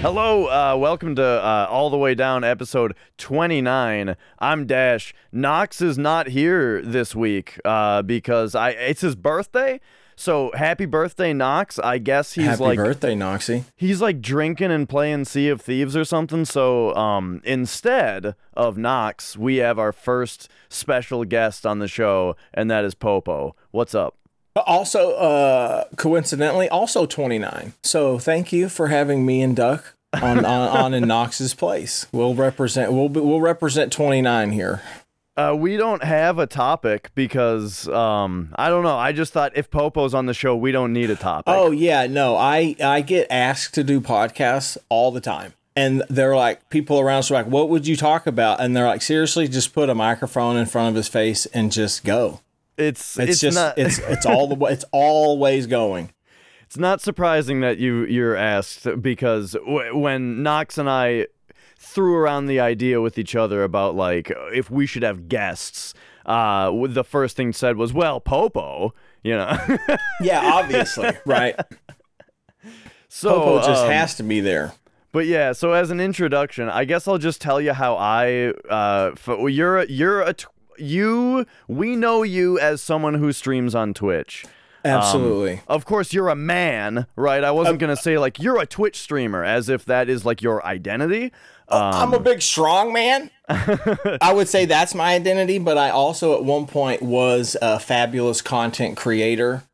Hello, uh, welcome to uh, All the Way Down, episode 29. I'm Dash. Knox is not here this week uh, because I it's his birthday. So happy birthday, Knox! I guess he's Happy like birthday, Noxie. he's like drinking and playing Sea of Thieves or something. So um, instead of Knox, we have our first special guest on the show, and that is Popo. What's up? Also, uh, coincidentally, also 29. So thank you for having me and Duck on on, on in Knox's place. We'll represent we'll be, we'll represent 29 here. Uh, we don't have a topic because um, I don't know. I just thought if Popo's on the show, we don't need a topic. Oh yeah, no, I I get asked to do podcasts all the time. And they're like, people around us are like, what would you talk about? And they're like, seriously, just put a microphone in front of his face and just go. It's It's, it's, just, not it's it's all the way, it's always going. it's not surprising that you you're asked because w- when Knox and I threw around the idea with each other about like if we should have guests, uh, the first thing said was, "Well, Popo," you know. Yeah, obviously, right. so Popo just um, has to be there. But yeah, so as an introduction, I guess I'll just tell you how I uh f- well, you're a- you're a t- you we know you as someone who streams on Twitch. Absolutely. Of course, you're a man, right? I wasn't gonna say like you're a Twitch streamer as if that is like your identity. Um, I'm a big strong man. I would say that's my identity, but I also at one point was a fabulous content creator,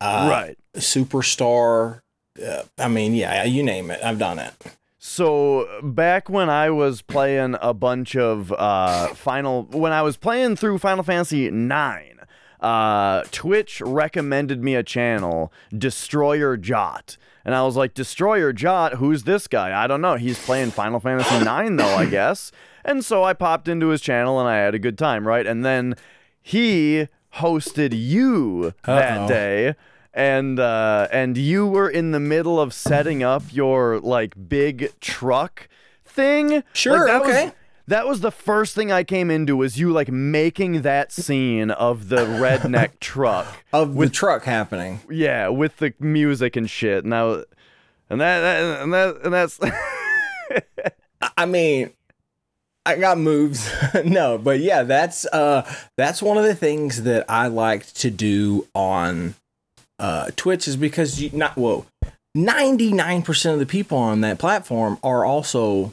uh, right. superstar. Uh, I mean, yeah, you name it. I've done it. So back when I was playing a bunch of uh, Final, when I was playing through Final Fantasy Nine, uh, Twitch recommended me a channel, Destroyer Jot, and I was like, Destroyer Jot, who's this guy? I don't know. He's playing Final Fantasy Nine though, I guess. And so I popped into his channel and I had a good time, right? And then he hosted you that Uh-oh. day and uh, and you were in the middle of setting up your like big truck thing. Sure, Like, okay. Was, that was the first thing I came into was you like making that scene of the redneck truck. Of the truck happening. Yeah, with the music and shit. And and that, that and that and that's I- I mean, I got moves. no, but yeah, that's uh that's one of the things that I like to do on uh Twitch is because you not whoa. 99% of the people on that platform are also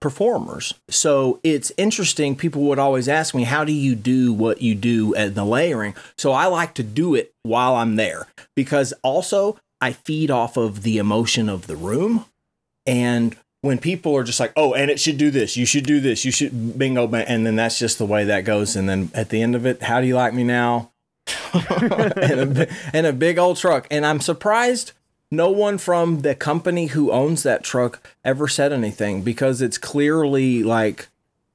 performers. So it's interesting. People would always ask me, How do you do what you do at the layering? So I like to do it while I'm there because also I feed off of the emotion of the room. And when people are just like, oh, and it should do this, you should do this, you should bingo, and then that's just the way that goes. And then at the end of it, how do you like me now? and, a, and a big old truck. And I'm surprised no one from the company who owns that truck ever said anything because it's clearly like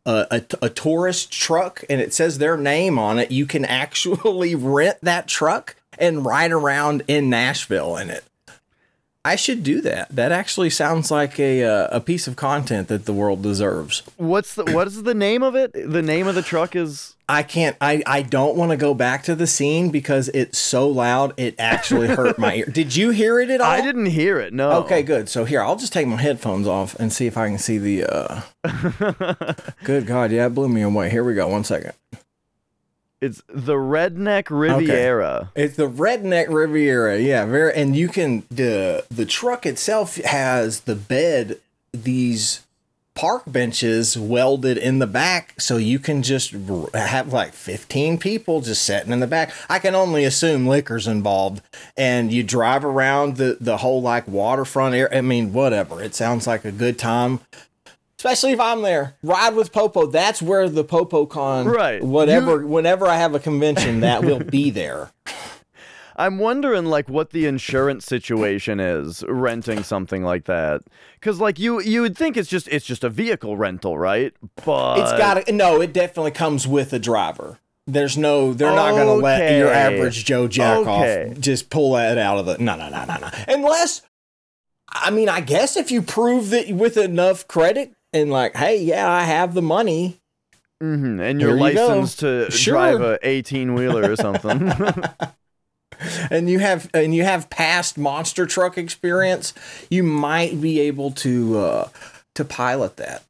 a, a, a tourist truck and it says their name on it. You can actually rent that truck and ride around in Nashville in it. I should do that. That actually sounds like a uh, a piece of content that the world deserves. what's the what is the name of it? The name of the truck is I can't. I I don't want to go back to the scene because it's so loud. It actually hurt my ear. Did you hear it at all? I didn't hear it. No. Okay, good. So here, I'll just take my headphones off and see if I can see the. uh Good God, yeah, it blew me away. Here we go. One second. It's the Redneck Riviera. It's the Redneck Riviera. Yeah, very. And you can the the truck itself has the bed. These park benches welded in the back so you can just have like 15 people just sitting in the back i can only assume liquor's involved and you drive around the the whole like waterfront area i mean whatever it sounds like a good time especially if i'm there ride with popo that's where the popo con Right. whatever whenever i have a convention that will be there I'm wondering like what the insurance situation is renting something like that. Cuz like you you would think it's just it's just a vehicle rental, right? But It's got to no. It definitely comes with a driver. There's no. They're not going to let your average Joe jack Okay. off just pull that out of the. No, no, no, no, no. Unless, I mean, I guess if you prove that with enough credit and like, hey, yeah, I have the money. Mhm, and you're Here you go. licensed to Sure. drive a 18 wheeler or something. and you have and you have past monster truck experience, you might be able to uh, to pilot that.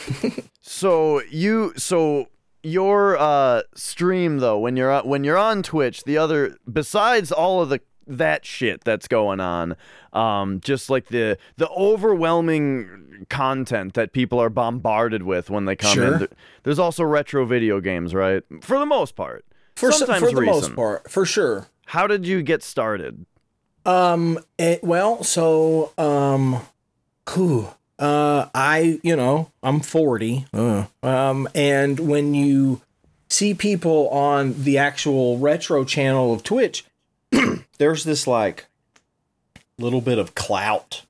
So you so your uh stream though when you're when you're on Twitch, the other besides all of the that shit that's going on, um just like the the overwhelming content that people are bombarded with when they come Sure. in. There's also retro video games, right? For the most part. For, Sometimes for the most part, for sure. How did you get started? Um. It, well, so um, whew, uh, I you know I'm 40. Uh, um, and when you see people on the actual retro channel of Twitch, there's this like little bit of clout.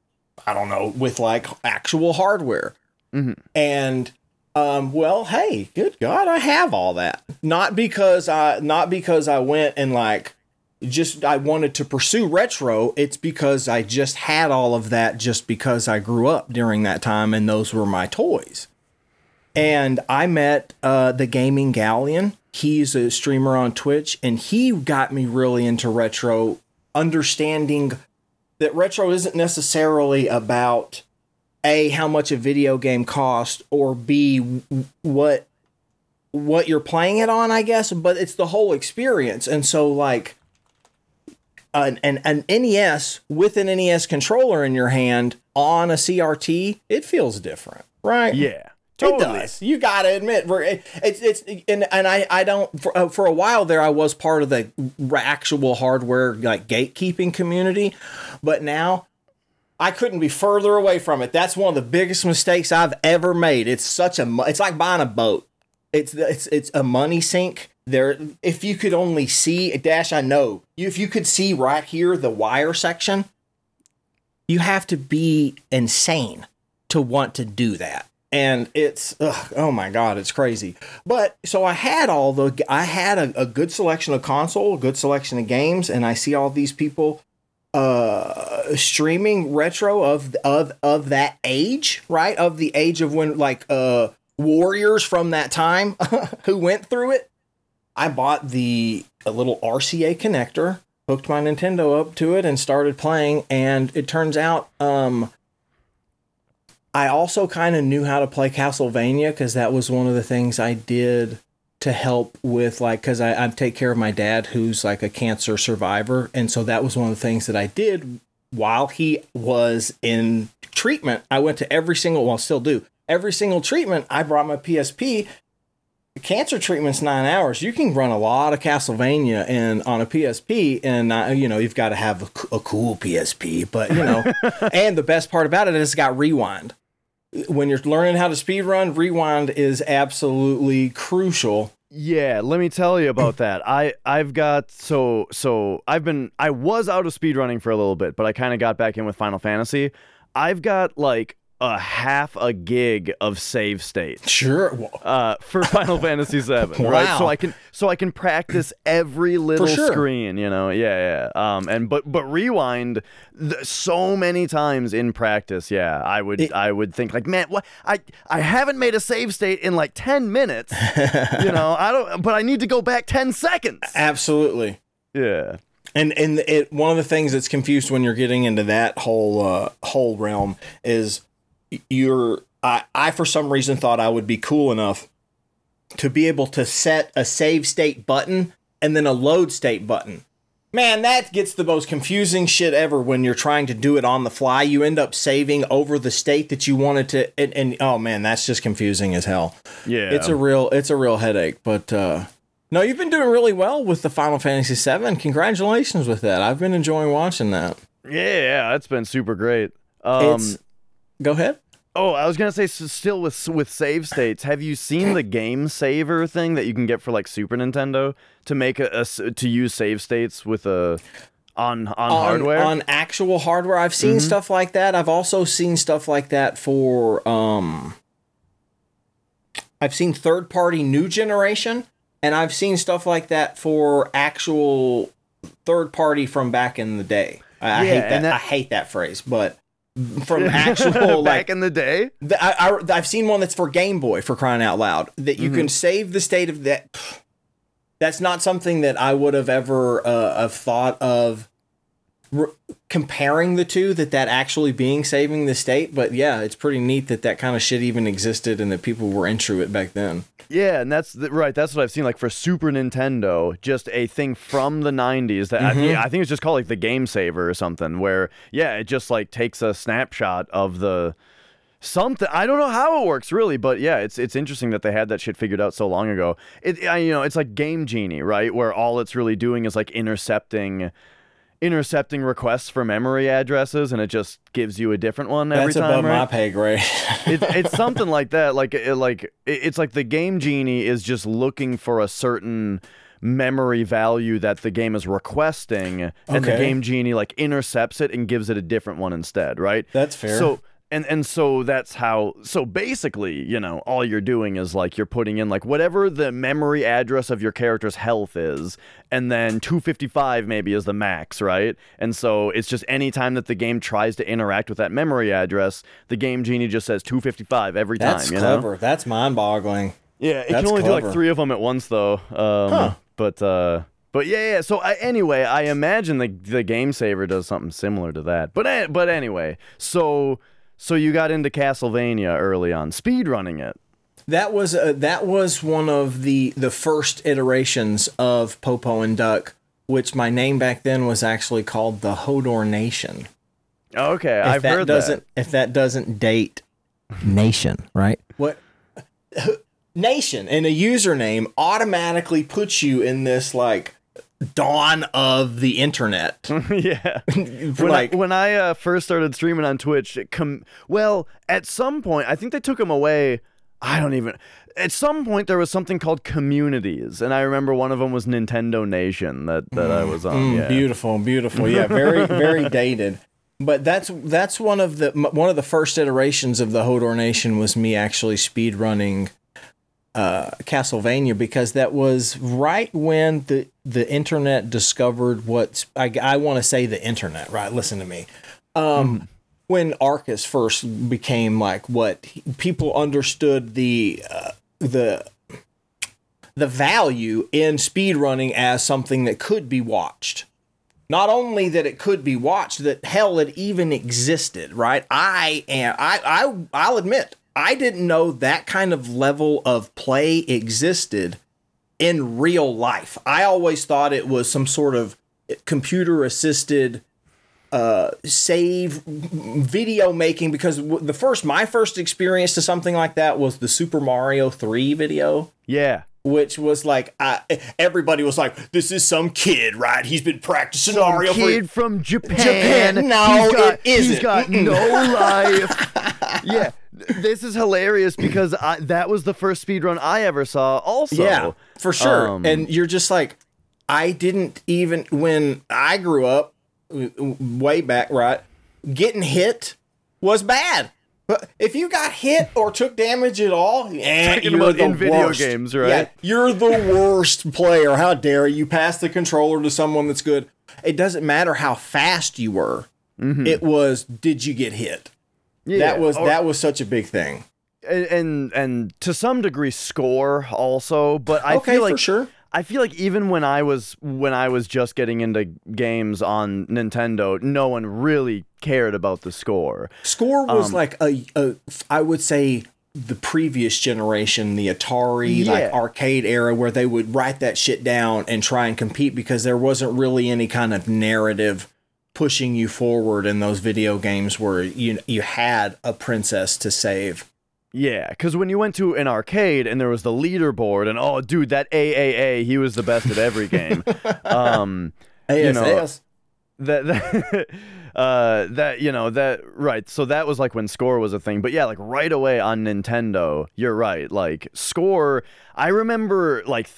I don't know with like actual hardware, Mhm. and um, well, hey, good God, I have all that. Not because I, not because I went and like just I wanted to pursue retro. It's because I just had all of that just because I grew up during that time and those were my toys. And I met uh, the Gaming Galleon. He's a streamer on Twitch and he got me really into retro, understanding that retro isn't necessarily about a how much a video game cost or b what what you're playing it on i guess but it's the whole experience and so like an, an, an nes with an nes controller in your hand on a crt it feels different right Yeah. It does. You got to admit, we're- it- it's it's and and I I don't for, uh, for a while there I was part of the actual hardware like gatekeeping community, but now I couldn't be further away from it. That's one of the biggest mistakes I've ever made. It's such a it's like buying a boat. It's it's it's a money sink. There, if you could only see Dash, I know. If you could see right here the wire section, you have to be insane to want to do that. And it's ugh, oh my god, it's crazy. But so I had all the I had a, a good selection of console, a good selection of games, and I see all these people uh streaming retro of of of that age, right? Of the age of when like uh warriors from that time who went through it. I bought the a little RCA connector, hooked my Nintendo up to it and started playing and it turns out um I also kind of knew how to play Castlevania because that was one of the things I did to help with like because I, I take care of my dad who's like a cancer survivor and so that was one of the things that I did while he was in treatment. I went to every single well still do every single treatment. I brought my PSP. Cancer treatment's nine hours. You can run a lot of Castlevania and on a PSP, and uh, you know you've got to have a, a cool PSP. But you know, and the best part about it is it's got rewind when you're learning how to speed run, rewind is absolutely crucial. Yeah, let me tell you about that. I I've got so so I've been I was out of speedrunning for a little bit, but I kind of got back in with Final Fantasy. I've got like a half a gig of save state Sure. uh, for Final Fantasy VII, right? Wow. So I can so I can practice every little sure. screen, you know. Yeah, yeah. Um, and but but rewind th- so many times in practice. Yeah, I would It- I would think like, man, what I I haven't made a save state in like ten minutes. you know, I don't, but I need to go back ten seconds. Absolutely. Yeah. And and it one of the things that's confused when you're getting into that whole uh, whole realm is you're I, I for some reason thought I would be cool enough to be able to set a save state button and then a load state button. Man, that gets the most confusing shit ever when you're trying to do it on the fly. You end up saving over the state that you wanted to and, and oh man, that's just confusing as hell. Yeah. It's a real it's a real headache, but uh no, you've been doing really well with the Final Fantasy VII. Congratulations with that. I've been enjoying watching that. yeah, yeah, that's been super great. Um, it's go ahead. Oh, I was gonna say, s still with with save states. Have you seen the game saver thing that you can get for like Super Nintendo to make a to use save states with a on on, On, hardware? on actual hardware, I've seen stuff like that. I've also seen stuff like that for um I've seen third party new generation and I've seen stuff like that for actual third party from back in the day. I, I hate that, that- I hate that phrase, but from actual like back in the day. The, I, I, I've seen one that's for Game Boy for crying out loud that you can save the state of that. that's not something that I would have ever uh, have thought of re- comparing the two. That that actually being saving the state, but yeah, it's pretty neat that that kind of shit even existed and that people were into it back then. Yeah, and that's the, right. That's what I've seen. Like for Super Nintendo, just a thing from the '90s that I, mm-hmm. think, I think it's just called like the Game Saver or something. Where yeah, it just like takes a snapshot of the something. I don't know how it works really, but yeah, it's it's interesting that they had that shit figured out so long ago. It I, you know it's like Game Genie, right? Where all it's really doing is like intercepting. Intercepting requests for memory addresses, and it just gives you a different one every That's time. above right? my pay grade. it, it's something like that. Like it, like it- it's like the game genie is just looking for a certain memory value that the game is requesting, and the game genie like intercepts it and gives it a different one instead. Right? That's fair. So. And, and so that's how so basically you know all you're doing is like you're putting in like whatever the memory address of your character's health is and then 255 maybe is the max right and so it's just any time that the game tries to interact with that memory address the game genie just says 255 every That's time you know clever. That's mind-boggling. yeah, it can That's only do like three of them at once, though. Um, Huh. But uh, but yeah, yeah. So I, anyway, I imagine the the game saver does something similar to that. But but anyway, so so you got into Castlevania early on, speed running it. That was uh, that was one of the the first iterations of Popo and Duck, which my name back then was actually called the Hodor Nation. Okay, If I've that heard doesn't if that doesn't date nation, right? What nation and a username automatically puts you in this like dawn of the internet. that. yeah. When like I, when I uh, first started streaming on Twitch, it com- well, at some point, I think they took them away. I don't even. At some point, there was something called communities, and I remember one of them was Nintendo Nation that, that I was on. Mm, yeah. Beautiful, beautiful. Yeah, very, very dated. But that's that's one of the one of the first iterations of the Hodor Nation was me actually speed running uh, Castlevania because that was right when the the internet discovered what I, I want to say the internet. Right, listen to me. Um, When Arcus first became like what people understood the uh, the the value in speedrunning as something that could be watched. Not only that it could be watched, that hell it even existed, right? I am I I I'll admit, I didn't know that kind of level of play existed in real life. I always thought it was some sort of computer assisted uh save video making because the first my first experience to something like that was the Super Mario 3 video Yeah. which was like I, everybody was like, "This is some kid, right? He's been practicing Some Mario kid for." from Japan. Japan. No, he's got, it He's isn't. got no life. yeah, this is hilarious because I, that was the first speedrun I ever saw. Also, Yeah, for sure. Um, and you're just like, I didn't even when I grew up, way back, right? Getting hit was bad. But if you got hit or took damage at all, eh, you're about the in video worst. games, right? Yeah, you're the worst player. How dare you pass the controller to someone that's good? It doesn't matter how fast you were. It was did you get hit? Yeah, that was or- that was such a big thing. and, and and to some degree score also, but I okay, feel like sure. I feel like even when I was when I was just getting into games on Nintendo, no one really cared about the score. Score was Um, like a, a, I would say the previous generation, the Atari Yeah. like arcade era, where they would write that shit down and try and compete because there wasn't really any kind of narrative pushing you forward in those video games where you you had a princess to save. Yeah, because when you went to an arcade and there was the leaderboard, and oh, dude, that AAA, he was the best at every game. um, You know, that that, uh, that you know that right. So that was like when score was a thing. But yeah, like right away on Nintendo, you're right. Like score, I remember like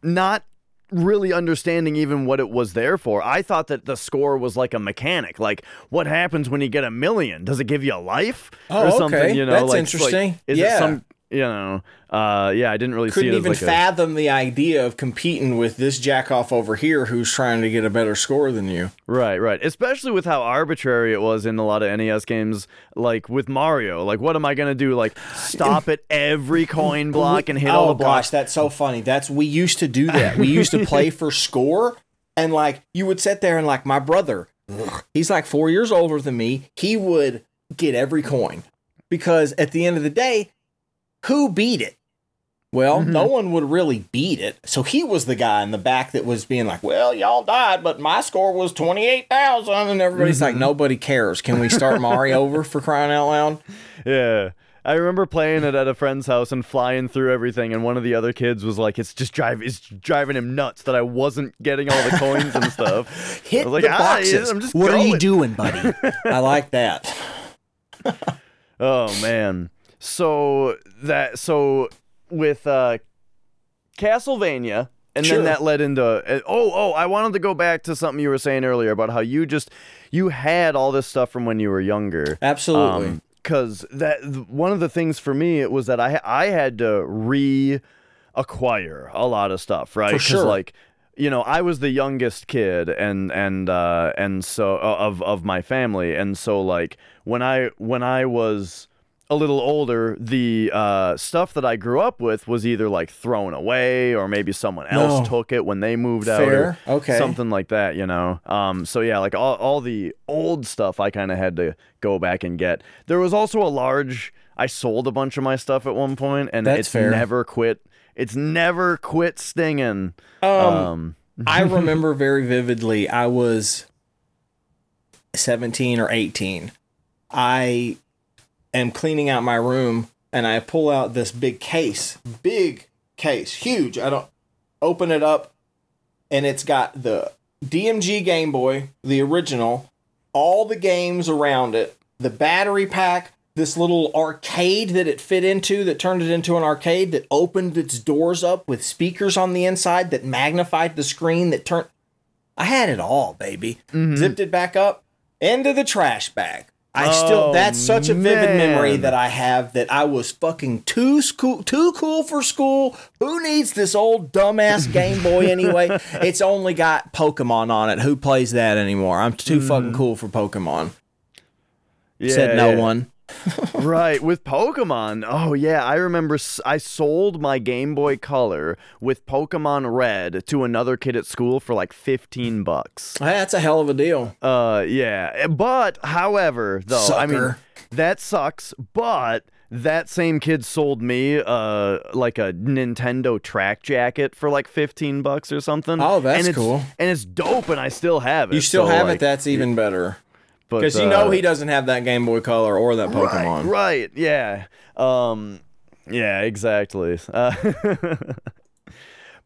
not really understanding even what it was there for. I thought that the score was like a mechanic. Like, what happens when you get a million? Does it give you a life Oh, or something? okay. You know, That's like, interesting. Like, is Yeah. it some you know, uh, yeah, I didn't really Couldn't see it even like a, fathom the idea of competing with this jackoff over here who's trying to get a better score than you. Right, right. Especially with how arbitrary it was in a lot of NES games, like with Mario. Like, what am I gonna do? Like, stop at every coin block and hit all oh the blocks? gosh, that's so funny. That's we used to do that. We used to play for score, and like you would sit there and like my brother, he's like four years older than me. He would get every coin because at the end of the day, who beat it? Well, Mm-hmm. no one would really beat it. So he was the guy in the back that was being like, "Well, y'all died, but my score was twenty eight thousand, and everybody's Mm-hmm. like, "Nobody cares. Can we start Mario over for crying out loud?" Yeah. I remember playing it at a friend's house and flying through everything, and one of the other kids was like, "It's just drive, it's driving him nuts that I wasn't getting all the coins and stuff." Hit I was like, the "Ah, boxes. I'm just what are you doing, buddy? I like that. Oh man. So that so with uh Castlevania and Sure. then that led into uh, oh oh I wanted to go back to something you were saying earlier about how you just you had all this stuff from when you were younger. Absolutely. because that one of the things for me it was that I I had to re acquire a lot of stuff, right? For sure. like you know, I was the youngest kid and and uh and so of of my family and so like when I when I was a little older, the uh, stuff that I grew up with was either like thrown away or maybe someone else No. took it when they moved out Fair. or Okay. something like that, you know. Um, so yeah, like all, all the old stuff I kind of had to go back and get. There was also a large. I sold a bunch of my stuff at one point, and That's it's fair. never quit. It's never quit stinging. Um, Um, I remember very vividly. I was seventeen or eighteen. I am cleaning out my room, and I pull out this big case, big case, huge. I don't open it up, and it's got the DMG Game Boy, the original, all the games around it, the battery pack, this little arcade that it fit into that turned it into an arcade that opened its doors up with speakers on the inside that magnified the screen that turned. I had it all, baby. Mm-hmm. Zipped it back up into the trash bag. I still Oh, that's such a vivid memory that I have that I was fucking too school too cool for school. Who needs this old dumbass Game Boy anyway? it's only got Pokemon on it. Who plays that anymore? I'm too fucking mm. cool for Pokemon. yeah, Said no yeah. one. Right with Pokemon. Oh yeah, I remember. s- I sold my Game Boy Color with Pokemon Red to another kid at school for like fifteen bucks. That's a hell of a deal. Uh, yeah. But however, though, I mean that sucks. But that same kid sold me uh like a Nintendo track jacket for like fifteen bucks or something. Oh, that's and it's, cool. And it's dope, and I still have it. You still so, have like, it. That's even better. Because you know uh, he doesn't have that Game Boy Color or that Pokemon. Right, right, yeah. Um yeah, exactly. Uh,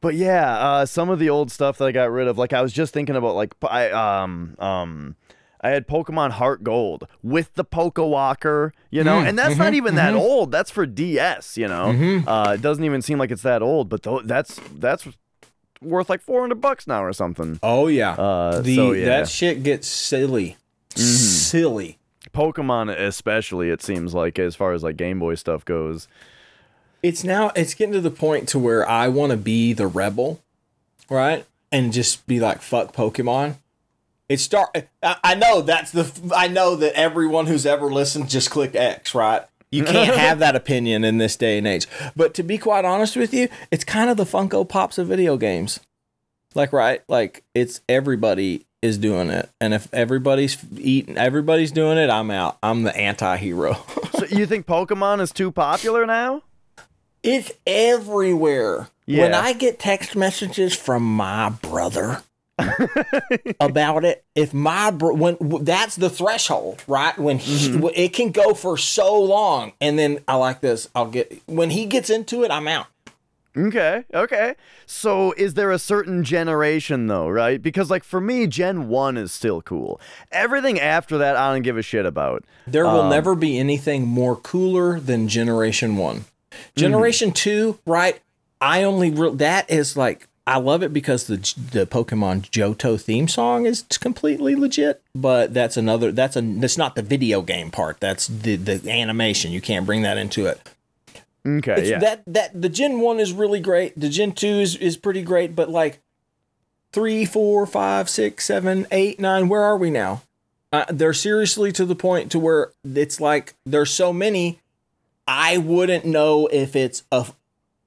but yeah, uh some of the old stuff that I got rid of, like I was just thinking about like I um um I had Pokemon Heart Gold with the Poke Walker, you know, and that's not even that old. That's for DS, you know. Uh, it doesn't even seem like it's that old, but tho- that's that's worth like four hundred bucks now or something. Oh yeah. Uh, the so, yeah. that shit gets silly. Mm-hmm. Silly. Pokemon, especially, it seems like as far as like Game Boy stuff goes. It's now it's getting to the point to where I want to be the rebel, right? And just be like fuck Pokemon. It start. I I know that's the. I know that everyone who's ever listened just clicked X, right? You can't have that opinion in this day and age. But to be quite honest with you, it's kind of the Funko Pops of video games. Like right, like it's everybody is doing it, and if everybody's eating, everybody's doing it, I'm out. I'm the anti-hero. So you think Pokemon is too popular now? It's everywhere. When I get text messages from my brother about it, if my bro- when w- that's the threshold, right? When he, mm-hmm. w- it can go for so long, and then I like this. I'll get when he gets into it, I'm out. Okay, okay. So is there a certain generation though, right? Because like for me, Gen 1 is still cool. Everything after that I don't give a shit about. There will um, never be anything more cooler than Generation One. Generation mm-hmm. Two, right? I only re- that is like I love it because the the Pokemon Johto theme song is completely legit. But that's another. That's a. That's not the video game part. That's the the animation. You can't bring that into it. Okay, It's yeah. that that the Gen One is really great. The Gen Two is is pretty great, but like three, four, five, six, seven, eight, nine. Where are we now? Uh, they're seriously to the point to where it's like there's so many. I wouldn't know if it's a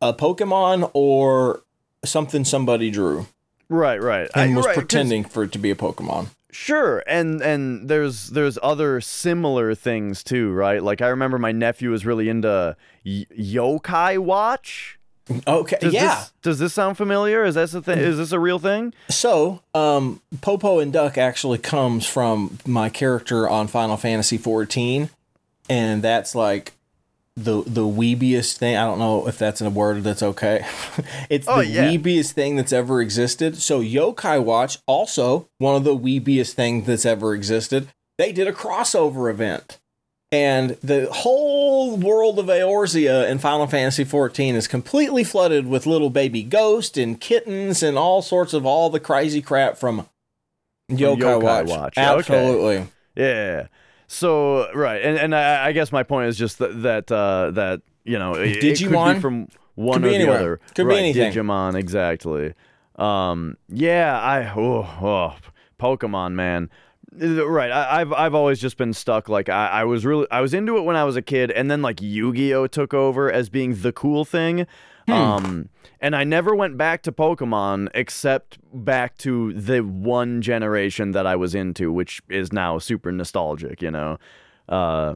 a Pokemon or something somebody drew right, right. and I- was right, pretending for it to be a Pokemon. Sure, and and there's there's other similar things too, right? Like I remember my nephew was really into y- Yokai Watch. Okay, Does yeah. This, does this sound familiar? Is this a thing? Is this a real thing? So, um, Popo and Duck actually comes from my character on Final Fantasy XIV, and that's like the the weebiest thing. I don't know if that's a word that's okay. it's Oh, the yeah. weebiest thing that's ever existed. So, Yokai Watch also one of the weebiest things that's ever existed. They did a crossover event. And the whole world of Eorzea in Final Fantasy XIV is completely flooded with little baby ghosts and kittens and all sorts of all the crazy crap from Yokai, Yokai Watch. Watch, okay. Absolutely. Yeah. So right, and and I, I guess my point is just that that uh, that you know it, it could from one Could or be the other. Could be anything. Digimon, exactly. Um, yeah, I oh, oh Pokemon man. Right, I, I've I've always just been stuck. Like I, I was really I was into it when I was a kid, and then like Yu-Gi-Oh took over as being the cool thing. Hmm. Um, and I never went back to Pokemon except back to the one generation that I was into, which is now super nostalgic, you know. Uh,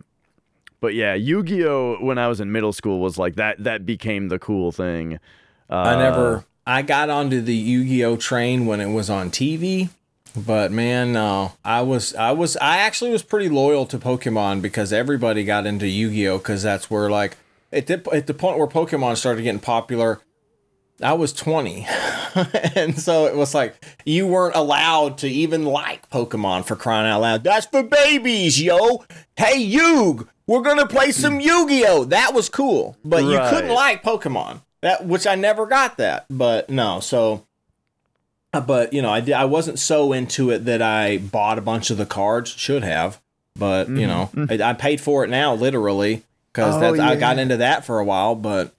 but yeah, Yu-Gi-Oh when I was in middle school was like that. That became the cool thing. Uh, I never I got onto the Yu-Gi-Oh train when it was on TV. But man, no. I was I was I actually was pretty loyal to Pokemon because everybody got into Yu-Gi-Oh cuz that's where like at the, at the point where Pokemon started getting popular, I was 20. and so it was like you weren't allowed to even like Pokemon for crying out loud. That's for babies, yo. Hey, Yug, we're going to play some Yu-Gi-Oh. That was cool. But you couldn't like Pokemon. That which I never got that. But no, so uh, but you know, I did, I wasn't so into it that I bought a bunch of the cards. Should have, but you know, I, I paid for it now, literally, because. Oh, that's I got into that for a while. But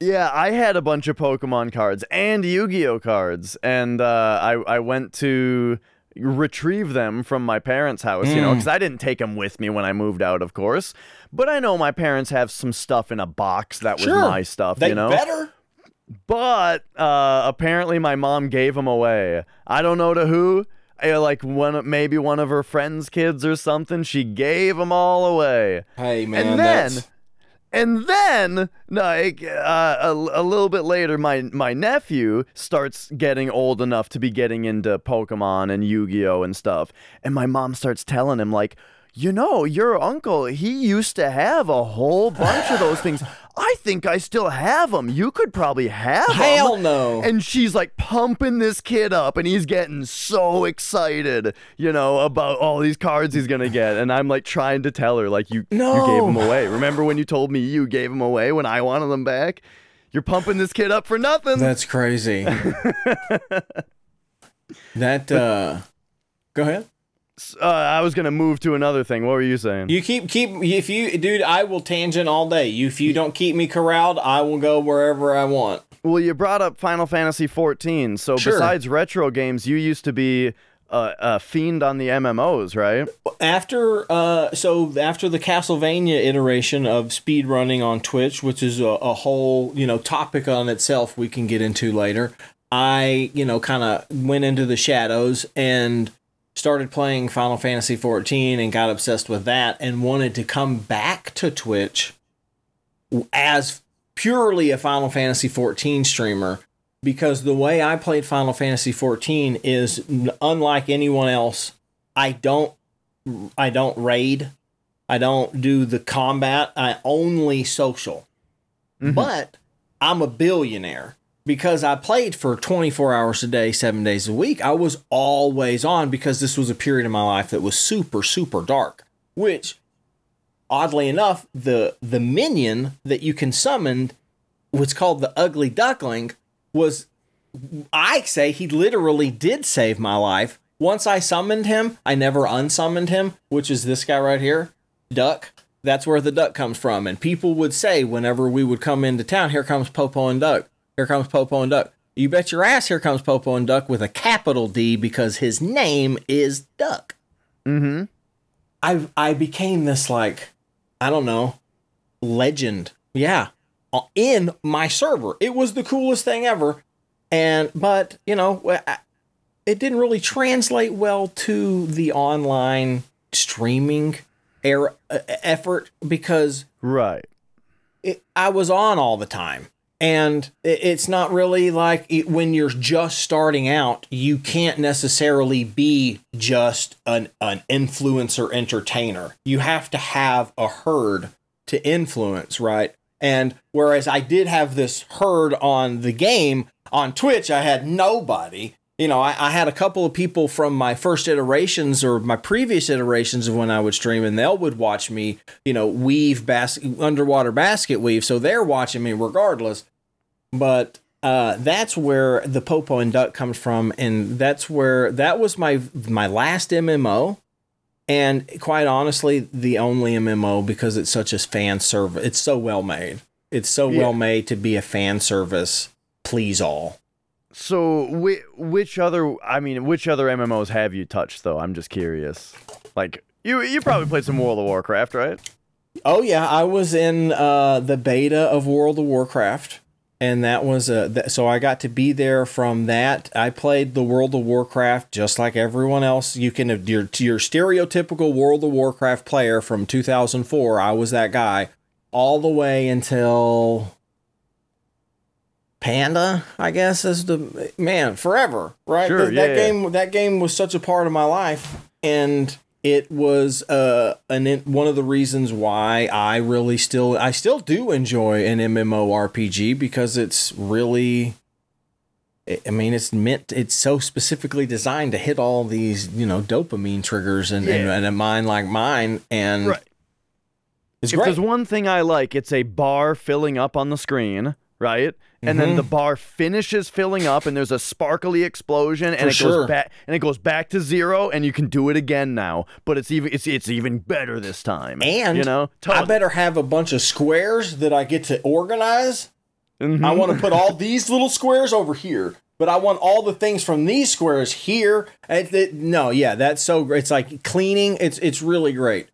Yeah, I had a bunch of Pokemon cards and Yu-Gi-Oh cards, and uh, I I went to retrieve them from my parents' house, you know, Mm. because I didn't take them with me when I moved out, of course. But I know my parents have some stuff in a box that was Sure. my stuff, they you know. better. But uh, apparently, my mom gave them away. I don't know to who. Like one, maybe one of her friends' kids or something. She gave them all away. Hey man, and then, that's and then, like uh, a, a little bit later, my my nephew starts getting old enough to be getting into Pokemon and Yu-Gi-Oh and stuff, and my mom starts telling him like. You know, your uncle, he used to have a whole bunch of those things. I think I still have them. You could probably have them. hell no. And she's like pumping this kid up, and he's getting so excited, you know, about all these cards he's gonna get. And I'm like trying to tell her, like, you, you gave them away. Remember when you told me you gave them away when I wanted them back? You're pumping this kid up for nothing. That's crazy. that uh, go ahead. Uh, I was gonna move to another thing. What were you saying? You keep keep if you dude, I will tangent all day. You if you don't keep me corralled, I will go wherever I want. well, you brought up Final Fantasy 14. So Sure. besides retro games, you used to be a, a fiend on the MMOs, right? after uh so after the castlevania iteration of speed running on twitch which is a, a whole you know topic on itself we can get into later i you know kind of went into the shadows and started playing final fantasy 14 and got obsessed with that and wanted to come back to twitch as purely a final fantasy 14 streamer because the way i played final fantasy 14 is unlike anyone else i don't I don't raid. I don't do the combat. I only social. Mm-hmm. But I'm a billionaire because I played for 24 hours a day, seven days a week. I was always on because this was a period in my life that was super, super dark. Which, oddly enough, the the minion that you can summon, what's called the Ugly Duckling, was I say he literally did save my life. Once I summoned him, I never unsummoned him, which is this guy right here, Duck. That's where the duck comes from. And people would say whenever we would come into town, here comes Popo and Duck. Here comes Popo and Duck. You bet your ass here comes Popo and Duck with a capital D because his name is Duck. Mm-hmm. I I became this like I don't know legend. Yeah, uh, in my server, it was the coolest thing ever. And but you know, it didn't really translate well to the online streaming era uh, effort because right, it, I was on all the time and it's not really like when you're just starting out you can't necessarily be just an, an influencer entertainer. You have to have a herd to influence right? And whereas i did have this herd on the game on twitch i had nobody. You know I, I had a couple of people from my first iterations or my previous iterations of when i would stream and they would watch me you know weave bas- underwater basket weave. So they're watching me regardless but uh, that's where the Popo and Duck comes from, and that's where that was my my last MMO, and quite honestly, the only MMO because it's such a fan service. It's so well made. It's so yeah. well made to be a fan service. Please all. So, which, which other? I mean, which other MMOs have you touched though? I'm just curious. Like you, you probably played some World of Warcraft, right? Oh yeah, I was in uh, the beta of World of Warcraft and that was a th- so I got to be there from that. I played the World of Warcraft just like everyone else. You can your your stereotypical World of Warcraft player from 2004. I was that guy all the way until Panda, I guess is the man forever, right? Sure, that, yeah, that game that game was such a part of my life and it was uh an one of the reasons why I really still I still do enjoy an MMORPG because it's really I mean it's meant it's so specifically designed to hit all these, you know, dopamine triggers and yeah. and, and, a mind like mine and right. It's if great. there's one thing I like, it's a bar filling up on the screen, right? and mm-hmm. then the bar finishes filling up and there's a sparkly explosion and For it sure. goes back and it goes back to zero and you can do it again now but it's even it's it's even better this time and you know totally. i better have a bunch of squares that i get to organize mm-hmm. i want to put all these little squares over here but I want all the things from these squares here. It, it, no, yeah, that's so great. It's like cleaning. It's it's really great.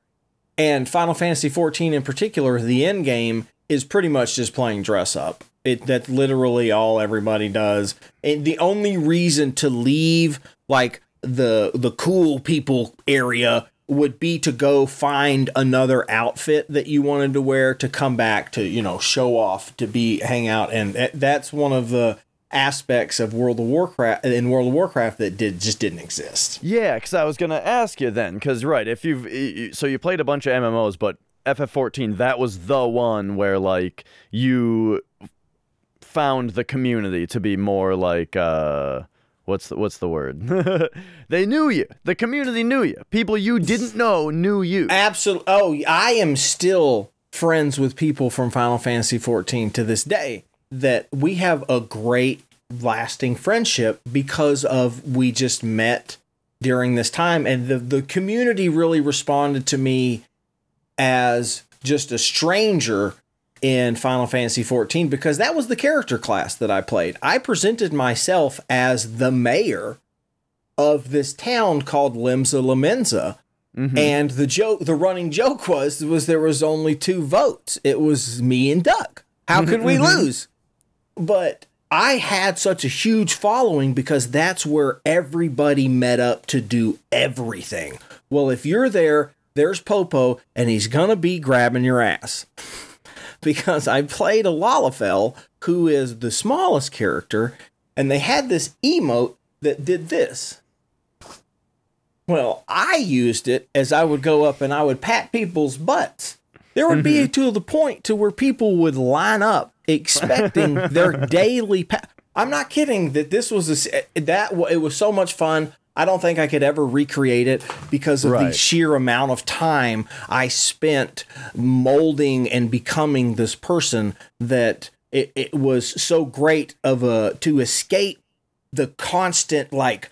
And Final Fantasy 14 in particular, the end game is pretty much just playing dress up. It that's literally all everybody does. And the only reason to leave like the the cool people area would be to go find another outfit that you wanted to wear to come back to you know show off to be hang out and that's one of the aspects of World of Warcraft in World of Warcraft that did just didn't exist. Yeah, because I was gonna ask you then, because right, if you've so you played a bunch of MMOs, but FF14 that was the one where like you found the community to be more like uh what's the, what's the word? they knew you. The community knew you. People you didn't know knew you. Absolutely. Oh, I am still friends with people from Final Fantasy 14 to this day that we have a great lasting friendship because of we just met during this time and the the community really responded to me as just a stranger in Final Fantasy XIV because that was the character class that I played. I presented myself as the mayor of this town called Limsa Lominsa. Mm-hmm. And the joke, the running joke was, was there was only two votes. It was me and Duck. How could we mm-hmm. lose? But I had such a huge following because that's where everybody met up to do everything. Well, if you're there, there's Popo, and he's gonna be grabbing your ass. because I played a Lalafell who is the smallest character, and they had this emote that did this. Well, I used it as I would go up and I would pat people's butts. There would be mm-hmm. to the point to where people would line up expecting their daily pat. I'm not kidding that this was a, that it was so much fun. I don't think I could ever recreate it because of right. the sheer amount of time I spent molding and becoming this person that it, it was so great of a to escape the constant like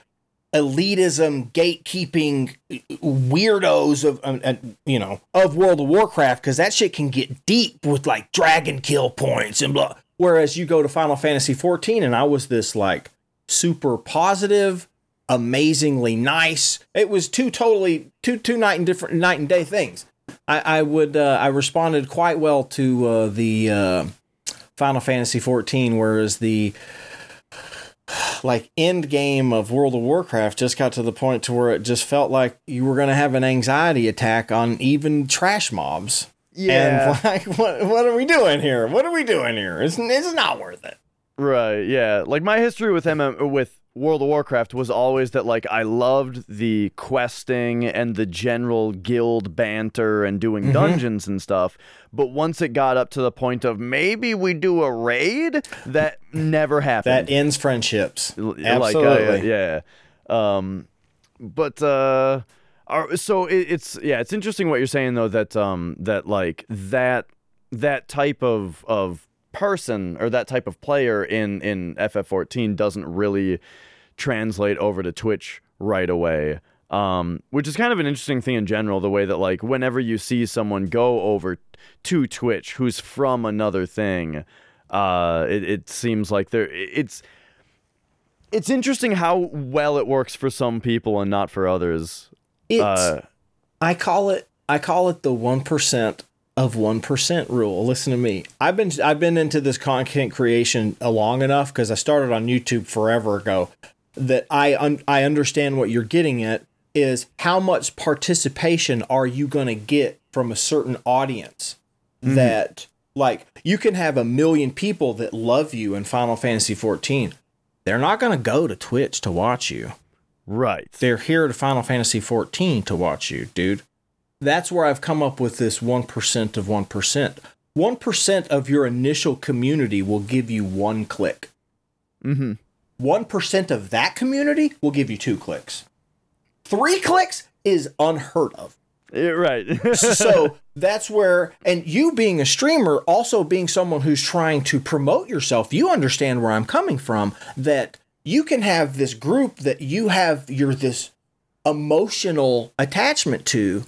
elitism, gatekeeping weirdos of uh, uh, you know of World of Warcraft because that shit can get deep with like dragon kill points and blah. Whereas you go to Final Fantasy 14 and I was this like super positive, amazingly nice. It was two totally two two night and different night and day things. I, I would uh, I responded quite well to uh, the uh, Final Fantasy 14, whereas the like end game of World of Warcraft just got to the point to where it just felt like you were going to have an anxiety attack on even trash mobs. Yeah. And like, what what are we doing here? What are we doing here? It's it's not worth it. Right. Yeah. Like my history with MM with World of Warcraft was always that like I loved the questing and the general guild banter and doing Mm-hmm. dungeons and stuff. But once it got up to the point of maybe we do a raid, that never happened. That ends friendships. L- Absolutely. yeah. Um, but uh, are, so it, it's yeah, it's interesting what you're saying though that um that like that that type of of person or that type of player in in FF14 doesn't really translate over to Twitch right away. Um, which is kind of an interesting thing in general, the way that like whenever you see someone go over to Twitch who's from another thing, uh, it, it seems like there it's it's interesting how well it works for some people and not for others. It's Uh, I call it I call it the one percent of one percent rule. Listen to me. I've been I've been into this content creation long enough because I started on YouTube forever ago that I un- I understand what you're getting at is how much participation are you going to get from a certain audience that like you can have a million people that love you in Final Fantasy 14 they're not going to go to Twitch to watch you right. they're here to Final Fantasy 14 to watch you, dude. That's where I've come up with this 1% of 1%. 1% of your initial community will give you one click. Mm-hmm. 1% of that community will give you two clicks. Three clicks is unheard of. Yeah, right. so that's where, and you being a streamer, also being someone who's trying to promote yourself, you understand where I'm coming from. That you can have this group that you have you're this emotional attachment to,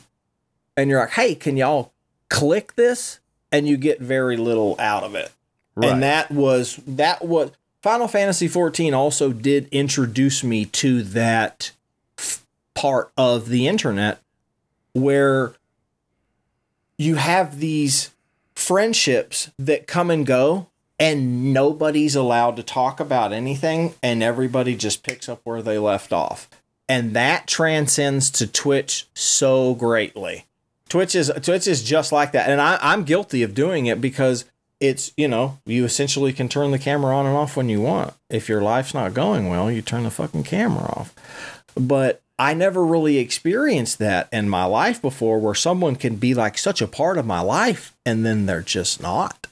and you're like, hey, can y'all click this? And you get very little out of it. Right. And that was that was Final Fantasy 14 also did introduce me to that f- part of the internet where you have these friendships that come and go and nobody's allowed to talk about anything and everybody just picks up where they left off. And that transcends to Twitch so greatly. Twitch is Twitch is just like that. And I, I'm guilty of doing it because it's, you know, you essentially can turn the camera on and off when you want. If your life's not going well, you turn the fucking camera off. But I never really experienced that in my life before where someone can be like such a part of my life and then they're just not.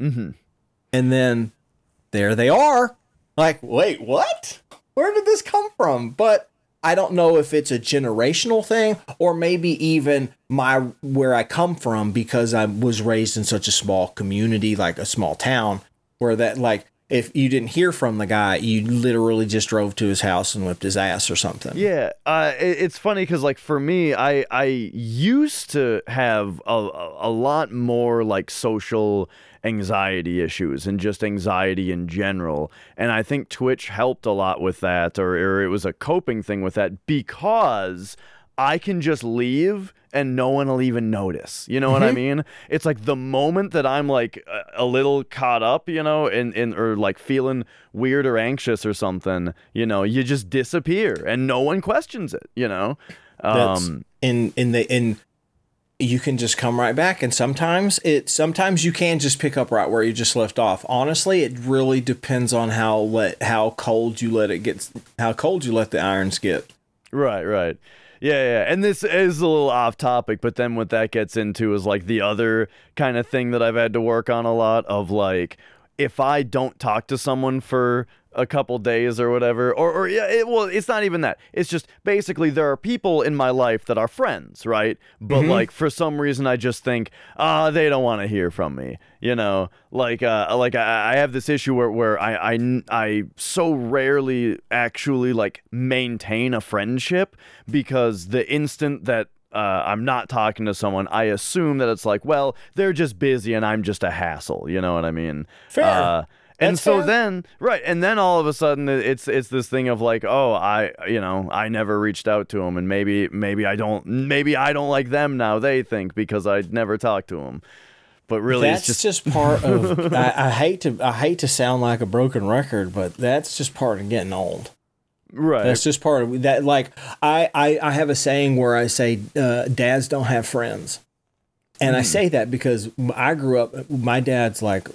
mm-hmm. And then there they are. Like, wait, what? Where did this come from? But I don't know if it's a generational thing or maybe even my where I come from because I was raised in such a small community, like a small town, where that like if you didn't hear from the guy, you literally just drove to his house and whipped his ass or something. Yeah, uh, it, it's funny because like for me, I I used to have a a lot more like social anxiety issues and just anxiety in general, and I think Twitch helped a lot with that, or or it was a coping thing with that because I can just leave and no one will even notice. You know what I mean? It's like the moment that I'm like a, a little caught up, you know, in, in or like feeling weird or anxious or something, you know, you just disappear and no one questions it, you know? That's Um, in in the in you can just come right back and sometimes it sometimes you can just pick up right where you just left off honestly it really depends on how let how cold you let it get how cold you let the irons get Right, right. Yeah, yeah. And this is a little off topic, but then what that gets into is like the other kind of thing that I've had to work on a lot of like if I don't talk to someone for a couple days or whatever, or, or yeah, it, well, it's not even that. It's just basically there are people in my life that are friends, right? But like for some reason, I just think, ah, they don't want to hear from me. You know, like, uh, like I, I have this issue where where I, I I so rarely actually like maintain a friendship because the instant that uh, I'm not talking to someone, I assume that it's like, well, they're just busy and I'm just a hassle. You know what I mean? Fair. Uh, and That's so fair. then, right, and then all of a sudden, it's it's this thing of like, oh, I, you know, I never reached out to them, and maybe maybe I don't, maybe I don't like them now. They think because I never talked to them, but really, that's it's just, just, part of. I, I hate to. I hate to sound like a broken record, but that's just part of getting old. right. That's just part of that. Like I, I, I have a saying where I say, uh, "Dads don't have friends," and I hmm. say that because I grew up. My dad's like,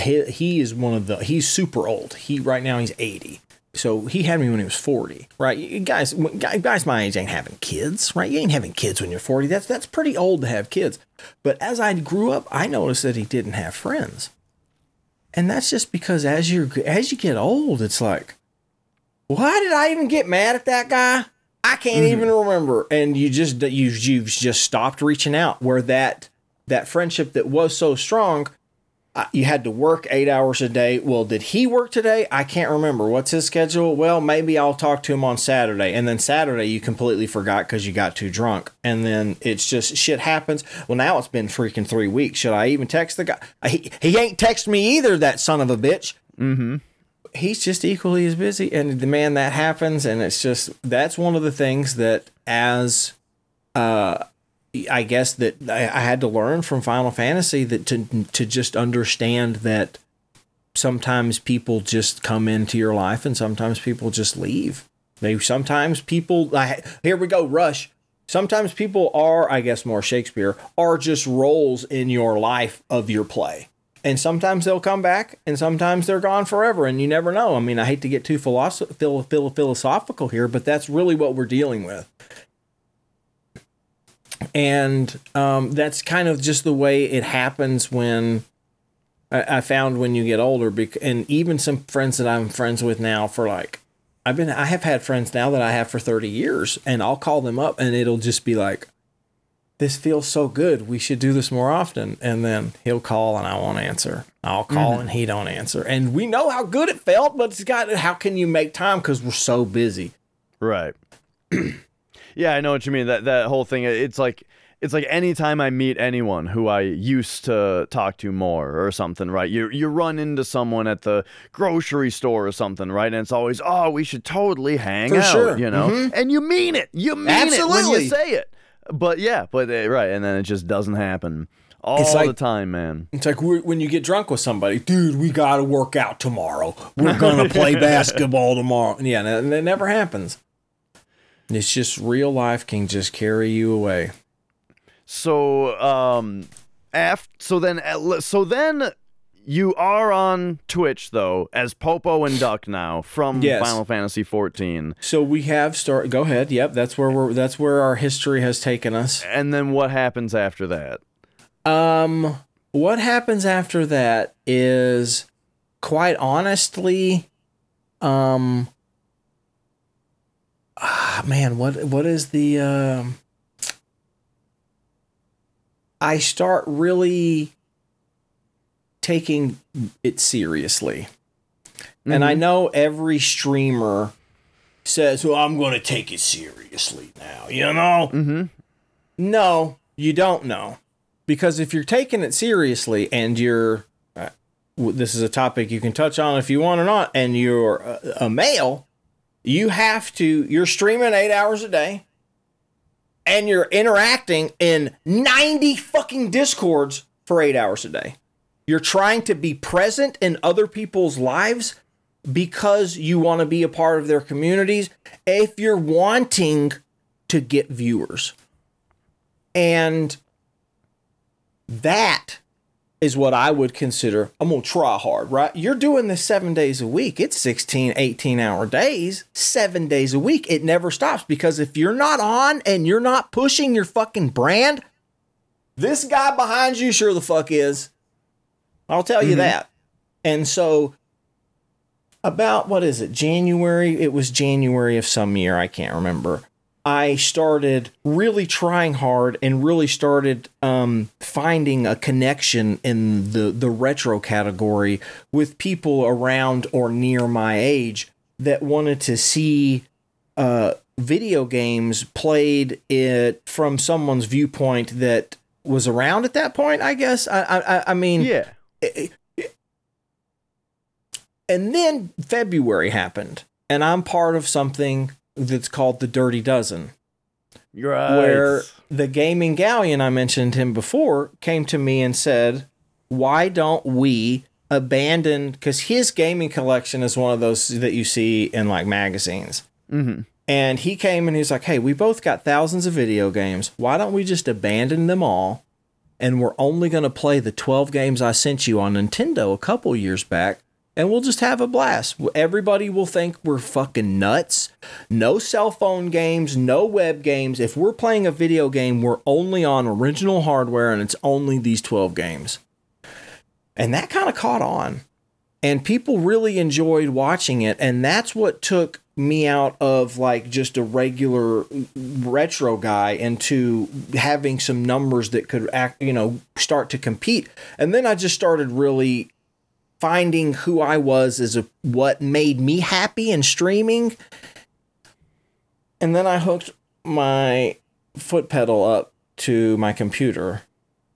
he, he is one of the. He's super old. He right now he's eighty. So he had me when he was forty, right? You guys, guys my age ain't having kids, right? You ain't having kids when you're forty. That's that's pretty old to have kids. But as I grew up, I noticed that he didn't have friends, and that's just because as you as you get old, it's like, why did I even get mad at that guy? I can't mm-hmm. even remember. And you just you you've just stopped reaching out. Where that that friendship that was so strong, you had to work eight hours a day. Well, did he work today? I can't remember. What's his schedule? Well, maybe I'll talk to him on Saturday. And then Saturday you completely forgot because you got too drunk. And then it's just shit happens. Well, now it's been freaking three weeks. Should I even text the guy? He, he ain't text me either. That son of a bitch Mm-hmm. he's just equally as busy and the man that happens and it's just that's one of the things that as uh i guess that i, had to learn from final fantasy that to to just understand that sometimes people just come into your life and sometimes people just leave. They sometimes people I, here we go rush. Sometimes people are i guess more shakespeare are just roles in your life of your play. And sometimes they'll come back and sometimes they're gone forever and you never know. I mean i hate to get too philosoph- phil- phil- philosophical here but that's really what we're dealing with and um, that's kind of just the way it happens when I, I found when you get older bec- and even some friends that i'm friends with now for like i've been i have had friends now that i have for 30 years and i'll call them up and it'll just be like this feels so good. We should do this more often. And then he'll call and I won't answer. I'll call and he don't answer. And we know how good it felt, but it's got how can you make time because we're so busy. Right. Yeah, I know what you mean. That that whole thing. It's like it's like anytime I meet anyone who I used to talk to more or something, right? You you run into someone at the grocery store or something, right? And it's always, oh, we should totally hang For out, sure. you know? And you mean it. You mean it when you say it. But yeah, but uh, right, and then it just doesn't happen all It's like- the time, man. It's like when you get drunk with somebody, dude, we got to work out tomorrow. We're going to play basketball tomorrow. Yeah, and it never happens. It's just real life can just carry you away. So um, af- so then uh, so then you are on Twitch though as Popo and Duck now from Yes. Final Fantasy 14. So we have start. Go ahead. Yep, that's where we're. That's where our history has taken us. And then what happens after that? Um, what happens after that is, quite honestly, um, ah, man, what what is the um? I start really taking it seriously, and I know every streamer says, "Well, I'm going to take it seriously now," you know. Mm-hmm. No, you don't know because if you're taking it seriously and you're uh, this is a topic you can touch on if you want or not and you're a, a male you have to you're streaming 8 hours a day and you're interacting in 90 fucking discords for 8 hours a day. You're trying to be present in other people's lives because you want to be a part of their communities if you're wanting to get viewers. And that is what I would consider I'm going to try hard, right? You're doing this 7 days a week. It's 16, 18 hour days, 7 days a week. It never stops because if you're not on and you're not pushing your fucking brand, this guy behind you sure the fuck is. I'll tell you mm-hmm. that. And so about what is it? January, it was January of some year, I can't remember. I started really trying hard and really started um, finding a connection in the, the retro category with people around or near my age that wanted to see uh, video games played it from someone's viewpoint that was around at that point. I guess. I I, I mean, Yeah. and then February happened, and I'm part of something that's called the Dirty Dozen, Right. where the gaming galleon I mentioned him before came to me and said, "Why don't we abandon?" Because his gaming collection is one of those that you see in like magazines. Mhm. And he came and he's like, "Hey, we both got thousands of video games. Why don't we just abandon them all?" And we're only going to play the 12 games I sent you on Nintendo a couple years back and we'll just have a blast. Everybody will think we're fucking nuts. No cell phone games, no web games. If we're playing a video game, we're only on original hardware and it's only these 12 games. And that kind of caught on. And people really enjoyed watching it. And that's what took me out of like just a regular retro guy into having some numbers that could act, you know, start to compete. And then I just started really finding who I was is a what made me happy in streaming. And then I hooked my foot pedal up to my computer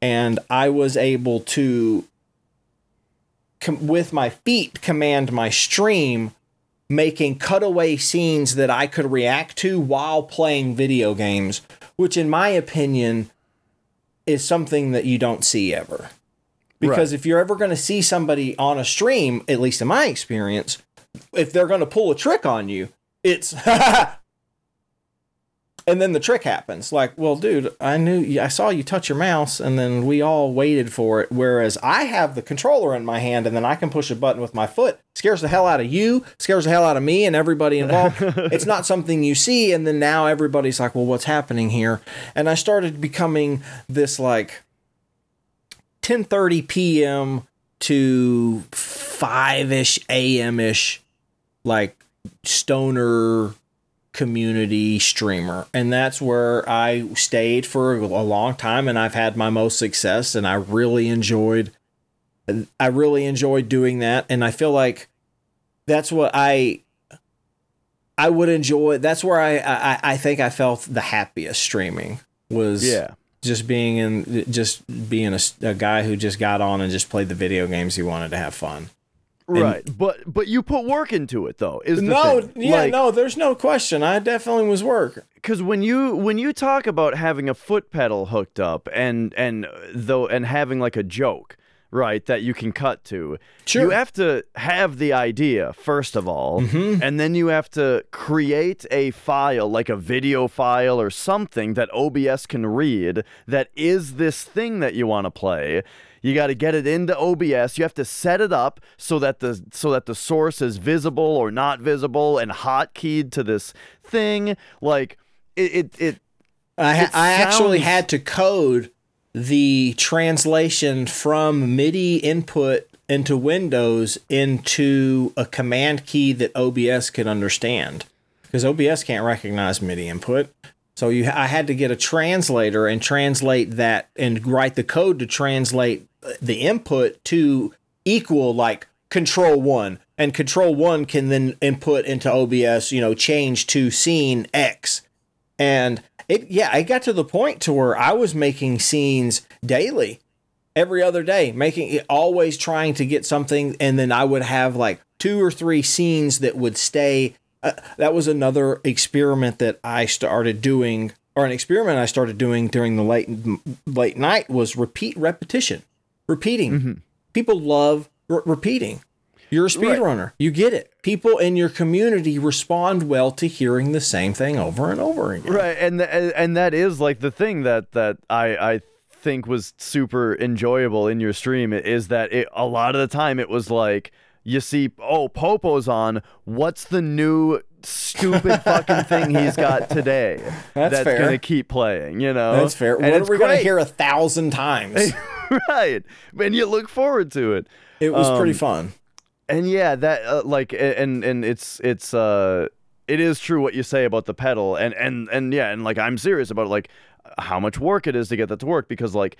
and I was able to com- with my feet command my stream making cutaway scenes that I could react to while playing video games, which in my opinion is something that you don't see ever. Because if you're ever going to see somebody on a stream, at least in my experience, if they're going to pull a trick on you, it's and then the trick happens. Like, well, dude, I knew I saw you touch your mouse, and then we all waited for it. Whereas I have the controller in my hand, and then I can push a button with my foot. Scares the hell out of you, scares the hell out of me, and everybody involved. it's not something you see, and then now everybody's like, well, what's happening here? And I started becoming this like 10:30 p.m. to 5ish a.m. ish like stoner community streamer and that's where I stayed for a long time and I've had my most success and I really enjoyed I really enjoyed doing that and I feel like that's what I I would enjoy that's where I I, I think I felt the happiest streaming was Yeah. Just being in just being a, a guy who just got on and just played the video games he wanted to have fun Right. But but you put work into it though. Is no thing. yeah Like, no there's no question i definitely was work because when you when you talk about having a foot pedal hooked up and and though and having like a joke right that you can cut to Sure. you have to have the idea first of all mm-hmm. and then you have to create a file like a video file or something that obs can read that is this thing that you want to play you got to get it into OBS. You have to set it up so that the so that the source is visible or not visible and hotkeyed to this thing. Like it it, it I, ha- It I actually had to code the translation from MIDI input into Windows into a command key that OBS could understand because OBS can't recognize MIDI input. So you, I had to get a translator and translate that and write the code to translate uh, the input to equal like control one and control one can then input into OBS, you know, change to scene X. And it, yeah, I got to the point to where I was making scenes daily, every other day, making it always trying to get something. And then I would have like two or three scenes that would stay. Uh, that was another experiment that I started doing, or an experiment I started doing during the late late night was repeat repetition, repeating. People love re- repeating. You're a speedrunner. You get it. People in your community respond well to hearing the same thing over and over again. right and th- and that is like the thing that that I I think was super enjoyable in your stream is that it a lot of the time it was like you see oh Popo's on what's the new stupid fucking thing he's got today That's fair. gonna keep playing you know That's fair. and what are we going to hear a thousand times? right. And you look forward to it. It was pretty Um, fun. And yeah, that uh, like and and it's it's uh it is true what you say about the pedal. And and and yeah, and like I'm serious about like how much work it is to get that to work because like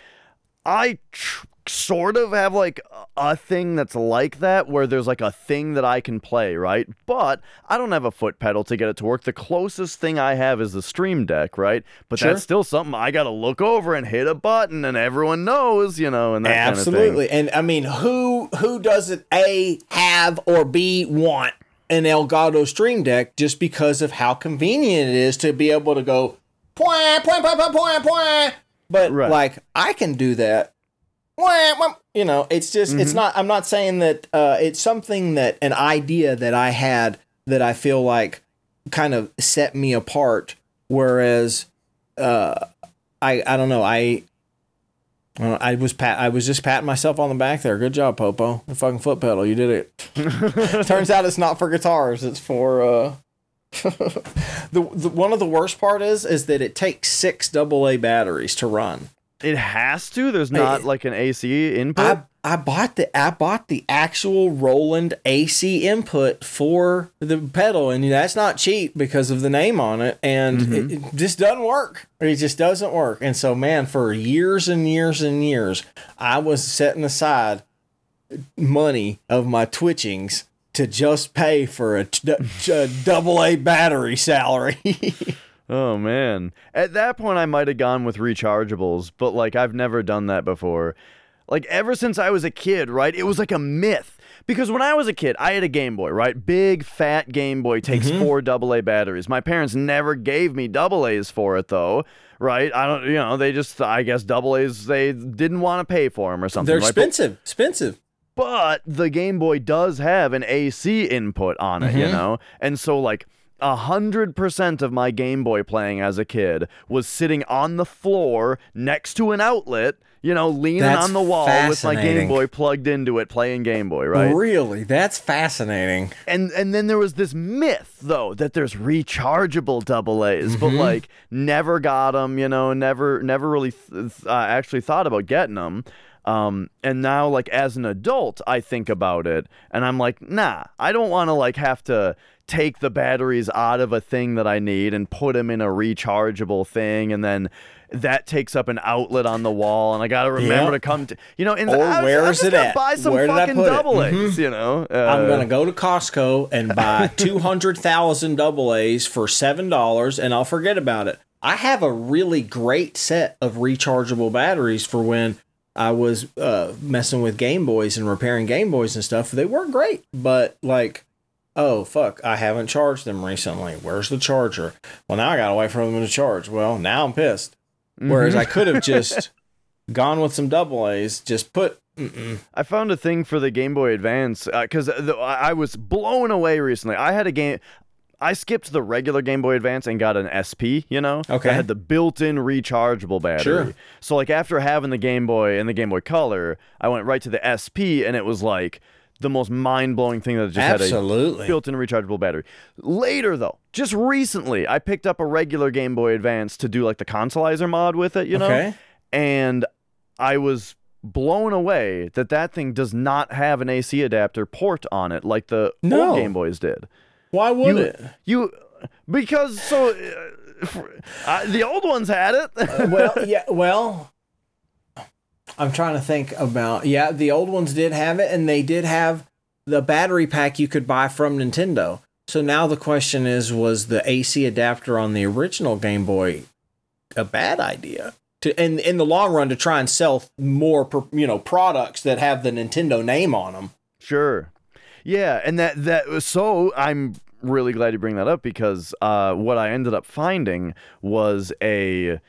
I tr- sort of have like a thing that's like that where there's like a thing that I can play, right? But I don't have a foot pedal to get it to work. The closest thing I have is the Stream Deck, right? But Sure. that's still something I got to look over and hit a button and everyone knows, you know, and that kind of. Absolutely. And I mean, who who doesn't A have or B want an Elgato Stream Deck just because of how convenient it is to be able to go point point point point point point. But Right. like I can do that. You know, it's just it's Mm-hmm. not I'm not saying that uh it's something that an idea that I had that I feel like kind of set me apart whereas uh I I don't know, I I was pat. I was just patting myself on the back there. Good job, Popo. The fucking foot pedal. You did it. Turns out it's not for guitars. It's for uh. the, the one of the worst part is is that it takes six AA batteries to run. It has to. There's not like an AC input. I I bought the I bought the actual Roland AC input for the pedal, and that's not cheap because of the name on it, and mm-hmm. it, it just doesn't work. It just doesn't work. And so, man, for years and years and years, I was setting aside money of my twitchings to just pay for a, t- a double A battery salary. oh man. At that point, I might have gone with rechargeables, but like I've never done that before. Like ever since I was a kid, right? It was like a myth. Because when I was a kid, I had a Game Boy, right? Big fat Game Boy takes mm-hmm. four AA batteries. My parents never gave me double A's for it though, right? I don't, you know, they just, I guess double A's they didn't want to pay for them or something. They're right? But- expensive, expensive. But the Game Boy does have an AC input on it, you know? And so, like, a hundred percent of my Game Boy playing as a kid was sitting on the floor next to an outlet, you know, leaning That's on the wall with my Game. Boy plugged into it, playing Game Boy, right? Really, that's fascinating. and and then there was this myth though that there's rechargeable double A's, but like never got them, you know, never never really th- uh, actually thought about getting them. Um, and now like as an adult, I think about it, and I'm like, nah, I don't want to like have to take the batteries out of a thing that I need and put them in a rechargeable thing, and then. That takes up an outlet on the wall, and I gotta remember Yep. to come to you know. And Or I was, where I'm is just it at? Buy some Where fucking double A's, you know. Uh, I'm gonna go to Costco and buy two hundred thousand double A's for seven dollars, and I'll forget about it. I have a really great set of rechargeable batteries for when I was uh, messing with Game Boys and repairing Game Boys and stuff. They work great, but like, oh fuck, I haven't charged them recently. Where's the charger? Well, now I got away from them to charge. Well, now I'm pissed. Whereas I could have just gone with some double A's, just put. Mm-mm. I found a thing for the Game Boy Advance because I I was blown away recently. I had a game. I skipped the regular Game Boy Advance and got an SP, you know? Okay. That had the built-in rechargeable battery. Sure. So like after having the Game Boy and the Game Boy Color, I went right to the SP and it was like the most mind-blowing thing that just had a built-in rechargeable battery. Later though, just recently, I picked up a regular Game Boy Advance to do like the consolizer mod with it, you know? Okay. And I was blown away that that thing does not have an AC adapter port on it like the No. old Game Boys did. Why would You, it? you because so uh, for- uh, the old ones had it. well, yeah, well, I'm trying to think about. Yeah, the old ones did have it, and they did have the battery pack you could buy from Nintendo. So now the question is, was the AC adapter on the original Game Boy a bad idea? To in in the long run, to try and sell more, you know, products that have the Nintendo name on them. Sure. Yeah, and that that so I'm really glad you bring that up because uh, what I ended up finding was a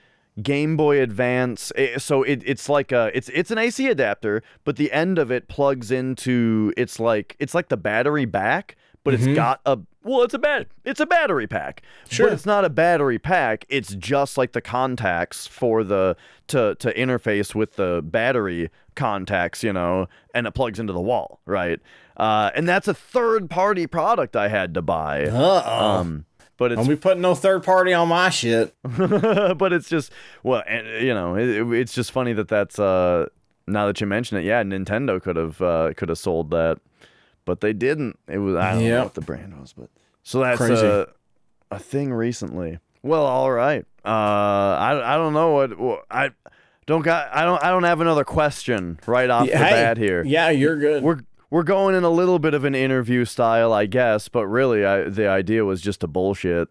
Game Boy Advance. eh, So it, it's like a it's it's an AC adapter, but the end of it plugs into it's like it's like the battery back, but it's got a well, it's a bat it's a battery pack. Sure. But it's not a battery pack. It's just like the contacts for the to to interface with the battery contacts, you know, and it plugs into the wall, right? Uh, and that's a third party product I had to buy. Uh oh. Um, but it's Don't be putting no third party on my shit. but it's just well, and, you know, it, it- it's just funny that that's uh now that you mention it, yeah, Nintendo could have uh, could have sold that, but they didn't. It was I don't know what the brand was, but so that's Crazy. a a thing recently. Well, all right. Uh, I I don't know what, I don't got. I don't I don't have another question right off the Hey, bat here. Yeah, you're good. We're we're going in a little bit of an interview style, I guess, but really, I, the idea was just to bullshit.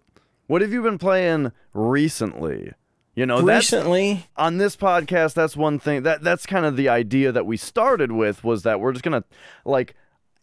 What have you been playing recently? You know, that's Recently, on this podcast. That's one thing that that's kind of the idea that we started with was that we're just gonna like,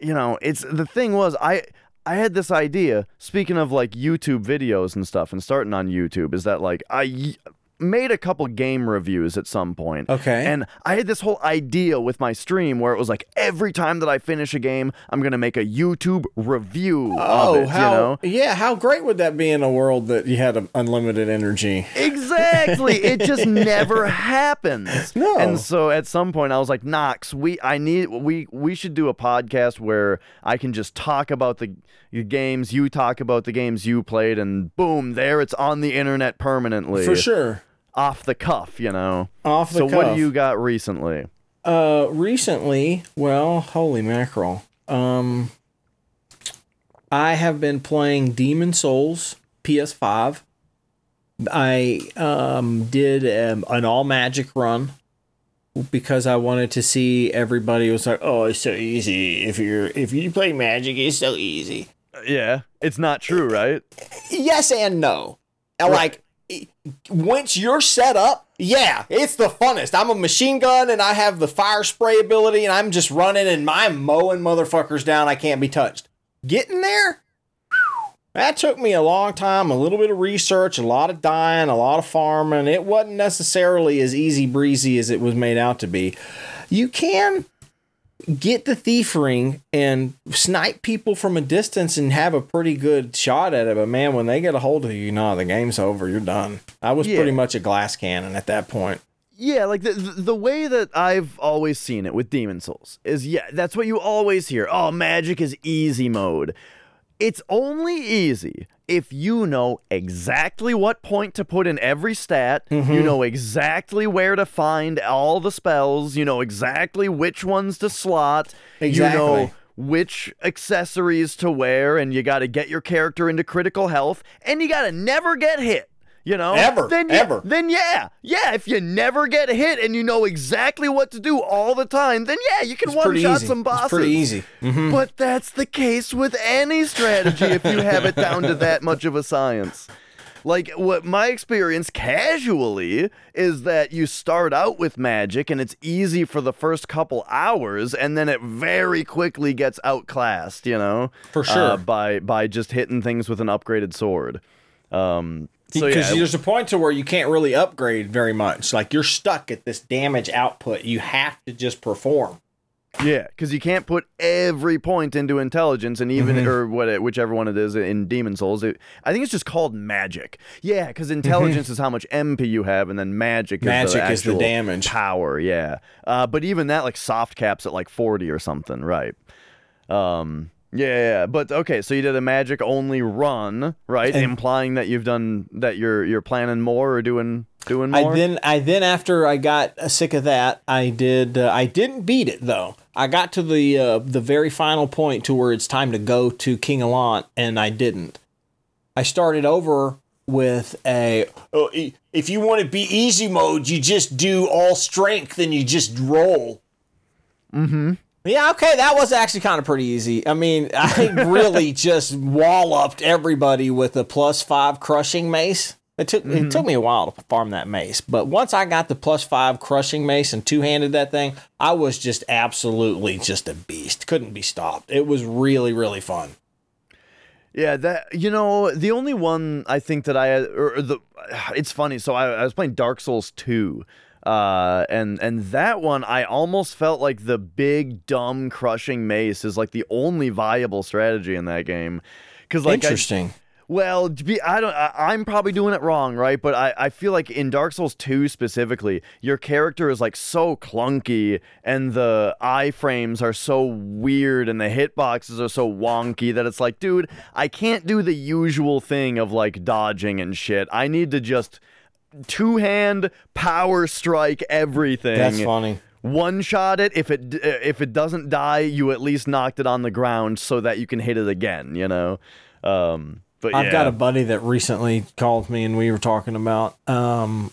you know, it's the thing was I. I had this idea, speaking of like YouTube videos and stuff and starting on YouTube, is that like I made a couple game reviews at some point. Okay. And I had this whole idea with my stream where it was like every time that I finish a game, I'm going to make a YouTube review oh, of it, how you know? yeah, how great would that be in a world that you had unlimited energy? Exactly. it just never happens. No. And so at some point I was like, Knox, we I need we we should do a podcast where I can just talk about the games, you talk about the games you played, and boom, there it's on the internet permanently. For sure. Off the cuff, you know. Off the cuff. so what do you got recently? Uh, recently, well, holy mackerel. Um, I have been playing Demon's Souls PS5. I um did um, an all magic run because I wanted to see everybody was like, "Oh, it's so easy. If you're if you play Magic, it's so easy." Yeah, it's not true, right? Yes and no. And like once you're set up, yeah, it's the funnest. I'm a machine gun and I have the fire spray ability and I'm just running and I'm mowing motherfuckers down. I can't be touched. Getting there, that took me a long time, a little bit of research, a lot of dying, a lot of farming. It wasn't necessarily as easy breezy as it was made out to be. You can get the thief ring and snipe people from a distance and have a pretty good shot at it. But man, when they get a hold of you, no, the game's over. You're done. I was Yeah. pretty much a glass cannon at that point. Yeah, like the the way that I've always seen it with Demon's Souls is yeah, that's what you always hear. Oh, magic is easy mode. It's only easy if you know exactly what point to put in every stat, you mm-hmm. know exactly where to find all the spells, you know exactly which ones to slot, you know which accessories to wear and you got to get your character into critical health and you got to never get hit. You know, Ever, then yeah, ever. then yeah, yeah. If you never get hit and you know exactly what to do all the time, then yeah, you can It's one shot easy. some bosses. It's pretty easy. Mhm. But that's the case with any strategy if you have it down to that much of a science. Like what my experience casually is that you start out with magic and it's easy for the first couple hours and then it very quickly gets outclassed, you know? For sure. Uh, by by just hitting things with an upgraded sword. Um so Because yeah, there's a point to where you can't really upgrade very much. Like you're stuck at this damage output. You have to just perform. Yeah, because you can't put every point into intelligence, and even Mm-hmm. or what, whichever one it is in Demon's Souls. It, I think it's just called magic. Yeah, because intelligence is how much MP you have, and then magic is Mm-hmm. Magic the is the damage. power. Yeah, uh, but even that like soft caps at like forty or something, right? Um, yeah, yeah. But okay, so you did a magic only run, right? And- Implying that you've done that you're you're planning more or doing doing more. I then I then after I got sick of that, I did uh, I didn't beat it though. I got to the uh, the very final point to where it's time to go to King Allant, and I didn't. I started over with a oh, if you want to be easy mode, you just do all strength and you just roll. Mm-hmm. Yeah, okay, that was actually kind of pretty easy. I mean, I really just walloped everybody with a plus five crushing mace. It took it mm-hmm. took me a while to farm that mace, but once I got the plus five crushing mace and two handed that thing, I was just absolutely just a beast. Couldn't be stopped. It was really really fun. Yeah, that you know the only one I think that I or the it's funny. So I, I was playing Dark Souls two, uh, and and that one I almost felt like the big dumb crushing mace is like the only viable strategy in that game, because like I, Interesting. well, be, I don't. I, I'm probably doing it wrong, right? But I, I feel like in Dark Souls 2 specifically, your character is like so clunky, and the iframes are so weird, and the hitboxes are so wonky that it's like, dude, I can't do the usual thing of like dodging and shit. I need to just two hand power strike everything That's funny. one shot it. If it if it doesn't die, you at least knocked it on the ground so that you can hit it again. You know. Um, but I've yeah. got a buddy that recently called me and we were talking about um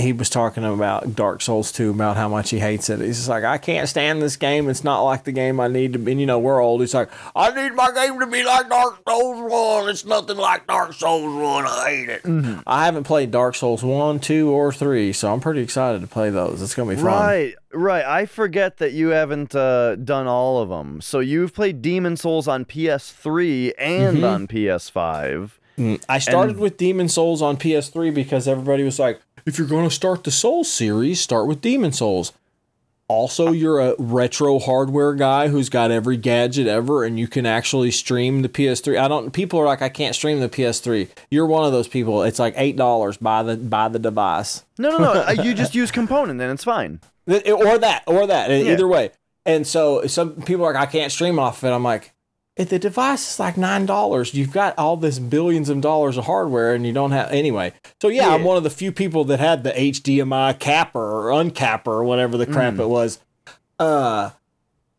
he was talking about Dark Souls 2 about how much he hates it. He's just like, I can't stand this game. It's not like the game I need to be. And, you know, we're old. He's like, I need my game to be like Dark Souls 1. It's nothing like Dark Souls 1. I hate it. Mm-hmm. I haven't played Dark Souls 1, 2, or 3, so I'm pretty excited to play those. It's going to be fun. Right, right. I forget that you haven't uh, done all of them. So you've played Demon's Souls on PS3 and Mm-hmm. on PS5. I started with Demon's Souls on PS3 because everybody was like, if you're going to start the Souls series, start with Demon's Souls. Also, you're a retro hardware guy who's got every gadget ever, and you can actually stream the PS3. I don't. People are like, I can't stream the PS3. You're one of those people. It's like eight dollars by the by the device, No, no, no. you just use component, and it's fine. Or that, or that. Yeah. Either way. And so some people are like, I can't stream off of it. I'm like, if the device is like nine dollars, you've got all this billions of dollars of hardware, and you don't have anyway. So yeah, I'm one of the few people that had the HDMI capper or uncapper or whatever the crap Mm. it was. Uh,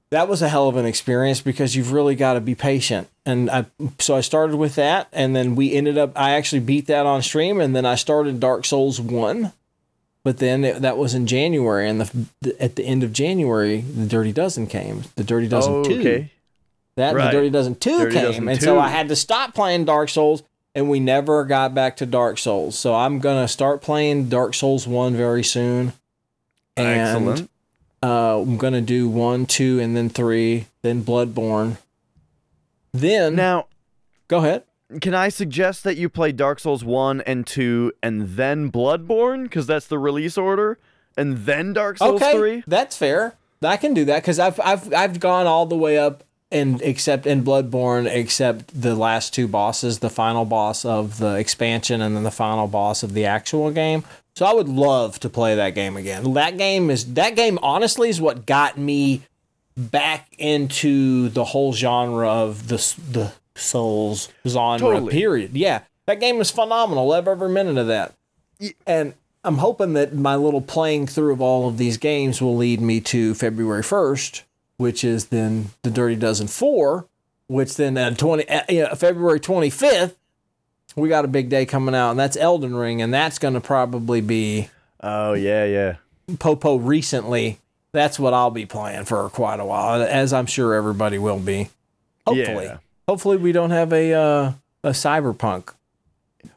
that was a hell of an experience because you've really got to be patient. And I, so I started with that, and then we ended up. I actually beat that on stream, and then I started Dark Souls one. But then it, that was in January, and the, the at the end of January, the Dirty Dozen came. The Dirty Dozen Oh, two. okay. That Right. the Dirty Dozen two Dirty came, Dozen and so I had to stop playing Dark Souls, and we never got back to Dark Souls. So I'm gonna start playing Dark Souls one very soon. And Excellent. uh, I'm gonna do one, two, and then three, then Bloodborne. Then Now, go ahead. can I suggest that you play Dark Souls 1 and 2 and then Bloodborne? Because that's the release order? And then Dark Souls okay, 3? that's fair. I can do that because I've I've I've gone all the way up and except in Bloodborne, except the last two bosses, the final boss of the expansion and then the final boss of the actual game. So I would love to play that game again. That game is that game honestly is what got me back into the whole genre of the the Souls genre Totally. period. Yeah, that game is phenomenal. Love every minute of that. And I'm hoping that my little playing through of all of these games will lead me to February 1st, which is then the Dirty Dozen 4, which then at 20 uh, yeah, February 25th, we got a big day coming out, and that's Elden Ring, and that's going to probably be Oh, yeah, yeah. Popo recently. That's what I'll be playing for quite a while, as I'm sure everybody will be. Hopefully, Yeah. hopefully we don't have a uh, a cyberpunk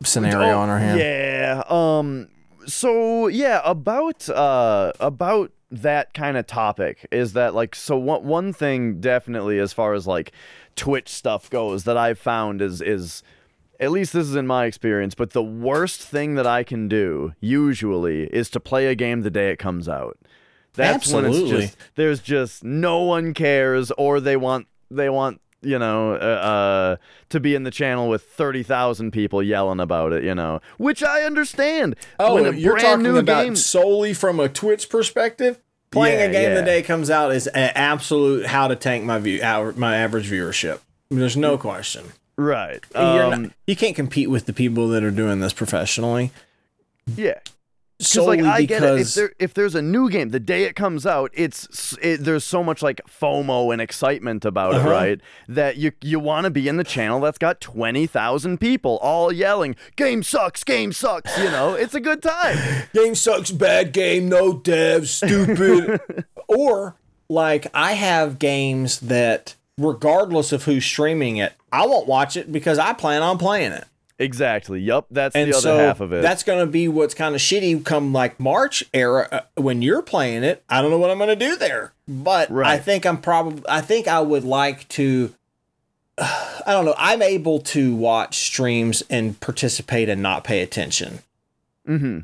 scenario Oh, on our hands. Yeah. Um so yeah, about uh about that kind of topic is that like so one one thing definitely as far as like Twitch stuff goes that I've found is is at least this is in my experience, but the worst thing that I can do usually is to play a game the day it comes out. That's when it's just there's just no one cares or they want they want you know uh, uh to be in the channel with 30,000 people yelling about it, you know. Which I understand. Oh, when you're talking new about game solely from a Twitch perspective. Playing Yeah, a game yeah. the day comes out is an absolute how to tank my view, my average viewership. There's no question. right. Um, not, you can't compete with the people that are doing this professionally. yeah. Because Solely like I get it, if there if there's a new game the day it comes out, it's it, there's so much like FOMO and excitement about Uh-huh. it, right? That you you want to be in the channel that's got twenty thousand people all yelling, "Game sucks, game sucks!" You know, it's a good time. game sucks, bad game, no devs, stupid. or like I have games that regardless of who's streaming it, I won't watch it because I plan on playing it. Exactly. Yup. That's and the other so half of it. that's going to be what's kind of shitty come like March era uh, when you're playing it. I don't know what I'm going to do there, but I think I'm probably. I think I would like to. I don't know. I'm able to watch streams and participate and not pay attention, mm-hmm.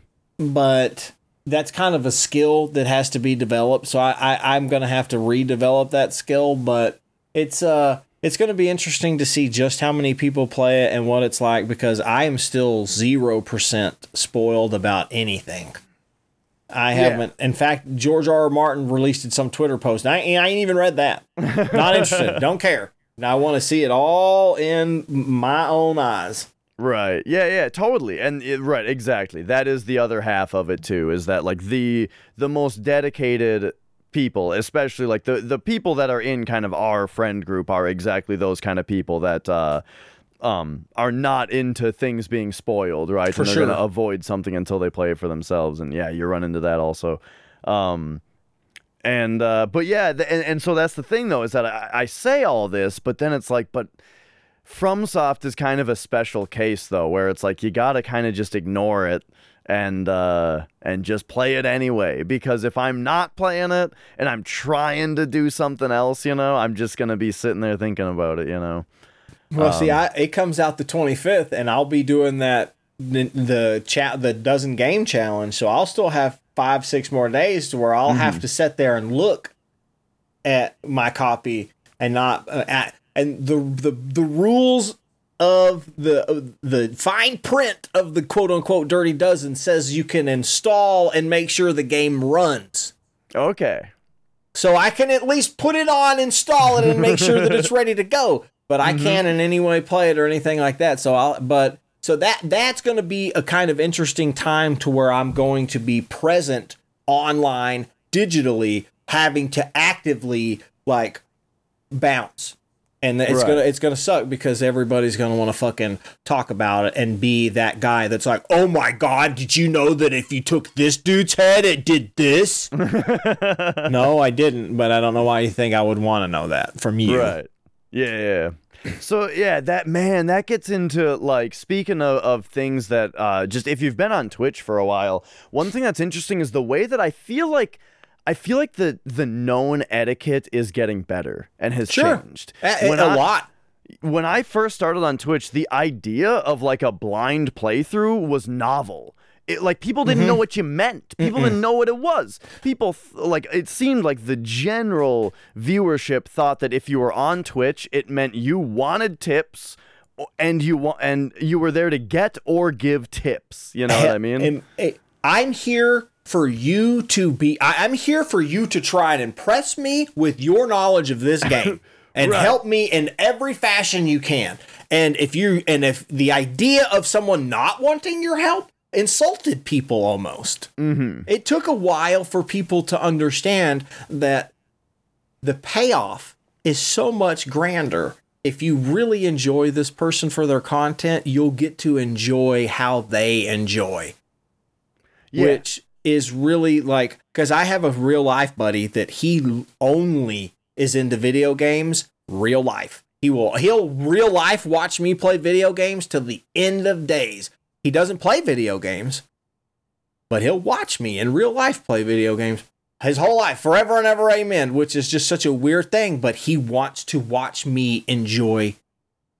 but that's kind of a skill that has to be developed. So I, I I'm going to have to redevelop that skill, but it's uh it's going to be interesting to see just how many people play it and what it's like because I am still 0% spoiled about anything. I haven't. In fact, George R. R. Martin released some Twitter post. I, I ain't even read that. Not interested. Don't care. Now I want to see it all in my own eyes. Right. Yeah, yeah, totally. And it, right, exactly. That is the other half of it too is that like the the most dedicated people, especially like the the people that are in kind of our friend group are exactly those kind of people that uh um are not into things being spoiled, right? For and they're sure. gonna avoid something until they play it for themselves. And yeah, you run into that also. Um and uh but yeah, th- and, and so that's the thing though, is that I, I say all this, but then it's like, but FromSoft is kind of a special case though, where it's like you gotta kind of just ignore it and uh and just play it anyway because if I'm not playing it and I'm trying to do something else, you know, I'm just gonna be sitting there thinking about it, you know. Well, see, Um, I, it comes out the 25th, and I'll be doing that the, the chat the dozen game challenge. So I'll still have five six more days to where I'll Mm-hmm. have to sit there and look at my copy and not uh, at and the the the rules of the the fine print of the quote unquote dirty dozen says you can install and make sure the game runs. Okay. So I can at least put it on, install it, and make sure that it's ready to go. But I mm-hmm. can't in any way play it or anything like that. So I'll but so that that's going to be a kind of interesting time to where I'm going to be present online digitally, having to actively like bounce. And it's Right. gonna it's gonna suck because everybody's gonna want to fucking talk about it and be that guy that's like, oh my god, did you know that if you took this dude's head, it did this? no, I didn't, but I don't know why you think I would want to know that from you. Right. Yeah, yeah. So yeah, that man, that gets into like speaking of, of things that uh just if you've been on Twitch for a while, one thing that's interesting is the way that I feel like I feel like the the known etiquette is getting better and has Sure. changed. A, When a I- lot. when I first started on Twitch, the idea of like a blind playthrough was novel. It, like people didn't Mm-hmm. know what you meant. People didn't know what it was. People th- like it seemed like the general viewership thought that if you were on Twitch, it meant you wanted tips and you wa- and you were there to get or give tips. You know what I mean? And, eh, I'm here for you to be. I, I'm here for you to try and impress me with your knowledge of this game and Right. help me in every fashion you can. And if you and if the idea of someone not wanting your help insulted people almost. Mm-hmm. It took a while for people to understand that the payoff is so much grander. If you really enjoy this person for their content, you'll get to enjoy how they enjoy yeah. which is really like because I have a real life buddy that he only is into video games, real life. He will he'll real life watch me play video games till the end of days. He doesn't play video games, but he'll watch me in real life play video games his whole life, forever and ever, amen. Which is just such a weird thing, but he wants to watch me enjoy,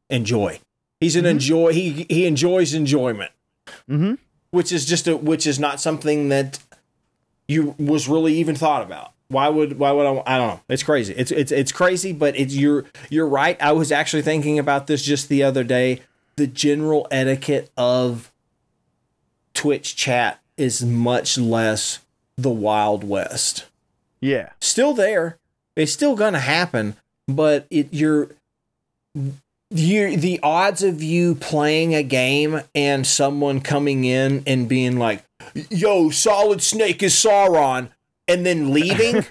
enjoy. He's an enjoy. He he enjoys enjoyment mm-hmm. Which is just a which is not something that you was really even thought about. Why would why would I I don't know. It's crazy. It's it's it's crazy, but it's you're you're right. I was actually thinking about this just the other day. The general etiquette of Twitch chat is much less the Wild West. Yeah. Still there. It's still gonna happen, but it you're you the odds of you playing a game and someone coming in and being like, "Yo, Solid Snake is Sauron," and then leaving,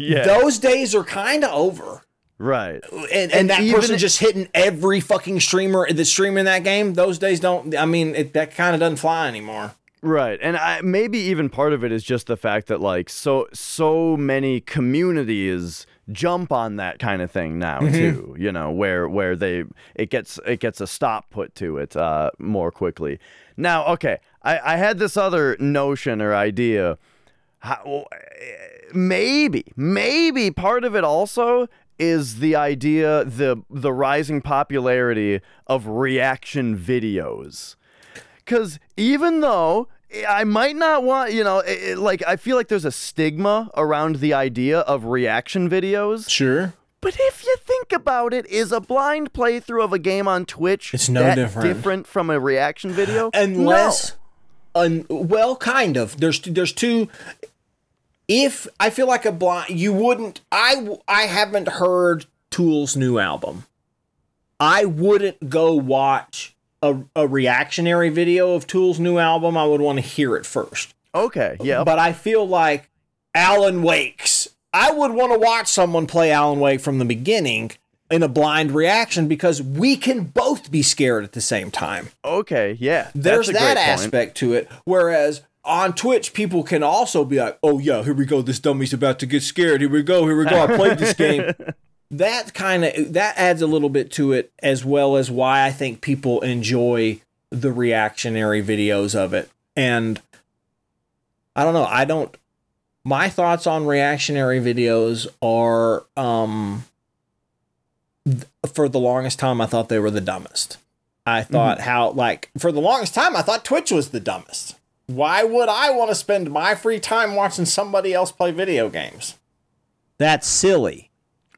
yeah. those days are kind of over. right. And, and, And that person just hitting every fucking streamer that's streaming that game. Those days don't. I mean, it, that kind of doesn't fly anymore. Right. And I, maybe even part of it is just the fact that like so so many communities jump on that kind of thing now too, you know, where where they it gets it gets a stop put to it uh more quickly. Now, okay, I I had this other notion or idea. How, maybe maybe part of it also is the idea the the rising popularity of reaction videos. Because even though I might not want, you know, it, it- like I feel like there's a stigma around the idea of reaction videos. Sure. But if you think about it, is a blind playthrough of a game on Twitch It's no different. different from a reaction video? unless un, well kind of there's there's two if i feel like a blind you wouldn't I I haven't heard tool's new album i wouldn't go watch a, a reactionary video of tool's new album i would want to hear it first. Okay, yeah. but i feel like alan wakes I would want to watch someone play Alan Wake from the beginning in a blind reaction because we can both be scared at the same time. Okay, yeah. There's that great point. aspect to it. Whereas on Twitch, people can also be like, "Oh yeah, here we go. This dummy's about to get scared. Here we go. Here we go. I played this game." That kind of that adds a little bit to it, as well as why I think people enjoy the reactionary videos of it. And I don't know. I don't. My thoughts on reactionary videos are, um, for the longest time, I thought they were the dumbest. I thought how like for the longest time I thought Twitch was the dumbest. Why would I want to spend my free time watching somebody else play video games? That's silly.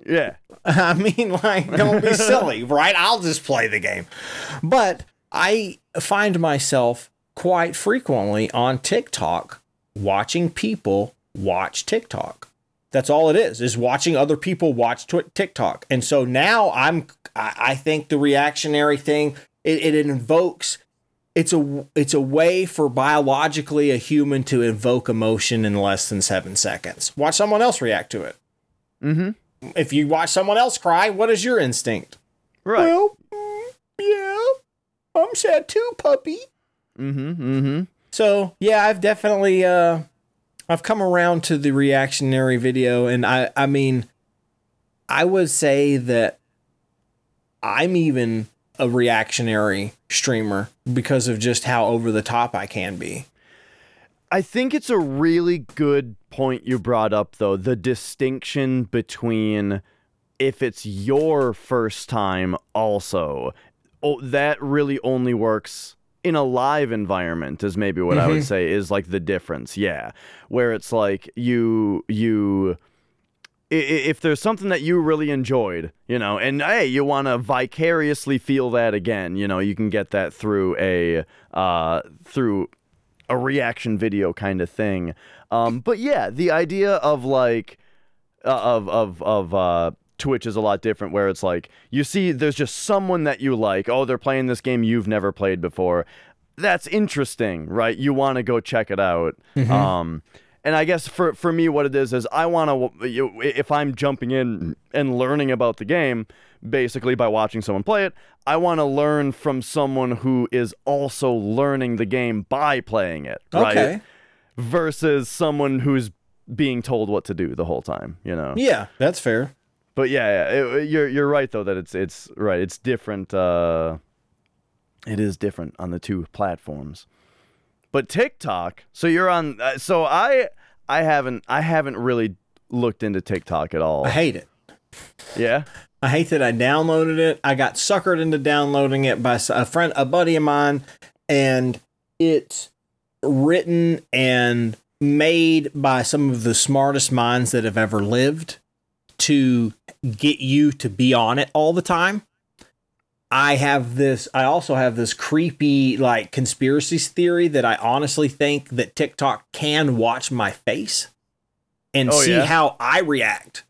Yeah. I mean, like, don't be silly, right? I'll just play the game. But I find myself quite frequently on TikTok watching people watch TikTok. That's all it is, is watching other people watch TikTok. And so now I'm, I, I think the reactionary thing, it, it invokes, it's a, it's a way for biologically a human to invoke emotion in less than seven seconds. Watch someone else react to it Mm-hmm. If you watch someone else cry, what is your instinct? Right. Well, mm, yeah, I'm sad too, puppy. mm-hmm. Mm-hmm. So yeah, I've definitely uh, I've come around to the reactionary video, and I I mean, I would say that I'm even a reactionary streamer because of just how over the top I can be. I think it's a really good point you brought up, though the distinction between if it's your first time, also. Oh, that really only works in a live environment, is maybe what I would say is like the difference. Yeah. Where it's like you, you, if there's something that you really enjoyed, you know, and hey, you want to vicariously feel that again, you know, you can get that through a uh, through a reaction video kind of thing. Um, but yeah, the idea of like uh, of of of uh, Twitch is a lot different, where it's like you see there's just someone that you like. Oh, they're playing this game you've never played before. That's interesting, right? You want to go check it out. Um, and I guess for for me, what it is is I want to. If I'm jumping in and learning about the game, basically by watching someone play it, I want to learn from someone who is also learning the game by playing it, right? Okay. Versus someone who's being told what to do the whole time, you know. Yeah, that's fair. But yeah, yeah it, you're you're right though that it's it's right. It's different. Uh, it is different on the two platforms. But TikTok. So you're on. Uh, so I I haven't I haven't really looked into TikTok at all. I hate it. Yeah. I hate that I downloaded it. I got suckered into downloading it by a friend, a buddy of mine, and it's written and made by some of the smartest minds that have ever lived to get you to be on it all the time. I have this, I also have this creepy, like, conspiracy theory that I honestly think that TikTok can watch my face and Oh, see yeah? how I react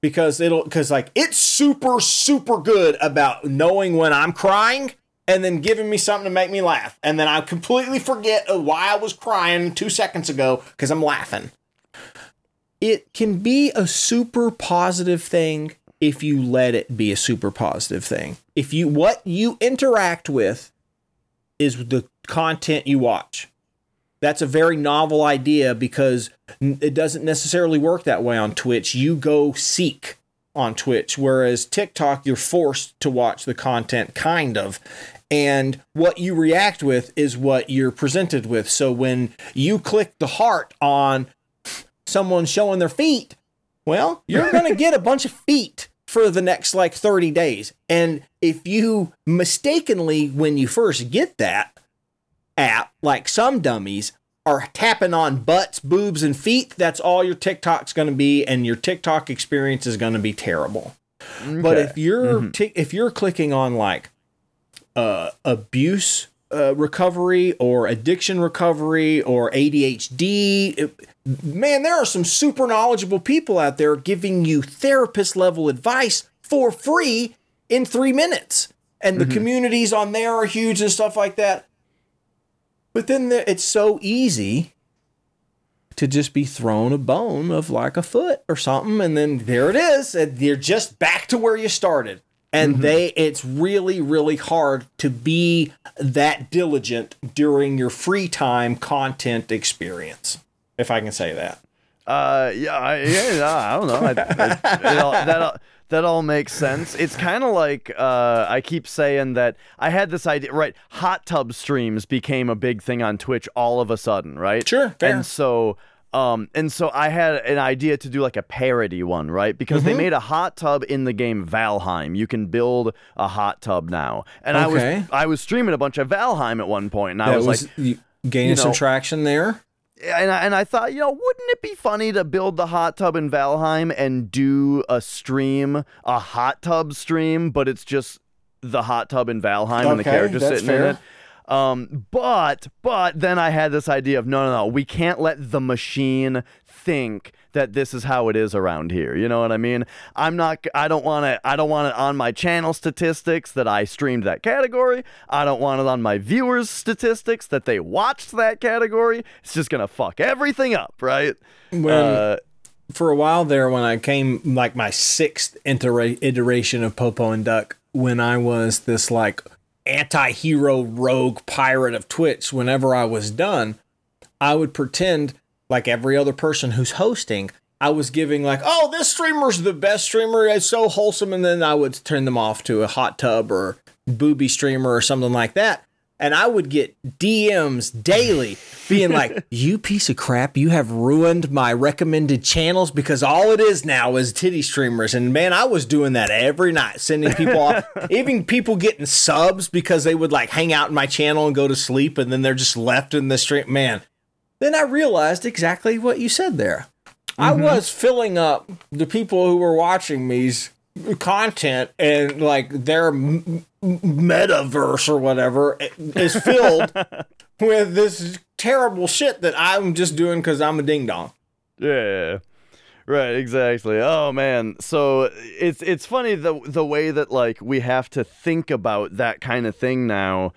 because it'll because like it's super super good about knowing when I'm crying and then giving me something to make me laugh and then I completely forget why I was crying two seconds ago because I'm laughing. It can be a super positive thing if you let it be a super positive thing. If you what you interact with is the content you watch. That's a very novel idea because it doesn't necessarily work that way on Twitch. You go seek on Twitch, whereas TikTok, you're forced to watch the content, kind of. And what you react with is what you're presented with. So when you click the heart on someone showing their feet, well, you're going to get a bunch of feet for the next like 30 days. And if you mistakenly, when you first get that, app, like some dummies, are tapping on butts, boobs, and feet, that's all your TikTok's going to be, and your TikTok experience is going to be terrible. But if you're ti- if you're clicking on like uh, abuse uh, recovery or addiction recovery or ADHD, it- man, there are some super knowledgeable people out there giving you therapist level advice for free in three minutes. And the communities on there are huge and stuff like that. But then the, it's so easy to just be thrown a bone of like a foot or something, and then there it is, and you're just back to where you started. And they, it's really, really hard to be that diligent during your free time content experience, if I can say that. Uh, yeah, I, yeah, I don't know. I, I, all, that all, that all makes sense. It's kind of like uh, I keep saying that I had this idea. Right, hot tub streams became a big thing on Twitch all of a sudden. Right. Sure, fair. And so. Um, and so I had an idea to do like a parody one, right? Because Mm-hmm. they made a hot tub in the game Valheim. You can build a hot tub now, and I was I was streaming a bunch of Valheim at one point, and I was, was, like, you gaining you some traction there. and I, and I thought, you know, wouldn't it be funny to build the hot tub in Valheim and do a stream, a hot tub stream, but it's just the hot tub in Valheim and the Okay, character that's sitting in it. Um, but but then I had this idea of no, no, no, we can't let the machine think that this is how it is around here. You know what I mean? I'm not. I don't want to. I don't want it on my channel statistics that I streamed that category. I don't want it on my viewers' statistics that they watched that category. It's just gonna fuck everything up, right? When Uh, for a while there, when I came like my sixth itera- iteration of Popo and Duck, when I was this like anti-hero rogue pirate of Twitch, whenever I was done, I would pretend like every other person who's hosting. I was giving like, oh, this streamer's the best streamer. It's so wholesome, and then I would turn them off to a hot tub or booby streamer or something like that. And I would get DMs daily being like, You piece of crap, you have ruined my recommended channels because all it is now is titty streamers. And man, I was doing that every night, sending people off, even people getting subs because they would like hang out in my channel and go to sleep and then they're just left in the stream. Man, then I realized exactly what you said there. I mm-hmm. was filling up the people who were watching me's content and like their m- metaverse or whatever is filled with this terrible shit that I'm just doing because I'm a ding dong. Yeah. Right, exactly. Oh man. So it's it's funny the the way that like we have to think about that kind of thing now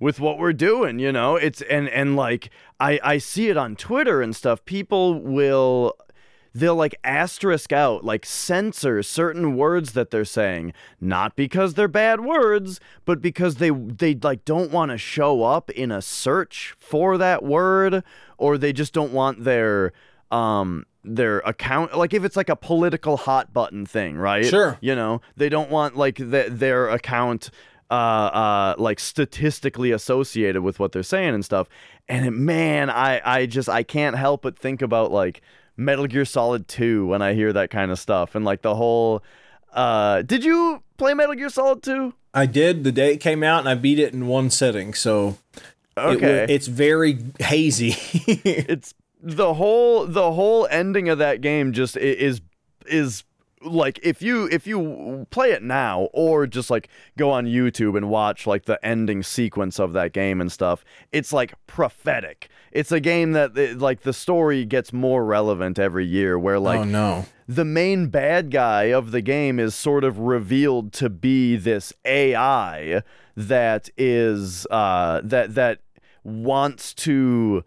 with what we're doing, you know? It's and and like I I see it on Twitter and stuff. People will they'll like asterisk out like censor certain words that they're saying not because they're bad words but because they they like don't want to show up in a search for that word or they just don't want their um their account like if it's like a political hot button thing right Sure. you know they don't want like the, their account uh uh like statistically associated with what they're saying and stuff and it, man i i just i can't help but think about like metal gear solid 2 when i hear that kind of stuff and like the whole uh did you play metal gear solid 2 I did the day it came out and I beat it in one sitting. So it okay it's very hazy. it's the whole the whole ending of that game just is is like if you if you play it now or just like go on YouTube and watch like the ending sequence of that game and stuff it's like prophetic it's a game that it- like the story gets more relevant every year where like oh no. the main bad guy of the game is sort of revealed to be this AI that is uh, that that wants to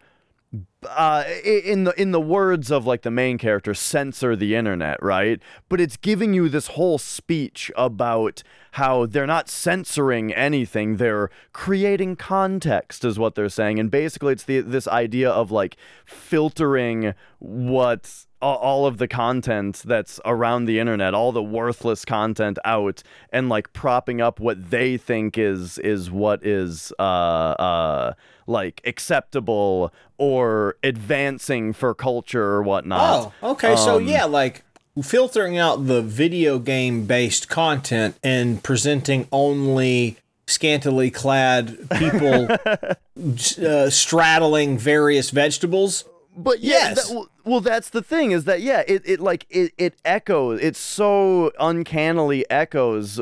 uh, in the in the words of like the main character, censor the internet, right? But it's giving you this whole speech about how they're not censoring anything; they're creating context, is what they're saying. And basically, it's the this idea of like filtering what a- all of the content that's around the internet, all the worthless content out, and like propping up what they think is is what is uh uh like acceptable or advancing for culture or whatnot. Oh, okay. so Um, yeah, like filtering out the video game based content and presenting only scantily clad people uh, straddling various vegetables. But yeah, Yes. that- well- that's the thing is that yeah, it, it like it it echoes. It so uncannily echoes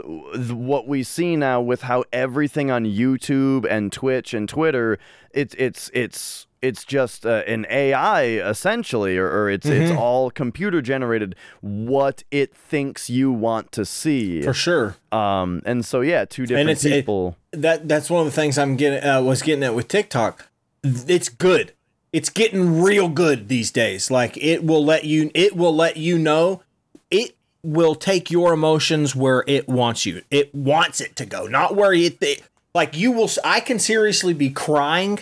what we see now with how everything on YouTube and Twitch and Twitter. It's it's it's it's just uh, an AI essentially, or, or it's it's all computer generated. What it thinks you want to see. For sure. Um, and so yeah, two different it's- it- people. That that's one of the things I'm getting uh, was getting at with TikTok. It's good. It's getting real good these days. Like it will let you it will let you know it will take your emotions where it wants you. It wants it to go, not where it th- like you will I can seriously be crying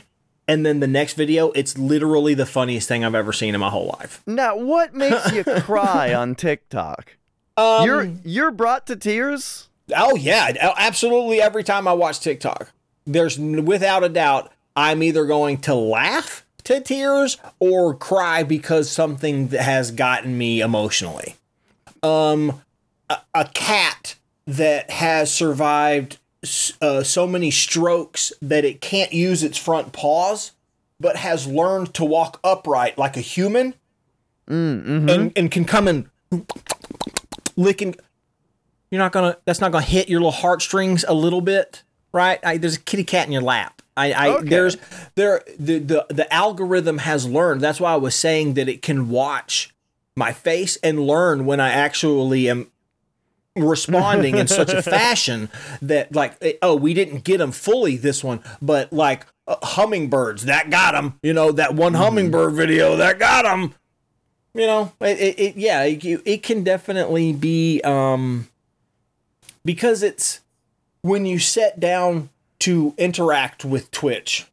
and then the next video it's literally the funniest thing I've ever seen in my whole life. Now, what makes you cry on TikTok? Um, you're you're brought to tears. Oh yeah, absolutely. Every time I watch TikTok, there's without a doubt I'm either going to laugh to tears or cry because something has gotten me emotionally. Um, a, a cat that has survived uh, so many strokes that it can't use its front paws, but has learned to walk upright like a human, mm, mm-hmm. and and can come and licking. You're not gonna. That's not gonna hit your little heartstrings a little bit, right? I, there's a kitty cat in your lap. I, I okay. there's there the, the the algorithm has learned. That's why I was saying that it can watch my face and learn when I actually am responding in such a fashion that like eh, oh we didn't get them fully this one but like uh, hummingbirds that got them you know that one mm-hmm. hummingbird video that got them you know it, it, it yeah it, it can definitely be um because it's when you set down to interact with Twitch,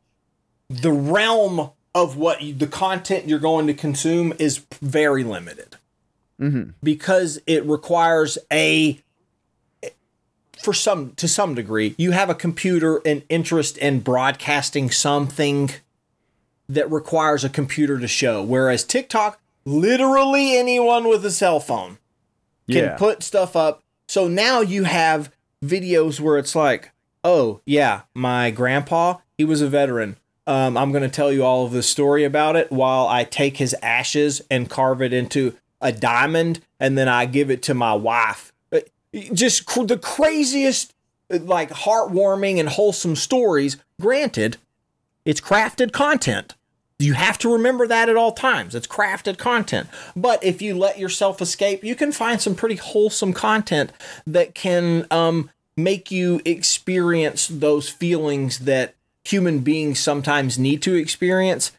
the realm of what you, the content you're going to consume is very limited mm-hmm. because it requires a for some to some degree you have a computer and interest in broadcasting something that requires a computer to show whereas TikTok literally anyone with a cell phone can yeah. put stuff up so now you have videos where it's like oh yeah, my grandpa, he was a veteran. Um, I'm going to tell you all of the story about it while I take his ashes and carve it into a diamond, and then I give it to my wife. Uh, just cr- the craziest, uh, like heartwarming and wholesome stories. Granted, it's crafted content. You have to remember that at all times. It's crafted content. But if you let yourself escape, you can find some pretty wholesome content that can um, make you experience those feelings that human beings sometimes need to experience,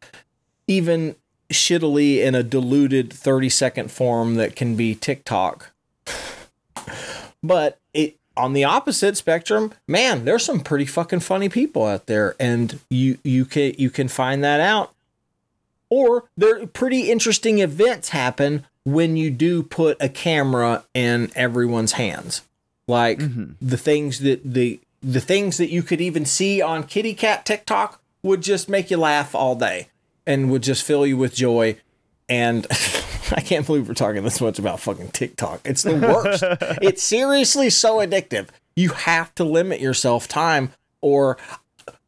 even shittily in a diluted 30 second form that can be TikTok. but it on the opposite spectrum, man, there's some pretty fucking funny people out there and you you can you can find that out. Or there pretty interesting events happen when you do put a camera in everyone's hands. Like mm-hmm. the things that the the things that you could even see on kitty cat TikTok would just make you laugh all day and would just fill you with joy. And I can't believe we're talking this much about fucking TikTok. It's the worst. it's seriously so addictive. You have to limit yourself time or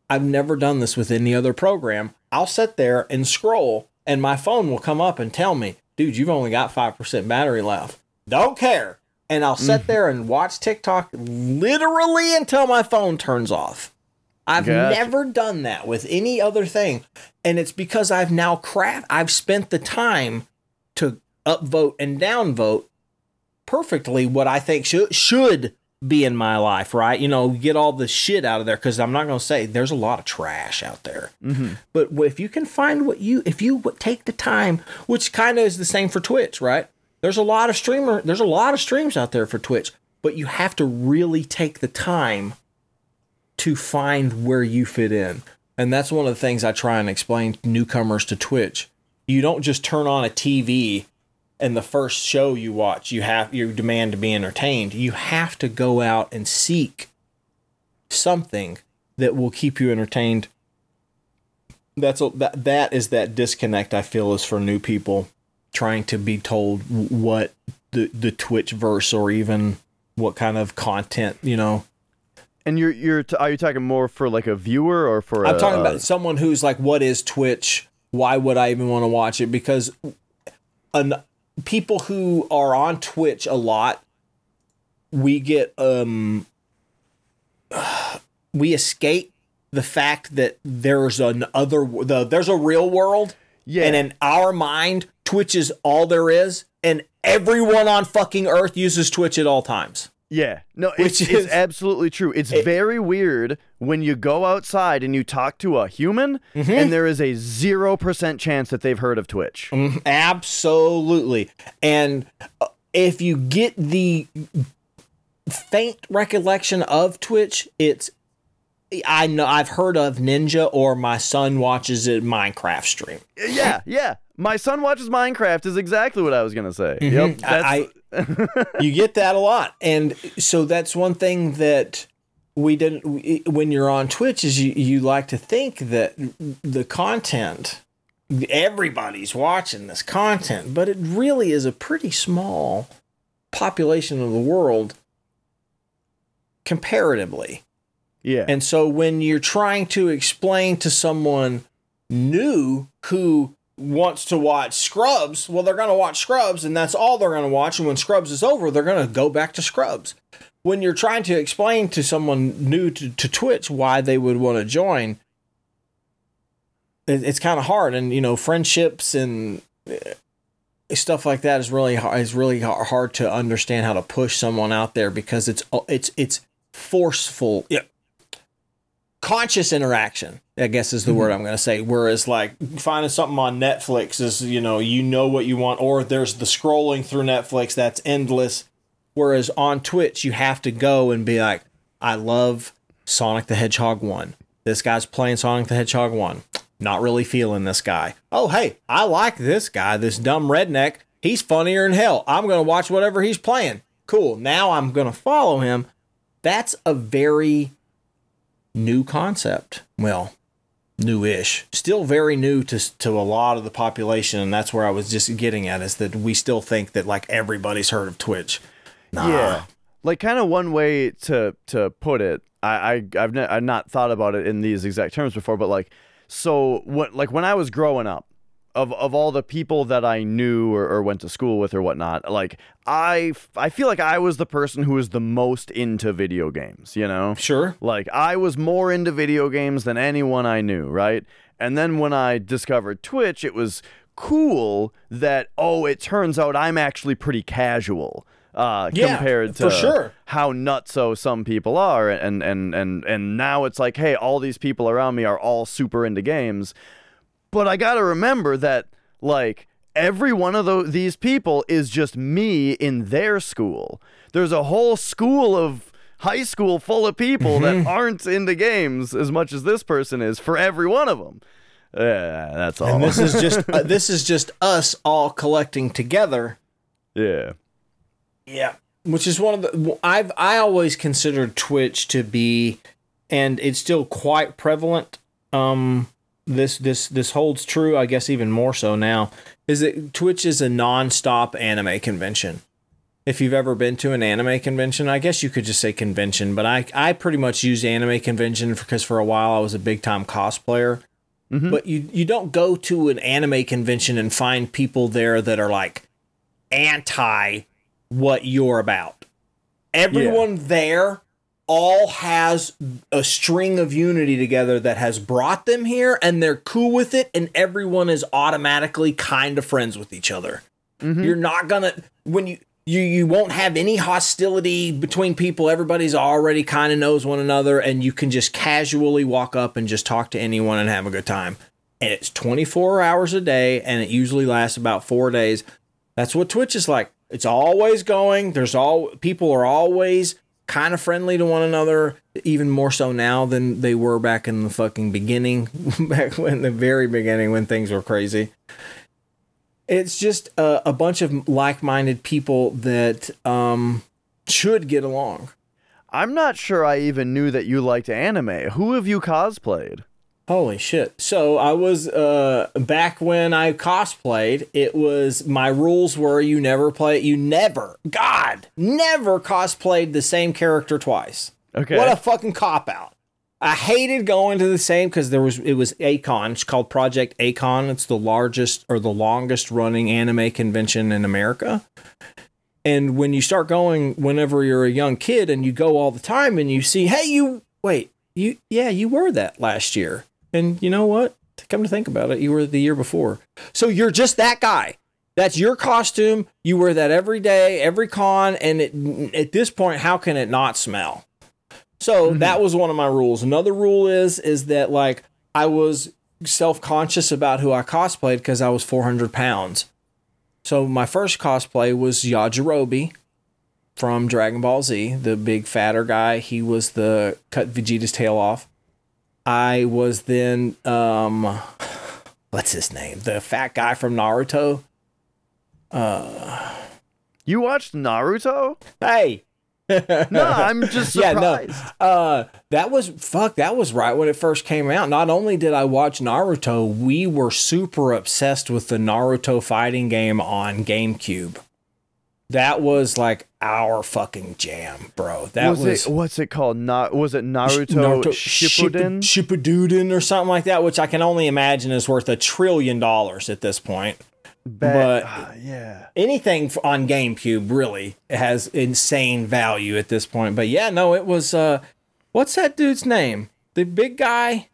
I've never done this with any other program. I'll sit there and scroll and my phone will come up and tell me, dude, you've only got 5% battery left. Don't care and I'll sit mm-hmm. there and watch TikTok literally until my phone turns off. I've gotcha. never done that with any other thing. And it's because I've now craft I've spent the time to upvote and downvote perfectly what I think should should be in my life, right? You know, get all the shit out of there because I'm not going to say there's a lot of trash out there. Mm-hmm. But if you can find what you, if you take the time, which kind of is the same for Twitch, right? There's a lot of streamer, there's a lot of streams out there for Twitch, but you have to really take the time to find where you fit in. And that's one of the things I try and explain to newcomers to Twitch. You don't just turn on a TV and the first show you watch, you have you demand to be entertained. You have to go out and seek something that will keep you entertained. That's a, that that is that disconnect I feel is for new people trying to be told what the the Twitch verse or even what kind of content you know. And you're you're t- are you talking more for like a viewer or for? I'm a, talking about someone who's like, what is Twitch? Why would I even want to watch it? Because an, people who are on Twitch a lot, we get um, we escape the fact that there's an other the there's a real world. Yeah. And in our mind, Twitch is all there is, and everyone on fucking Earth uses Twitch at all times. Yeah, no, Which is- it's absolutely true. It's very weird when you go outside and you talk to a human, Mm-hmm. and there is a zero percent chance that they've heard of Twitch. Mm, Absolutely. And uh, if you get the faint recollection of Twitch, it's I know I've heard of Ninja or my son watches it Minecraft stream. Yeah, yeah. My son watches Minecraft is exactly what I was gonna say. Mm-hmm. Yep, that's, I, you get that a lot, and so that's one thing that we didn't. we- When you're on Twitch, is you you like to think that the content, everybody's watching this content, but it really is a pretty small population of the world comparatively. Yeah, And so when you're trying to explain to someone new who wants to watch Scrubs, well, they're going to watch Scrubs and that's all they're going to watch. And when Scrubs is over, they're going to go back to Scrubs. When you're trying to explain to someone new to, to Twitch why they would want to join, it, it's kind of hard. And, you know, friendships and uh, stuff like that is really hard, is really hard to understand how to push someone out there because it's it's it's forceful yeah. Conscious interaction i guess is the mm-hmm. word i'm going to say. Whereas like finding something on netflix is you know you know what you want or there's the scrolling through netflix that's endless. Whereas on twitch you have to go and be like i love sonic the hedgehog 1 this guy's playing sonic the hedgehog 1 not really feeling this guy. Oh hey i like this guy this dumb redneck. He's funnier than hell. I'm going to watch whatever he's playing. Cool. Now i'm going to follow him. That's a very new concept. Well, newish, still very new to to a lot of the population, and that's where I was just getting at is that we still think that like everybody's heard of Twitch. Nah. yeah. Like kind of one way to to put it. I, I I've ne- I've not thought about it in these exact terms before, but like so what like when I was growing up, of of all the people that I knew or, or went to school with or whatnot, like I f- I feel like I was the person who was the most into video games. You know, Sure. like I was more into video games than anyone I knew, right? And then when I discovered Twitch, it was cool that oh, it turns out I'm actually pretty casual uh, Yeah, compared to sure. how nutso some people are, and and and and now it's like, hey, all these people around me are all super into games, but I got to remember that like every one of these people is just me in their school. There's a whole school of high school full of people Mm-hmm. that aren't into games as much as this person is for every one of them. Yeah, that's all. And this is just uh, this is just us all collecting together. yeah. Yeah. Which is one of the I've I always considered Twitch to be and it's still quite prevalent. Um this this this holds true, I guess even more so now, is that Twitch is a non-stop anime convention. If you've ever been to an anime convention, I guess you could just say convention, but I I pretty much use anime convention because for a while I was a big time cosplayer. Mm-hmm. But you you don't go to an anime convention and find people there that are like anti what you're about. Everyone there all has a string of unity together that has brought them here and they're cool with it and everyone is automatically kind of friends with each other. Mm-hmm. You're not going to when you you you won't have any hostility between people. Everybody's already kind of knows one another and you can just casually walk up and just talk to anyone and have a good time. And it's 24 hours a day and it usually lasts about 4 days. That's what Twitch is like. It's always going. There's all people are always kind of friendly to one another, even more so now than they were back in the fucking beginning, back when the very beginning when things were crazy. It's just a, a bunch of like-minded people that um, should get along. I'm not sure I even knew that you liked anime. Who have you cosplayed? Holy shit. So I was uh back when I cosplayed, it was my rules were you never play you never God never cosplayed the same character twice. Okay. What a fucking cop out. I hated going to the same because there was it was A-Kon. It's called Project A-Kon. It's the largest or the longest running anime convention in America. And when you start going whenever you're a young kid and you go all the time and you see, hey, you wait, you yeah, you were that last year. And you know what? To come to think about it, you were the year before. So you're just that guy. That's your costume. You wear that every day, every con, and it, at this point, how can it not smell? So Mm-hmm. that was one of my rules. Another rule is is that like I was self conscious about who I cosplayed because I was 400 pounds. So my first cosplay was Yajirobe from Dragon Ball Z, the big fatter guy. He was the cut Vegeta's tail off. I was then um what's his name? The fat guy from Naruto. Uh, You watched Naruto? Hey. No, I'm just Yeah, no. Uh that was fuck, that was right when it first came out. Not only did I watch Naruto, we were super obsessed with the Naruto fighting game on GameCube. That was like our fucking jam, bro. That was, was, it? What's it called? Not was it Naruto, Naruto Shippuden? Shippuden or something like that, which I can only imagine is worth a trillion dollars at this point. But- ah, yeah. anything on GameCube really has insane value at this point. But yeah, no, it was uh what's that dude's name? The big guy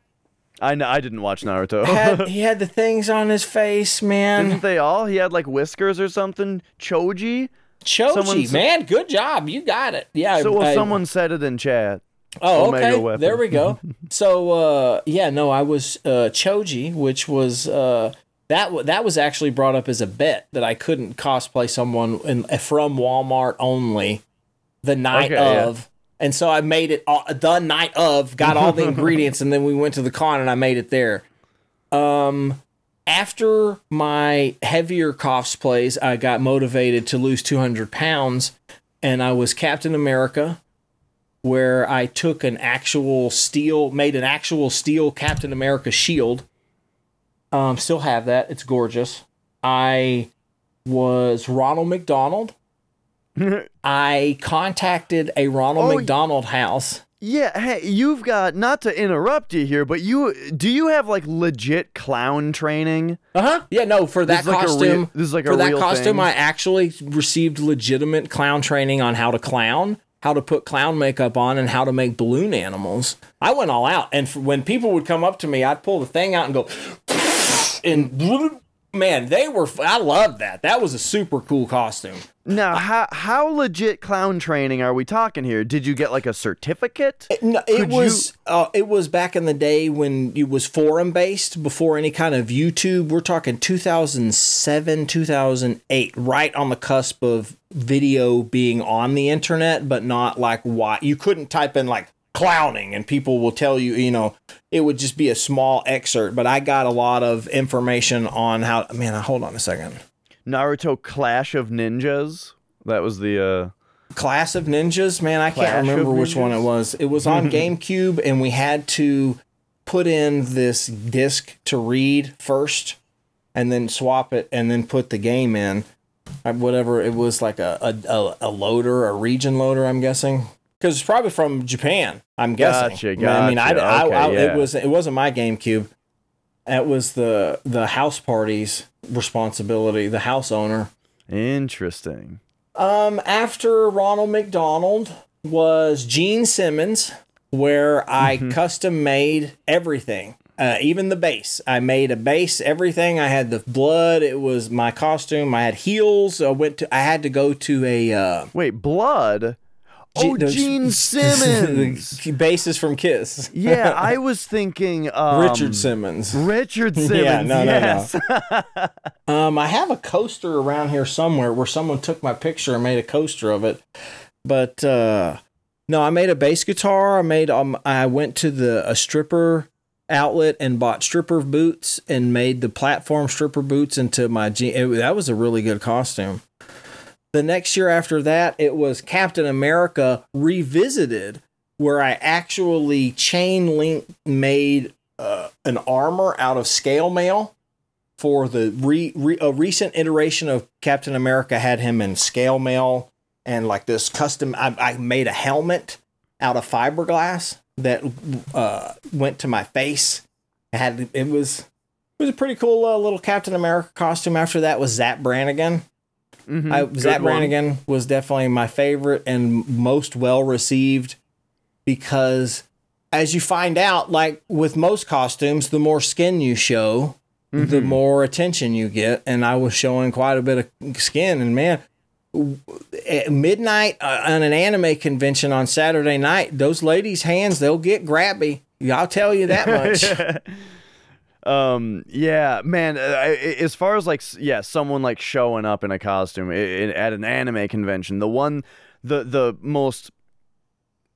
I know. I didn't watch Naruto. had he had the things on his face, man. Didn't they all? He had like whiskers or something. Choji. Choji, someone's- man, good job. You got it. Yeah. So well, I- someone said it in chat. Oh, Omega okay. weapon. There we go. so uh yeah, no, I was uh Choji, which was uh that w- that was actually brought up as a bet that I couldn't cosplay someone in, from Walmart only the night Okay, yeah. of. And so I made it all, the night of, got all the ingredients, and then we went to the con and I made it there. Um, after my heavier cosplays, I got motivated to lose 200 pounds, and I was Captain America, where I took an actual steel, made an actual steel Captain America shield. Um, still have that. It's gorgeous. I was Ronald McDonald. I contacted a Ronald Oh, McDonald house. Yeah, hey, you've got not to interrupt you here, but you do you have like legit clown training? Uh huh. Yeah, no, for that is like a costume. real- this is like a for that costume, thing? I actually received legitimate clown training on how to clown, how to put clown makeup on, and how to make balloon animals. I went all out, and f when people would come up to me, I'd pull the thing out and go, and man, they were. I love that. That was a super cool costume. Now, how how legit clown training are we talking here? Did you get like a certificate? No, it Could you- was uh, it was back in the day when it was forum based before any kind of YouTube. We're talking 2007, 2008, right on the cusp of video being on the internet, but not like why you couldn't type in like clowning and people will tell you, you know, it would just be a small excerpt. But I got a lot of information on how. Man, hold on a second. Naruto Clash of Ninjas. That was the uh Class of Ninjas, man, I Clash can't remember which one it was. It was on GameCube, and we had to put in this disc to read first, and then swap it, and then put the game in. Uh, Whatever it was, like a a, a, a loader, a region loader, I'm guessing, because it's probably from Japan. I'm guessing. Gotcha, I mean, I, gotcha. I, I, Okay, it was it wasn't my GameCube. It was the the house party's responsibility, the house owner. interesting. Um, after Ronald McDonald was Gene Simmons, where I custom made everything, uh, even the base. I made a base, everything. I had the blood. It was my costume. I had heels. I went to. I had to go to a. Uh, Wait, blood? Oh, those- Gene Simmons. basis from Kiss. yeah, I was thinking um, Richard Simmons. Richard Simmons. Yeah, no, no, no. yes. Um, I have a coaster around here somewhere where someone took my picture and made a coaster of it. But uh, no, I made a bass guitar. I made um, I went to the a stripper outlet and bought stripper boots and made the platform stripper boots into my je- it, that was a really good costume. The next year after that, it was Captain America revisited, where I actually chain link made uh, an armor out of scale mail for the re, re, a recent iteration of Captain America had him in scale mail and like this custom. I, I made a helmet out of fiberglass that uh, went to my face. It had it was it was a pretty cool uh, little Captain America costume. After that was Zap Brannigan. Mhm, I, one. Brannigan was definitely my favorite and most well received because, as you find out, like with most costumes, the more skin you show, the more attention you get. And I was showing quite a bit of skin. And man, at midnight uh, on an anime convention on Saturday night, those ladies' hands, they'll get grabby. I'll tell you that much. Um. Yeah, man. uh, I- As far as like, yeah, someone like showing up in a costume i- i- at an anime convention, the one, the the most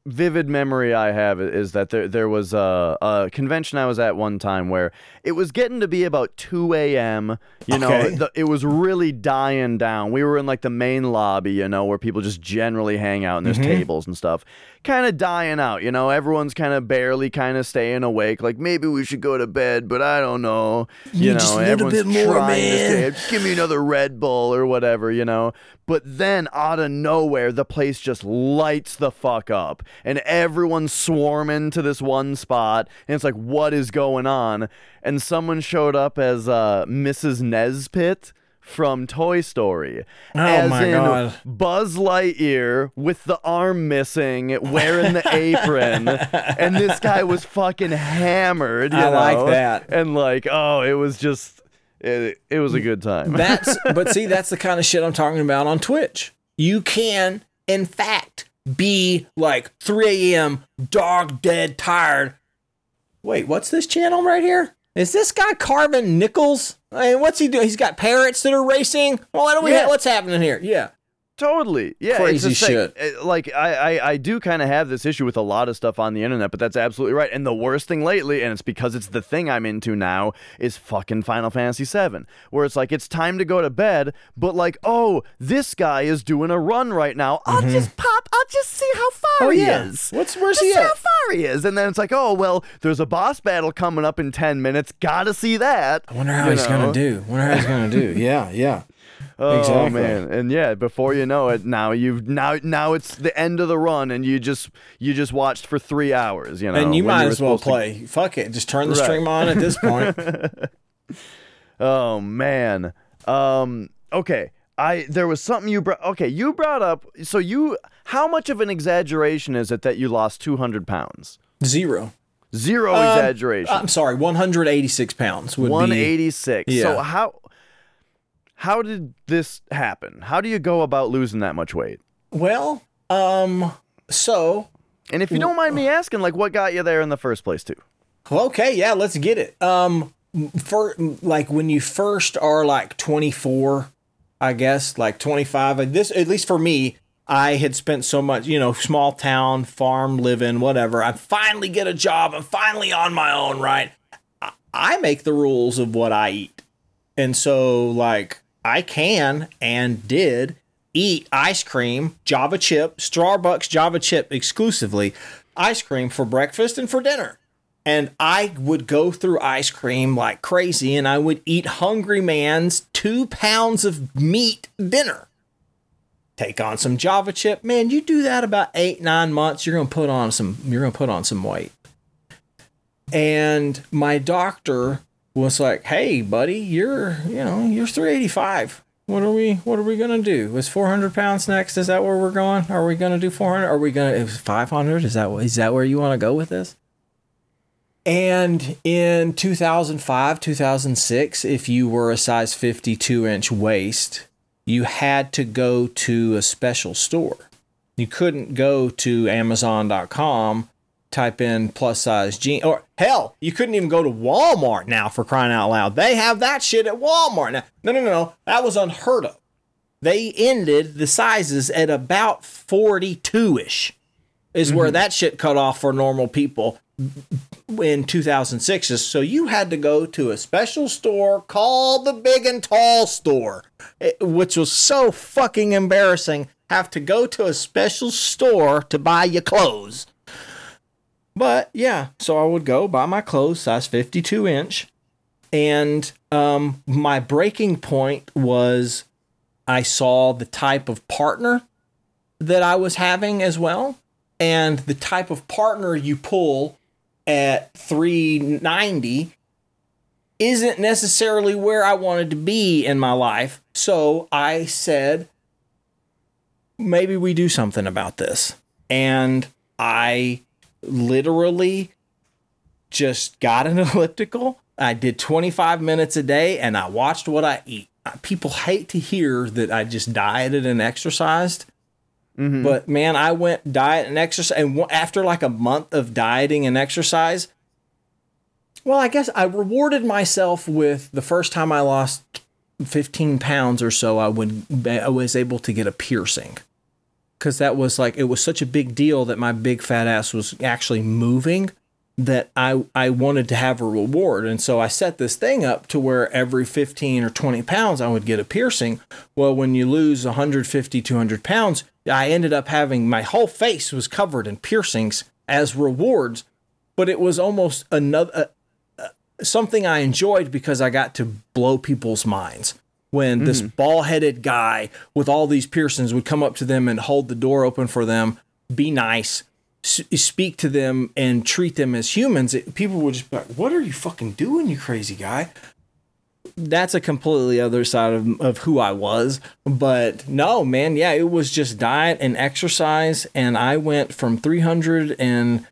vivid memory I have is that there there was a, a convention I was at one time where it was getting to be about 2 a.m. You know, Okay. the, it was really dying down. We were in like the main lobby, you know, where people just generally hang out and there's mm-hmm. tables and stuff. Kind of dying out, you know. Everyone's kind of barely kind of staying awake. Like maybe we should go to bed, but I don't know. You, You know, just need a everyone's bit more, trying to stay. Give me another Red Bull or whatever, you know. But then out of nowhere, the place just lights the fuck up, and everyone's swarming to this one spot, and it's like, what is going on? And someone showed up as uh, Mrs. Nesbit from Toy Story. Oh as my in God. Buzz Lightyear with the arm missing, wearing the apron, and this guy was fucking hammered. You I like that. And like, oh, it was just, it, it was a good time. That's but see, that's the kind of shit I'm talking about on Twitch. You can, in fact, be like 3 a.m. dog dead tired. Wait, what's this channel right here? Is this guy carving nickels? I mean, what's he doing? He's got parrots that are racing. Well, what do we Yeah. ha- what's happening here? Yeah. Totally. Yeah. Crazy it's shit. uh, Like, I, I, I do kind of have this issue with a lot of stuff on the internet, but that's absolutely right. And the worst thing lately, and it's because it's the thing I'm into now, is fucking Final Fantasy VII, where it's like it's time to go to bed, but like, oh, this guy is doing a run right now. I'll just pop. I'll just see how far Mm-hmm. Oh, he yeah. is. What's- where's Just he see at? how far he is, and then it's like, oh well, there's a boss battle coming up in ten minutes. Gotta see that. I wonder how You he's know? gonna do. Wonder how he's gonna do. Yeah, yeah. Oh Exactly. man, and yeah, before you know it, now you've now now it's the end of the run, and you just you just watched for three hours, you know. and you might as well supposed to- play. Fuck it. Just turn the Right. stream on at this point. Oh man. Um. Okay. I there was something you brought. Okay, you brought up. So you, how much of an exaggeration is it that you lost two hundred pounds? Zero. Zero Um, exaggeration. I'm sorry, 186 pounds would One be. eighty six. So how how did this happen? How do you go about losing that much weight? Well, um, so And if you don't mind me asking, like, what got you there in the first place, too? okay, yeah, let's get it. Um, for like when you first are like 24, I guess like 25. uh, This at least for me, I had spent so much, you know, small town, farm living, whatever. I finally get a job. I'm finally on my own, right? I- I make the rules of what I eat. And so, like, I can and did eat ice cream, Java chip, Starbucks Java chip exclusively, ice cream for breakfast and for dinner. And I would go through ice cream like crazy and I would eat Hungry Man's two pounds of meat dinner. Take on some Java chip. Man, you do that about eight, nine months, you're gonna put on some you're gonna put on some weight. And my doctor was like, "Hey, buddy, you're you know you're 385. What are we What are we gonna do? Is 400 pounds next? Is that where we're going? Are we gonna do 400? Are we gonna? Is 500? Is that is that where you want to go with this?" And in 2005, 2006, if you were a size 52 inch waist, you had to go to a special store. You couldn't go to Amazon.com, type in plus size jean, or hell, you couldn't even go to Walmart now for crying out loud. They have that shit at Walmart now. No, no, no, no. That was unheard of. They ended the sizes at about 42 ish, is where mm-hmm. that shit cut off for normal people in 2006 so you had to go to a special store called the big and tall store eh, which was so fucking embarrassing have to go to a special store to buy your clothes but yeah so i would go buy my clothes size 52 inch and um, my breaking point was i saw the type of partner that i was having as well and the type of partner you pull at 390 isn't necessarily where I wanted to be in my life. So I said, maybe we do something about this. And I literally just got an elliptical I did 25 minutes a day and I watched what I eat. People hate to hear that I just dieted and exercised. Mm-hmm. But man, I went diet and exercise. And after like a month of dieting and exercise, well, I guess I rewarded myself with the first time I lost 15 pounds or so, I would I was able to get a piercing. Cause that was like it was such a big deal that my big fat ass was actually moving that I I wanted to have a reward. And so I set this thing up to where every 15 or 20 pounds I would get a piercing. Well, when you lose 150, 200 pounds, I ended up having my whole face was covered in piercings as rewards, but it was almost another uh, uh, something I enjoyed because I got to blow people's minds. When this mm-hmm. ball headed guy with all these piercings would come up to them and hold the door open for them, be nice, s- speak to them, and treat them as humans, it, people would just be like, What are you fucking doing, you crazy guy? That's a completely other side of, of who I was. But no, man, yeah, it was just diet and exercise. And I went from 300 and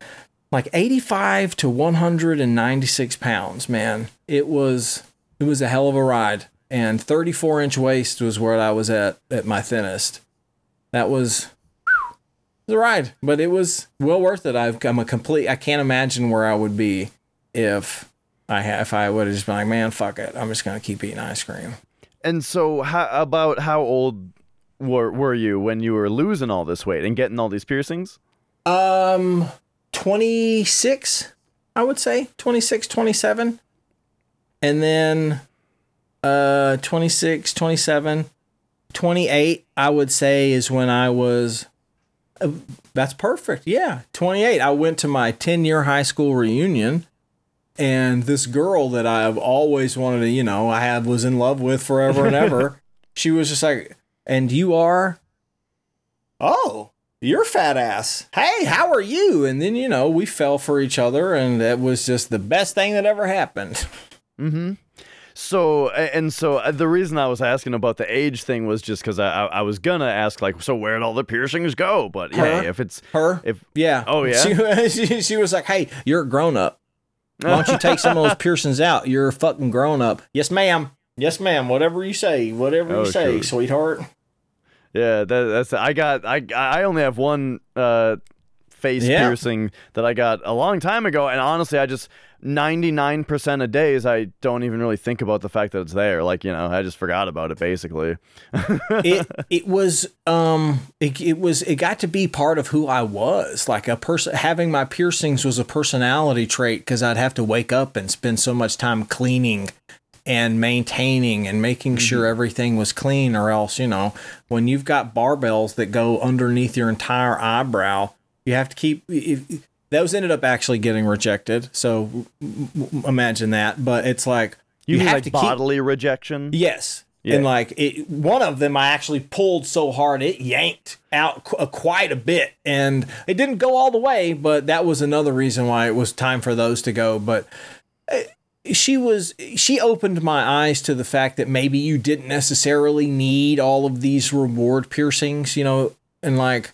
like 85 to 196 pounds man it was it was a hell of a ride and 34 inch waist was where i was at at my thinnest. That was a ride but it was well worth it. I've i'm a complete i can't imagine where i would be if i had if i would have just been like man fuck it. I'm just gonna keep eating ice cream. And so, how about how old were were you when you were losing all this weight and getting all these piercings? Um, 26, I would say. 26, 27. And then uh 26, 27, 28, I would say is when I was uh, that's perfect. Yeah, 28. I went to my 10-year high school reunion and this girl that I've always wanted to, you know, I had was in love with forever and ever. she was just like, "And you are Oh, you're fat ass. Hey, how are you? And then, you know, we fell for each other, and that was just the best thing that ever happened. So and so uh, the reason I was asking about the age thing was just because I, I was gonna ask like so where'd all the piercings go? But Her? yeah, if it's Her? if Yeah. Oh, yeah? She, she, she was like, hey, you're a grown up. Why don't you take some of those piercings out? You're a fucking grown up. Yes, ma'am. Yes, ma'am. Whatever you say. Whatever Oh, you say, sweetheart. yeah that, that's I got I I only have one uh face Yeah. piercing that I got a long time ago, and honestly I just. 99% of days I don't even really think about the fact that it's there like you know I just forgot about it basically it it was um it, it was it got to be part of who I was like a person having my piercings was a personality trait because I'd have to wake up and spend so much time cleaning and maintaining and making sure everything was clean or else you know when you've got barbells that go underneath your entire eyebrow you have to keep if, those ended up actually getting rejected so imagine that but it's like you, mean have like to keep bodily rejection Yes. Yeah. And like it, one of them, I actually pulled so hard it yanked out qu- uh, quite a bit, and it didn't go all the way. But that was another reason why it was time for those to go. But uh, she was she opened my eyes to the fact that maybe you didn't necessarily need all of these reward piercings, you know, and like,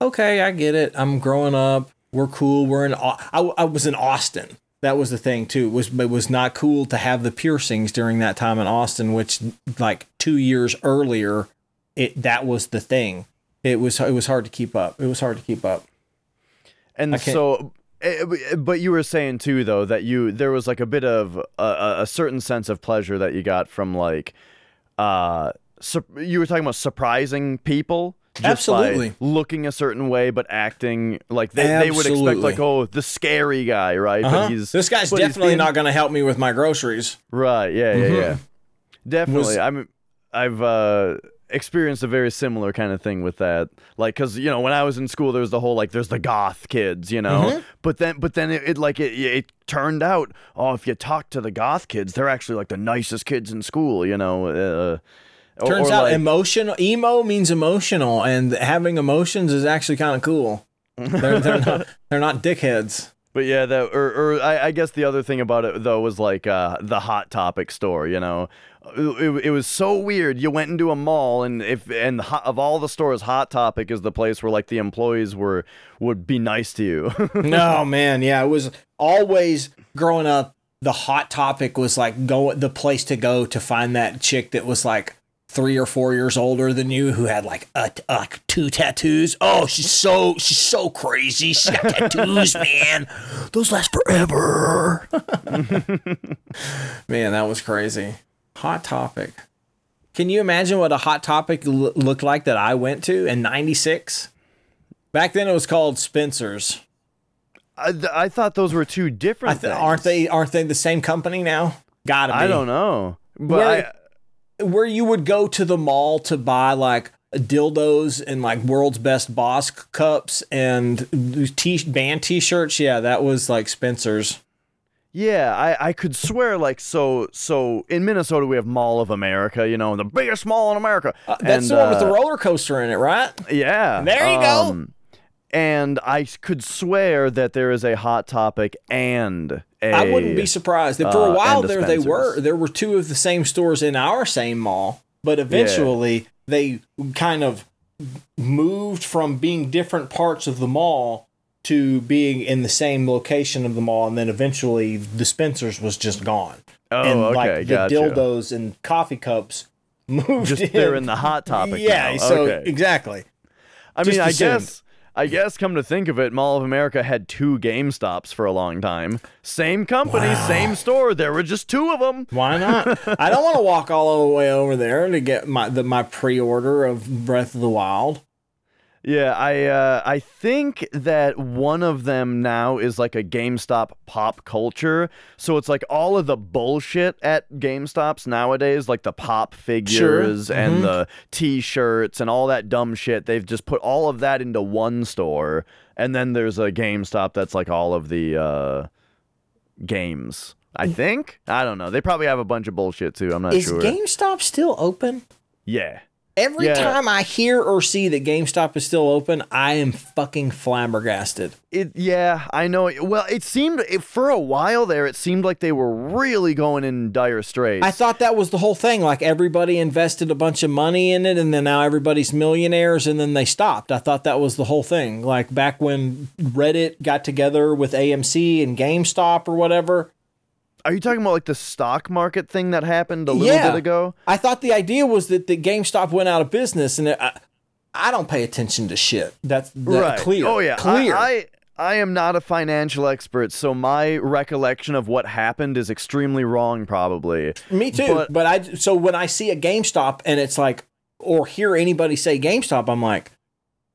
okay, I get it. I'm growing up. We're cool. We're in. I, I was in Austin. That was the thing too. It was it was not cool to have the piercings during that time in Austin, which like two years earlier, it that was the thing. It was it was hard to keep up. It was hard to keep up. And so, eh, but you were saying too, though, that you there was like a bit of a, a- a certain sense of pleasure that you got from like, uh, sur- you were talking about surprising people. Absolutely. looking a certain way, but acting like they, they would expect Absolutely. like, oh, the scary guy, right? Uh-huh. But he's this guy's but he's definitely being- not going to help me with my groceries. right. Yeah, yeah, yeah. Mhm. Definitely. Was- I'm. I've uh, experienced a very similar kind of thing with that. Like, cause you know, when I was in school, there was the whole like, there's the goth kids, you know. Mm-hmm. But then, but then it, it like it, it turned out, oh, if you talk to the goth kids, they're actually like the nicest kids in school, you know. Uh, or- Turns or, out like, emotional emo means emotional, and having emotions is actually kind of cool. They're, they're not they're not dickheads. But yeah, that or, or I, I guess the other thing about it though was like uh, the hot topic store. You know, it, it was so weird. You went into a mall and if and the hot, of all the stores, Hot Topic is the place where like the employees were would be nice to you. no man, yeah, it was always growing up. the hot topic was like go the place to go to find that chick that was like three or four years older than you who had like a, like two tattoos. Oh, she's so she's so crazy. She's got tattoos, man. Those last forever. man, that was crazy. Hot topic. Can you imagine what a hot topic l- looked like that I went to in '96? Back then, it was called Spencer's. I, I thought those were two different I th- things. aren't they? Aren't they the same company now? Gotta be. I don't know. But Where- I, Where you would go to the mall to buy like dildos and like world's best boss cups and t- band t-shirts. Yeah, that was like Spencer's. yeah, I, I could swear like so so in Minnesota we have Mall of America, you know, the biggest mall in America. Uh, that's And, the one with the uh, roller coaster in it, right? Yeah. There you go. go. And I could swear that there is a hot topic and I wouldn't be surprised. If for a uh, while and there they were dispensers. there were two of the same stores in our same mall, but eventually they kind of moved from being different parts of the mall to being in the same location of the mall, and then eventually the Spencer's was just gone, Oh, and okay, like the gotcha. dildos and coffee cups moved. Just in. they're in the hot topic. Yeah, now. so okay. exactly. I just mean, I assumed. guess I guess come to think of it, Mall of America had two GameStops for a long time. Same company, same store. There were just two of them. Why not? I don't want to walk all the way over there to get my the, my pre-order of Breath of the Wild. Yeah, I uh, I think that one of them now is like a GameStop pop culture. So it's like all of the bullshit at GameStops nowadays, like the pop figures and the T-shirts and all that dumb shit. They've just put all of that into one store, and then there's a GameStop that's like all of the uh, games. I think I don't know. They probably have a bunch of bullshit too. I'm not Is sure. Is GameStop still open? yeah. Every Yeah. time I hear or see that GameStop is still open, I am fucking flabbergasted. It yeah, I know. Well, it seemed it, for a while there. It seemed like they were really going in dire straits. I thought that was the whole thing. Like everybody invested a bunch of money in it, and then now everybody's millionaires, and then they stopped. I thought that was the whole thing. Like back when Reddit got together with AMC and GameStop or whatever. Are you talking about like the stock market thing that happened a little Yeah. bit ago? I thought the idea was that the GameStop went out of business, and it, I, I don't pay attention to shit. That's that clear. Oh yeah. clear. I, I I am not a financial expert, so my recollection of what happened is extremely wrong. Probably. Me too. But, But- I so when I see a GameStop and it's like, or hear anybody say GameStop, I'm like,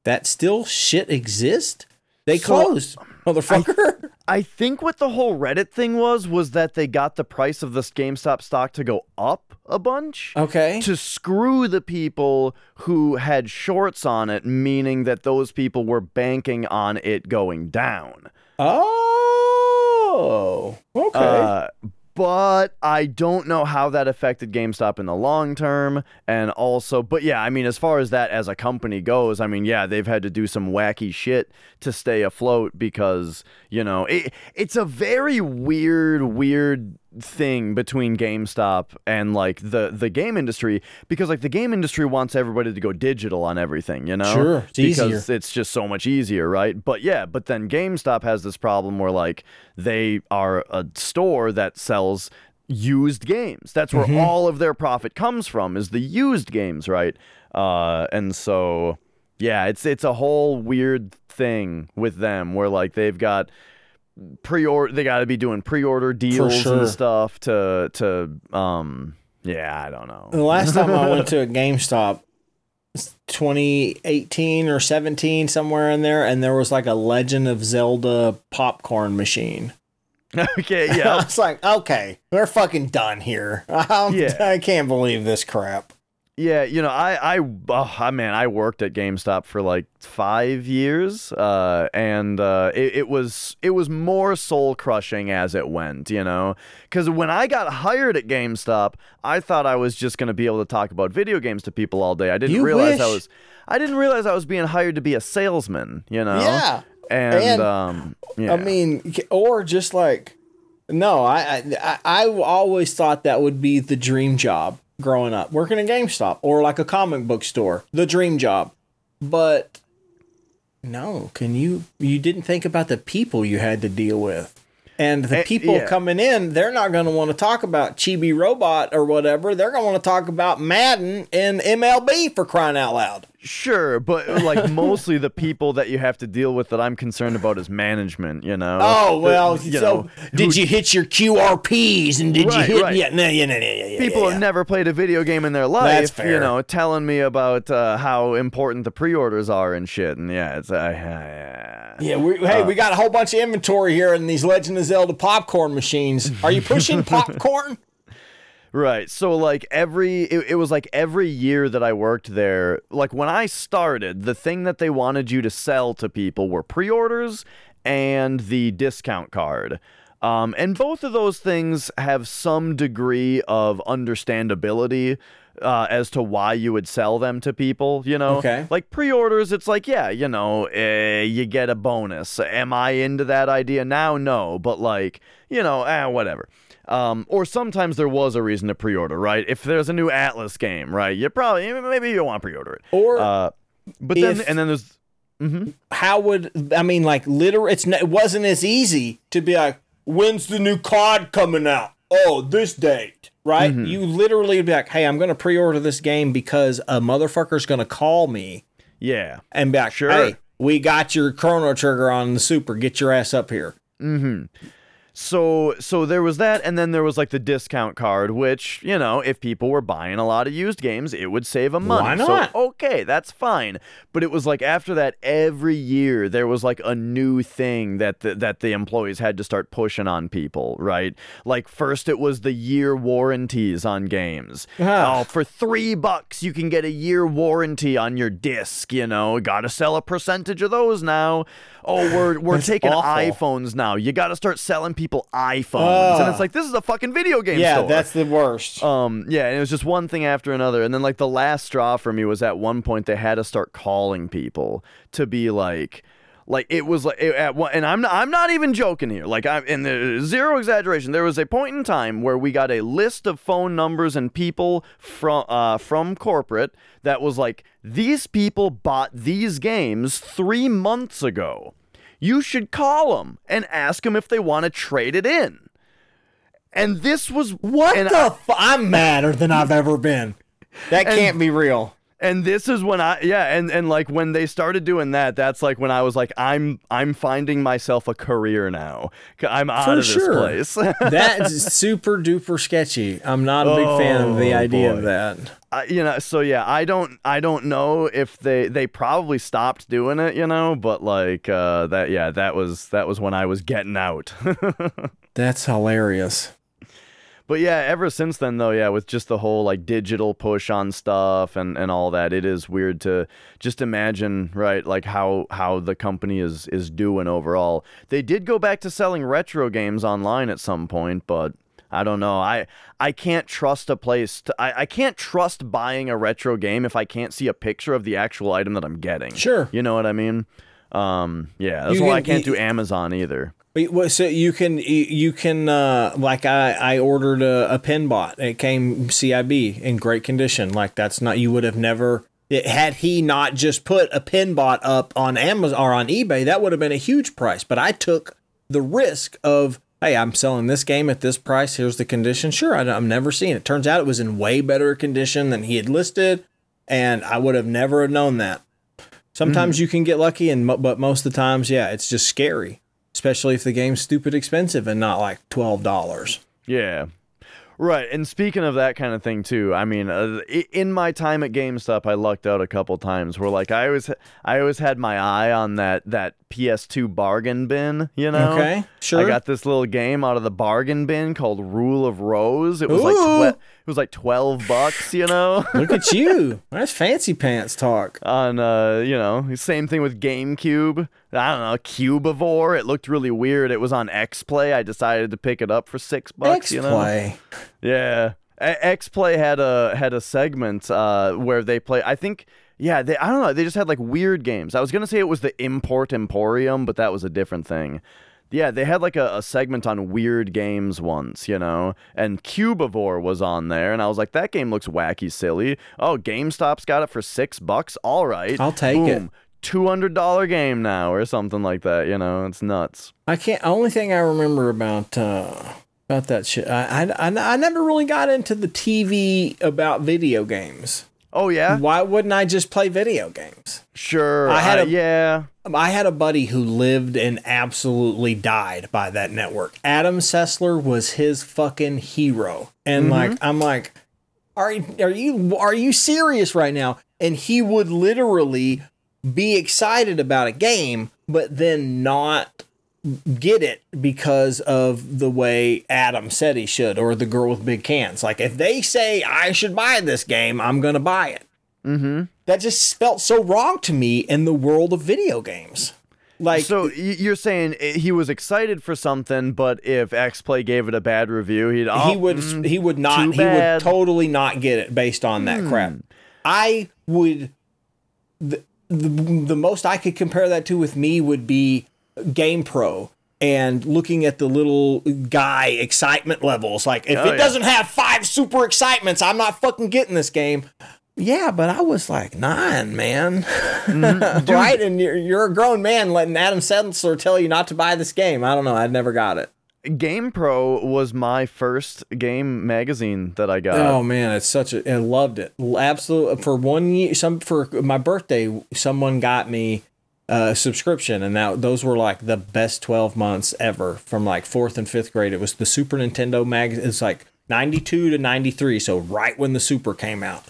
that still shit exists. They So, closed, motherfucker. I think what the whole Reddit thing was was that they got the price of this GameStop stock to go up a bunch. okay. to screw the people who had shorts on it, meaning that those people were banking on it going down. Oh, okay. Uh, but I don't know how that affected GameStop in the long term. And also, but yeah, I mean, as far as that as a company goes, I mean, yeah, they've had to do some wacky shit to stay afloat because, you know, it, it's a very weird, weird thing between GameStop and like the the game industry because like the game industry wants everybody to go digital on everything, you know? Sure, it's because easier. it's just so much easier, right? But yeah, but then GameStop has this problem where like they are a store that sells used games. That's where Mm-hmm. all of their profit comes from is the used games, right? Uh, and so yeah, it's it's a whole weird thing with them where like they've got pre-order they got to be doing pre-order deals sure. and stuff to to um yeah, I don't know. the last time I went to a GameStop, it's 2018 or 17, somewhere in there, and there was like a Legend of Zelda popcorn machine. okay, yeah I was like, okay, we're fucking done here. I'm- Yeah. I can't believe this crap. Yeah, you know, I, I, oh, I man, I worked at GameStop for like five years, uh, and uh, it, it was it was more soul crushing as it went, you know, because when I got hired at GameStop, I thought I was just gonna be able to talk about video games to people all day. I didn't You realize I was, I didn't realize I was being hired to be a salesman, you know. Yeah. And, And, um, yeah. I mean, or just like, no, I, I I always thought that would be the dream job growing up, working at GameStop or like a comic book store, the dream job. But no, can you? You didn't think about the people you had to deal with. And the Eh, people yeah. coming in, they're not going to want to talk about Chibi-Robo or whatever. They're going to want to talk about Madden and MLB for crying out loud. Sure, but like mostly the people that you have to deal with that I'm concerned about is management, you know. Oh The- well, you so know, did you hit your QRPs and did Right, you hit? right. Yeah, no, yeah, no, yeah, yeah, yeah. people yeah, have never played a video game in their life, That's fair. you know, telling me about uh, how important the pre-orders are and shit. And yeah, it's uh, yeah. Yeah, we, hey, we got a whole bunch of inventory here in these Legend of Zelda popcorn machines. Are you pushing popcorn? Right. So like every it, it was like every year that I worked there, like when I started, the thing that they wanted you to sell to people were pre-orders and the discount card. Um, and both of those things have some degree of understandability uh, as to why you would sell them to people, you know? Okay. Like pre-orders, it's like, yeah, you know, eh, you get a bonus. Am I into that idea now? No, but like, you know, eh, whatever. Um, or sometimes there was a reason to pre-order, right? If there's a new Atlus game, right? You probably maybe you want to pre-order it. Or Uh, but then and then there's how would I mean? Like, literal, it's it wasn't as easy to be like, when's the new COD coming out? Oh, this date, right? Mm-hmm. You literally would be like, hey, I'm going to pre-order this game because a motherfucker's going to call me yeah. and be like, Sure. hey, we got your Chrono Trigger on the Super. Get your ass up here. So so there was that and then there was like the discount card which, you know, if people were buying a lot of used games, it would save them money. Why not? So okay, that's fine. But it was like after that every year there was like a new thing that the, that the employees had to start pushing on people, right? Like first it was the year warranties on games. Oh, for 3 bucks you can get a year warranty on your disc, you know. Got to sell a percentage of those now. Oh, we're we're taking awful. iPhones now. You got to start selling people iPhones, and it's like this is a fucking video game Yeah, store. that's the worst. um, yeah, and it was just one thing after another, and then like the last straw for me was at one point they had to start calling people to be like. Like it was like it- at one, and I'm not, I'm not even joking here. Like I'm in the zero exaggeration. There was a point in time where we got a list of phone numbers and people from uh, from corporate that was like these people bought these games three months ago. You should call them and ask them if they want to trade it in. And this was what the? I- fu- I'm madder than I've ever been. That can't be real. and this is when I yeah and and like when they started doing that that's like when I was like I'm I'm finding myself a career now. I'm out For of this sure. place That's super duper sketchy. I'm not a big fan of the Oh, idea boy. of that. You know so yeah I don't I don't know if they they probably stopped doing it you know but like uh that yeah that was that was when I was getting out That's hilarious. But yeah, ever since then though, yeah, with just the whole like digital push on stuff and, and all that, it is weird to just imagine, right, like how how the company is is doing overall. They did go back to selling retro games online at some point, but I don't know. I I can't trust a place to I, I can't trust buying a retro game if I can't see a picture of the actual item that I'm getting. Sure. You know what I mean? Um yeah, that's You why I can- can't do Amazon either. So you can you can uh, like I I ordered a, a PinBot. It came CIB in great condition. Like that's not you would have never. It, had he not just put a PinBot up on Amazon or on eBay, that would have been a huge price. But I took the risk of hey, I'm selling this game at this price. Here's the condition. Sure, I, I'm never seeing it. Turns out it was in way better condition than he had listed, and I would have never have known that. Sometimes hmm. you can get lucky, and but most of the times, yeah, it's just scary especially if the game's stupid expensive and not like twelve dollars. Yeah. Right, and speaking of that kind of thing too, I mean, uh, in my time at GameStop, I lucked out a couple times. Where like I always, I always had my eye on that that PS2 bargain bin. You know, Okay, sure. I got this little game out of the bargain bin called Rule of Rose. It was like Ooh. It was like twelve bucks. You know, Look at you. That's fancy pants talk. on uh, you know, same thing with GameCube. I don't know, Cubivore. It looked really weird. It was on X Play. I decided to pick it up for six bucks. X you know, play. Yeah, X Play had a had a segment uh, where they play. I think, yeah, they I don't know. They just had like weird games. I was gonna say it was the Import Emporium, but that was a different thing. Yeah, they had like a, a segment on weird games once, you know, and Cubivore was on there, and I was like, that game looks wacky, silly. Oh, GameStop's got it for six bucks. All right, I'll take it. Two hundred dollar game now or something like that. You know, it's nuts. I can't. Only thing I remember about uh, about that shit. I, I I I never really got into the TV about video games. Oh yeah, Why wouldn't I just play video games? sure. I had uh, a- yeah. I had a buddy who lived and absolutely died by that network. Adam Sessler was his fucking hero. And mm-hmm. like I'm like are are you are you serious right now? And he would literally be excited about a game but then not get it because of the way Adam said he should or the girl with big cans. Like if they say I should buy this game, I'm going to buy it mm-hmm. That just felt so wrong to me in the world of video games. Like, So you're saying he was excited for something, but if X Play gave it a bad review, he'd oh, he would mm, he would not he would. Totally not get it based on that crap. I would the, the the most I could compare that to with me would be Game Pro and looking at the little guy excitement levels. Like if Oh, it yeah. doesn't have five super excitements, I'm not fucking getting this game. Yeah, but I was like nine, man. Mm-hmm. right? And you're, you're a grown man letting Adam Sessler tell you not to buy this game. I don't know. I'd never got it. Game Pro was my first game magazine that I got. Oh man, it's such a I loved it. Absolutely for one year some for my birthday someone got me a subscription and that those were like the best 12 months ever from like 4th and 5th grade. It was the Super Nintendo mag it's like 92 to 93, so right when the Super came out.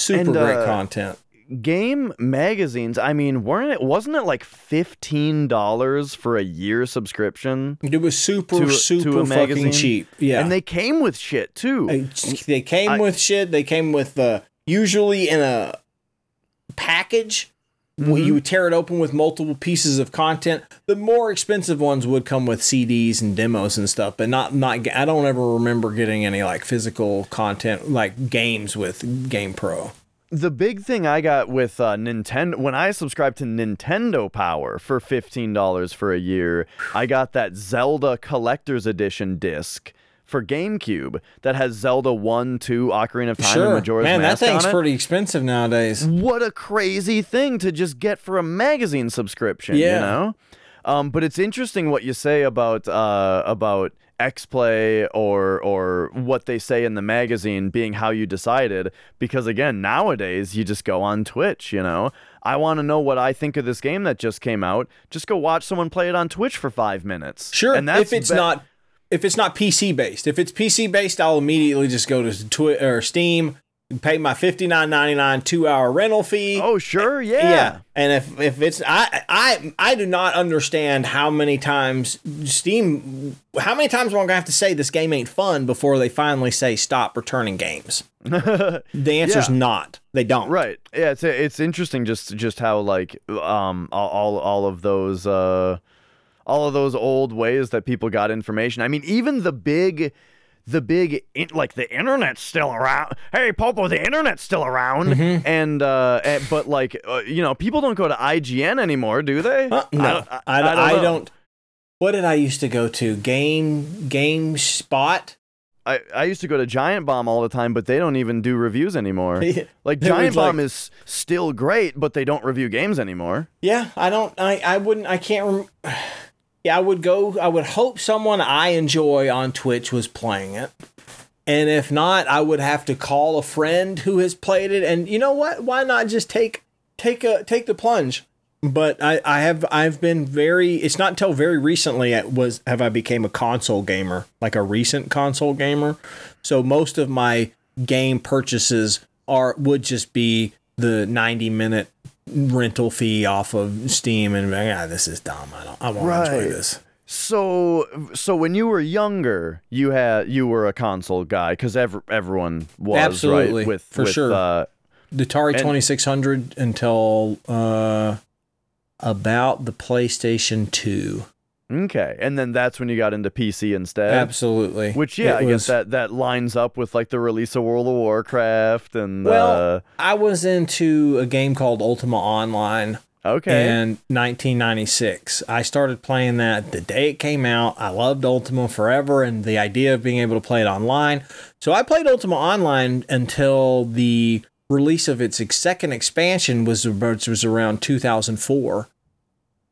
Super And, great uh, content. Game magazines. I mean, weren't it? Wasn't it like fifteen dollars for a year subscription? It was super to to super a fucking cheap. Yeah. And they came with shit too. They, they came I- with shit. They came with uh, usually in a package. Mm-hmm. You would tear it open with multiple pieces of content. The more expensive ones would come with CDs and demos and stuff, but not not. I don't ever remember getting any like physical content like games with Game Pro. the big thing I got with uh, Nintendo when I subscribed to Nintendo Power for fifteen dollars for a year, I got that Zelda Collector's Edition disc for GameCube that has Zelda One, Two, Ocarina of Time, and Majora's man, that thing's pretty expensive nowadays. what a crazy thing to just get for a magazine subscription, Yeah. you know? Um, but it's interesting what you say about uh, about XPlay or or what they say in the magazine being how you decided because again nowadays you just go on Twitch you know I want to know what I think of this game that just came out just go watch someone play it on Twitch for five minutes Sure, and that's if it's be- not if it's not PC based. If it's PC based, I'll immediately just go to Twi- or Steam, and pay my fifty nine ninety nine two hour rental fee. oh sure yeah, yeah. And if if it's I I I do not understand how many times Steam how many times am I gonna have to say this game ain't fun before they finally say stop returning games? the answer's Yeah. not. They don't. Right. Yeah, it's it's interesting just just how like um all all, all of those uh all of those old ways that people got information. I mean, even the big the big like the internet's still around. Hey, Popo, the internet's still around. Mm-hmm. And uh and, but like uh, you know, people don't go to IGN anymore, do they? Uh, no, I, I, I, I, don't. don't. What did I used to go to? Game Game Spot. I, I used to go to Giant Bomb all the time, but they don't even do reviews anymore. Like Giant was like- Bomb is still great, but they don't review games anymore. Yeah, I don't. I I wouldn't. I can't. Rem- yeah, I would go. I would hope someone I enjoy on Twitch was playing it, and if not, I would have to call a friend who has played it. And you know what? Why not just take take a take the plunge? But I I have I've been very. It's not until very recently it was have I became a console gamer, like a recent console gamer. So most of my game purchases are would just be the 90 minute rental fee off of Steam and like, yeah, this is dumb. I don't I won't enjoy Right. this. So, so when you were younger, you had you were a console guy because ev- everyone was Absolutely, right with for with, sure. Uh, The Atari And- 2600 until uh about the PlayStation 2. Okay, and then that's when you got into PC instead. Absolutely. Which yeah, It I was- guess that that lines up with like the release of World of Warcraft and Well, uh, I was into a game called Ultima Online okay, in 1996. I started playing that the day it came out. I loved Ultima forever and the idea of being able to play it online. So I played Ultima Online until the release of its second expansion was was around 2004.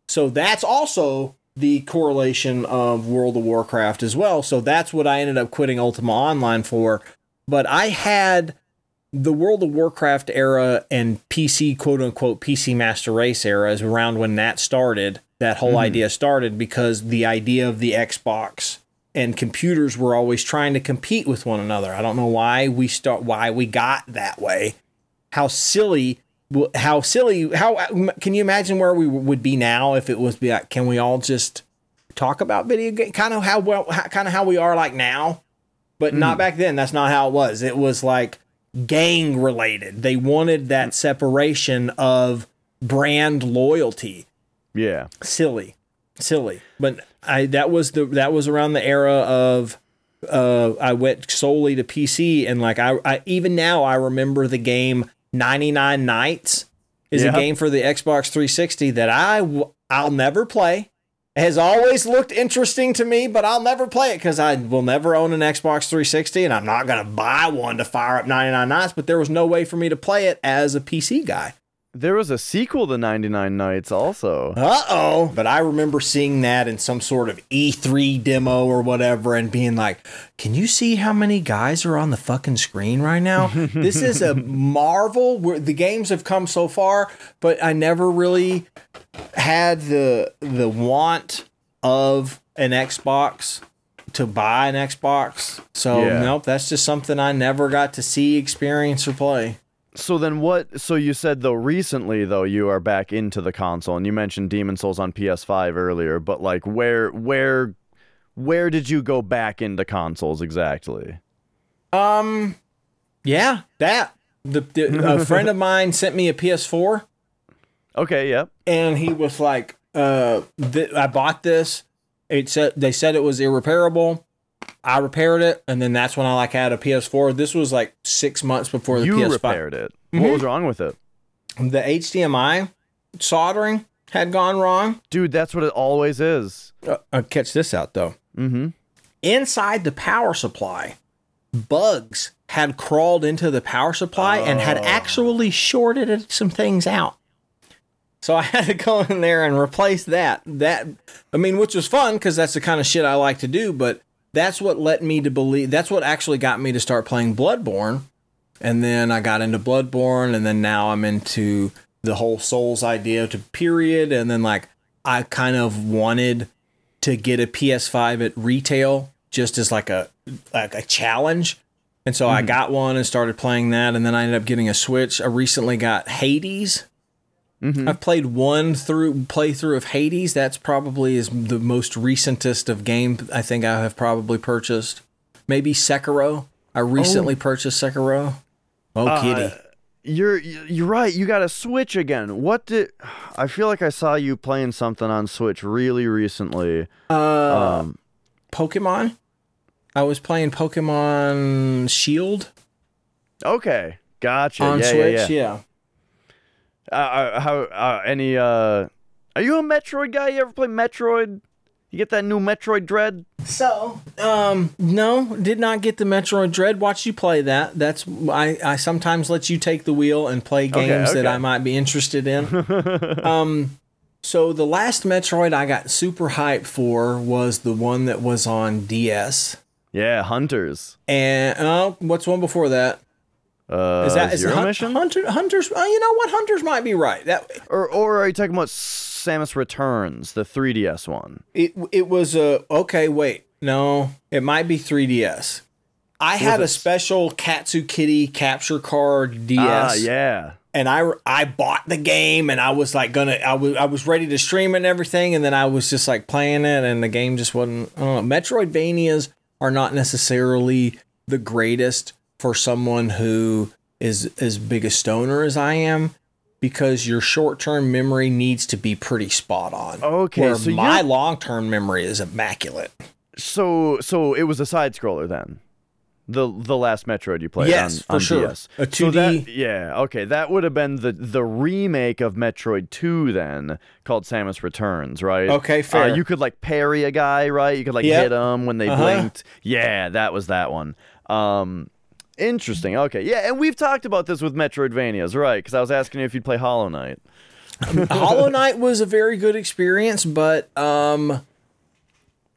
So that's also the correlation of World of Warcraft as well. So that's what I ended up quitting Ultima Online for. But I had the World of Warcraft era and PC quote unquote PC Master Race era is around when that started. That whole mm-hmm. idea started because the idea of the Xbox and computers were always trying to compete with one another. I don't know why we start why we got that way. How silly how silly how uh, can you imagine where we would be now if it was be like can we all just talk about video game kind of how well how, kind of how we are like now? But not hmm. back then that's not how it was. It was like gang related. They wanted that hmm. separation of brand loyalty. Yeah. silly. Silly. But i that was the that was around the era of uh i went solely to pc and like i, I even now i remember the game 99 nights is Yeah. a game for the xbox 360 that i w- i'll never play it has always looked interesting to me but i'll never play it because i will never own an xbox 360 and i'm not going to buy one to fire up 99 nights but there was no way for me to play it as a pc guy There was a sequel to 99 Nights also. Uh oh. But I remember seeing that in some sort of E3 demo or whatever and being like, can you see how many guys are on the fucking screen right now? this is a marvel. Where the games have come so far, but I never really had the the want of an Xbox to buy an Xbox. So Yeah. nope, that's just something I never got to see, experience, or play. So then what so you said though recently though you are back into the console and you mentioned Demon's Souls on PS5 earlier, but like where where where did you go back into consoles exactly? Um, yeah, that the, the a friend of mine sent me a PS4, Okay, yep. and he was like, "Uh, th- I bought this. It said they said it was irreparable. I repaired it, and then that's when I like had a PS4. This was like six months before the You PS5. repaired it. Mm-hmm. What was wrong with it? The HDMI soldering had gone wrong. Dude, that's what it always is. Uh, uh, catch this out though. Mhm. Inside the power supply, bugs had crawled into the power supply and had actually shorted some things out. So I had to go in there and replace that. That I mean, which was fun because that's the kind of shit I like to do. But that's what led me to believe. That's what actually got me to start playing Bloodborne. And then I got into Bloodborne, and then now I'm into the whole Souls idea to period. And then like I kind of wanted to get a PS5 at retail just as like a like a challenge. And so I hmm. got one and started playing that, and then I ended up getting a Switch. I recently got Hades. I've played one through playthrough of Hades. That's probably is the most recentest of game I think I have probably purchased. Maybe Sekiro. I recently purchased Sekiro. Oh, kitty. You're you're right. You got a Switch again. What did I feel like I saw you playing something on Switch really recently. Uh, Um Pokemon. I was playing Pokemon Shield okay. Gotcha. on yeah, Switch. yeah, yeah. yeah. Uh, uh, how uh, any uh are you a Metroid guy? You ever play Metroid? You get that new Metroid Dread? So, um, no, did not get the Metroid Dread. Watch you play that. That's I. I sometimes let you take the wheel and play games that okay. I might be interested in. um, so the last Metroid I got super hyped for was the one that was on DS. Yeah, Hunters. And oh, what's one before that? Uh, Is that is Zero Hun- Mission? Hunter, Hunters? Oh, you know what? Hunters might be right. That or or are you talking about Samus Returns, the 3DS one? it it was a okay. Wait, no, it might be 3DS. I had it a special Katsukity capture card DS. Ah, yeah. and I I bought the game and I was like gonna I was I was ready to stream it and everything and then I was just like playing it and the game just wasn't. I don't know. Metroidvanias are not necessarily the greatest for someone who is as big a stoner as I am because your short term memory needs to be pretty spot on. Okay, where so my long term memory is immaculate. So so it was a side scroller then. The the last Metroid you played Yes, on, for on sure. DS. A So that- 2D yeah, okay. That would have been the the remake of Metroid 2 then, called Samus Returns, right? Okay, Uh, fair. you could like parry a guy, right? You could like Yep. hit him when they Uh-huh. blinked. Yeah, that was that one. Um Interesting. Okay. Yeah, and we've talked about this with Metroidvanias, right? Because I was asking you if you'd play Hollow Knight. Hollow Knight was a very good experience, but um,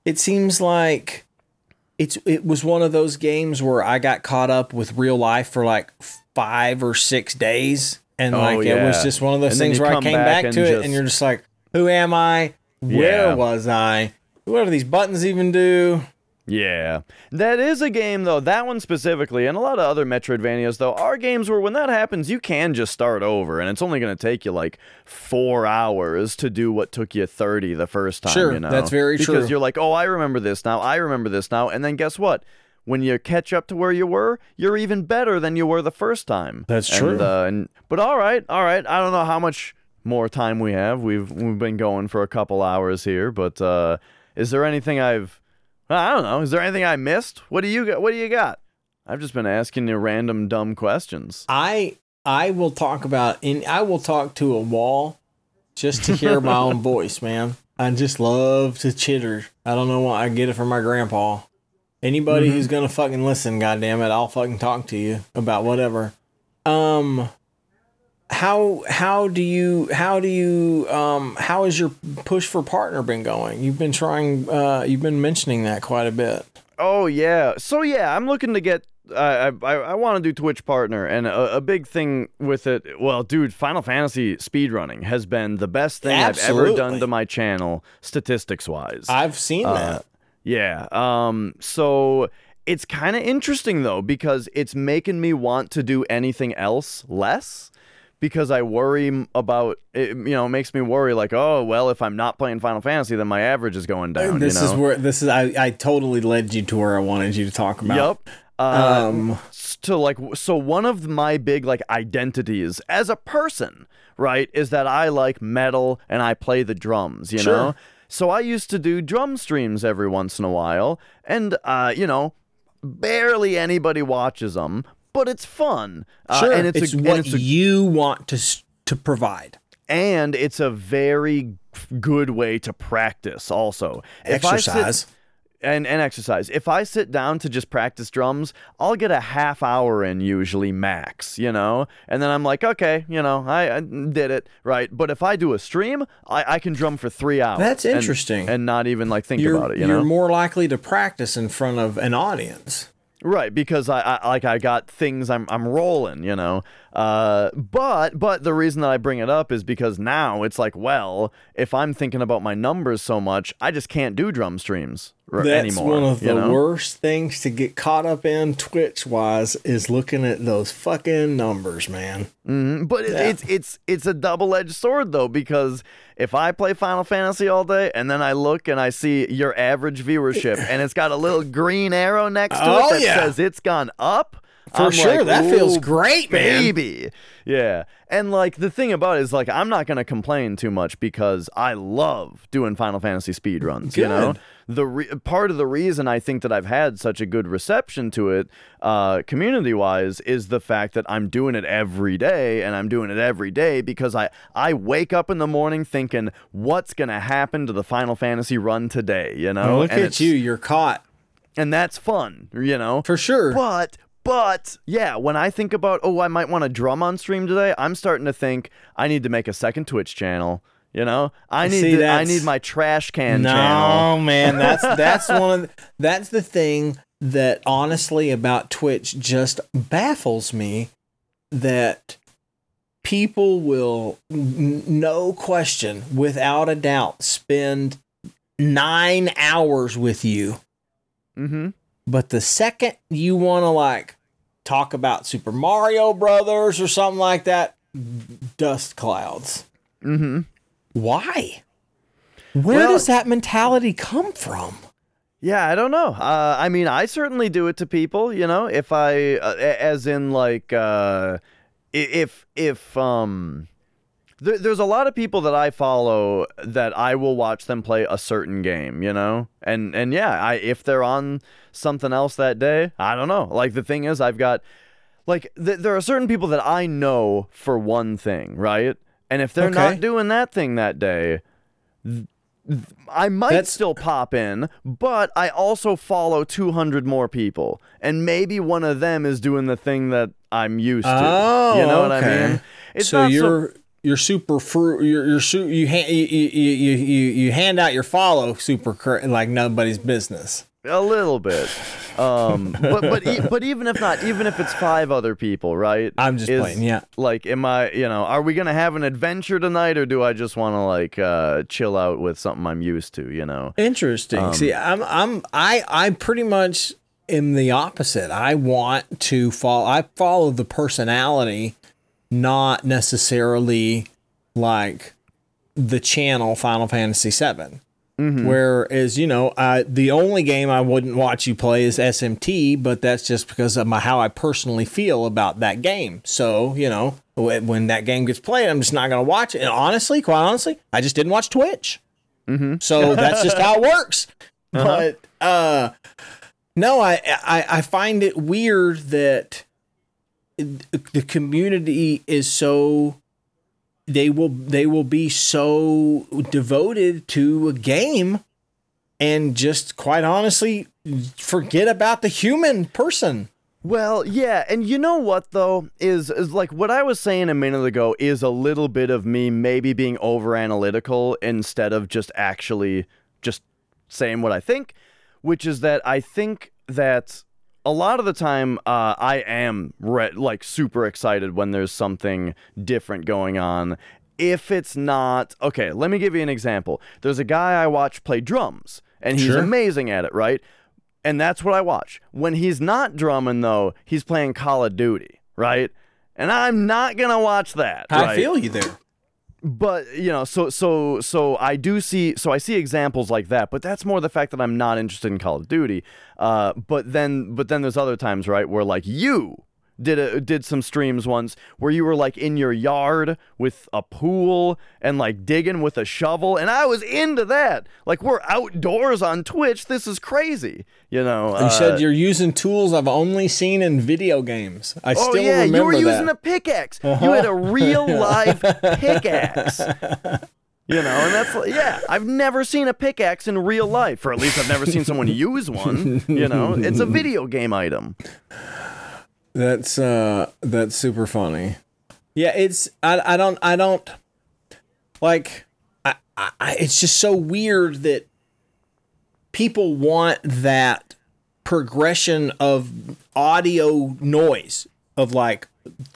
it seems like it's it was one of those games where I got caught up with real life for like five or six days, and Oh, like it was just one of those And things where I came back back, to it, just- and you're just like, "Who am I? Where Yeah. was I? What do these buttons even do?" Yeah. That is a game, though, that one specifically, and a lot of other Metroidvanias, though, are games where when that happens, you can just start over, and it's only going to take you like four hours to do what took you 30 the first time, Sure, you know? that's very because true. you're like, oh, I remember this now, I remember this now, and then guess what? When you catch up to where you were, you're even better than you were the first time. That's And, true. uh, and, but all right, all right. I don't know how much more time we have. We've we've been going for a couple hours here, but uh, is there anything I've I don't know. Is there anything I missed? What do you got? What do you got? I've just been asking you random dumb questions. I I will talk about in I will talk to a wall just to hear my own voice, man. I just love to chitter. I don't know why I get it from my grandpa. Anybody who's gonna fucking listen, goddamn it, I'll fucking talk to you about whatever. Um how how do you how do you um how has your push for partner been going? You've been trying uh you've been mentioning that quite a bit. Oh yeah. So yeah, I'm looking to get. I I, I want to do Twitch partner, and a, a big thing with it. Well, dude, Final Fantasy speedrunning has been the best thing I've ever done to my channel, statistics wise. I've seen Uh, that. Yeah. Um. So it's kind of interesting though because it's making me want to do anything else less because I worry about it. You know, it makes me worry like, oh well, if I'm not playing Final Fantasy, then my average is going down. this you know? is where this is I, I totally led you to where I wanted you to talk about. Yep. Uh, Um, s- to like so one of my big like identities as a person, right, is that I like metal and I play the drums, you Sure. know? So I used to do drum streams every once in a while and uh, you know, barely anybody watches them, but it's fun. Uh, and it's, it's, a, and what it's a you want to to provide. and it's a very good way to practice also. I sit- Exercise. and, and exercise. If I sit down to just practice drums, I'll get a half hour in usually max, you know? And then I'm like, okay, you know, I, I did it, right? But if I do a stream, I, I can drum for three hours. That's interesting. And, not even like think you're, about it, you you're know? more likely to practice in front of an audience. Right, because I, I like I got things I'm I'm rolling, you know. Uh, but but the reason that I bring it up is because now it's like, well, if I'm thinking about my numbers so much, I just can't do drum streams r- That's anymore. one of the know? worst things to get caught up in Twitch wise is looking at those fucking numbers, man. Mhm, But it, Yeah. it's it's it's a double edged sword though because if I play Final Fantasy all day and then I look and I see your average viewership and it's got a little green arrow next to Oh, it that yeah. says it's gone up. For I'm sure, like, that feels "Ooh, great, man." baby. Yeah, and like the thing about it is like I'm not gonna complain too much because I love doing Final Fantasy speed runs. You know, the re- part of the reason I think that I've had such a good reception to it, uh, community wise, is the fact that I'm doing it every day, and I'm doing it every day because I I wake up in the morning thinking, what's gonna happen to the Final Fantasy run today? You know, Look and at you, you're caught and that's fun. You know, for sure. but but yeah, when I think about oh, I might want to drum on stream today, I'm starting to think I need to make a second Twitch channel. You know, I need See, to, I need my trash can no, channel. man, that's that's one of the, that's the thing that honestly about Twitch just baffles me that people will no question without a doubt spend 9 hours with you Mm-hmm. But the second you want to like talk about Super Mario Brothers or something like that dust clouds Mm-hmm. why where Well- does that mentality come from Yeah, I don't know. Uh, I mean, I certainly do it to people. You know, if I, uh, as in like, uh, if if um, there, there's a lot of people that I follow that I will watch them play a certain game. You know, and and yeah, I if they're on something else that day, I don't know. Like the thing is, I've got like th- there are certain people that I know for one thing, right? And if they're Okay. not doing that thing that day, I might That's- still pop in, but I also follow 200 more people, and maybe one of them is doing the thing that I'm used to. Oh, you know what I mean? It's so you're you're super fruit. You're you're su- you, hand, you, you you you you hand out your follow super cur- like nobody's business. A little bit. Um, but but e- but even if not, even if it's five other people, right? I'm just is- playing, yeah. Like, am I? You know, are we gonna have an adventure tonight, or do I just want to like uh, chill out with something I'm used to? You know. Interesting. Um, See, I'm I'm I I pretty much am the opposite. I want to follow. I follow the personality, not necessarily like the channel Final Fantasy VII. Mm-hmm. Whereas you know, I, the only game I wouldn't watch you play is SMT, but that's just because of my, how I personally feel about that game. So you know, when that game gets played, I'm just not going to watch it. And honestly, quite honestly, I just didn't watch Twitch. Mm-hmm. So that's just how it works. Uh-huh. But uh, no, I, I I find it weird that the community is so they will they will be so devoted to a game and just quite honestly forget about the human person. Well, yeah, and you know what though is is like what I was saying a minute ago is a little bit of me maybe being over analytical instead of just actually just saying what I think, which is that I think that a lot of the time uh, I am re- like super excited when there's something different going on. If it's not okay, let me give you an example. There's a guy I watch play drums, and he's Sure. amazing at it, right? And that's what I watch. When he's not drumming, though, he's playing Call of Duty, right? And I'm not gonna watch that. I right? feel you there. But you know so so so i do see so i see examples like that but that's more the fact that i'm not interested in call of duty. Uh but then but then there's other times right where like you did a, did some streams once where you were like in your yard with a pool and like digging with a shovel and i was into that like we're outdoors on twitch this is crazy you know You uh, said you're using tools I've only seen in video games. I still remember. Oh still yeah, remember you were that. Uh-huh. using a pickaxe. You had a real live pickaxe. You know, and that's yeah. I've never seen a pickaxe in real life, or at least I've never seen someone use one. You know, it's a video game item. That's uh that's super funny. Yeah, it's I I don't I don't like I, I I- it's just so weird that people want that progression of audio noise of like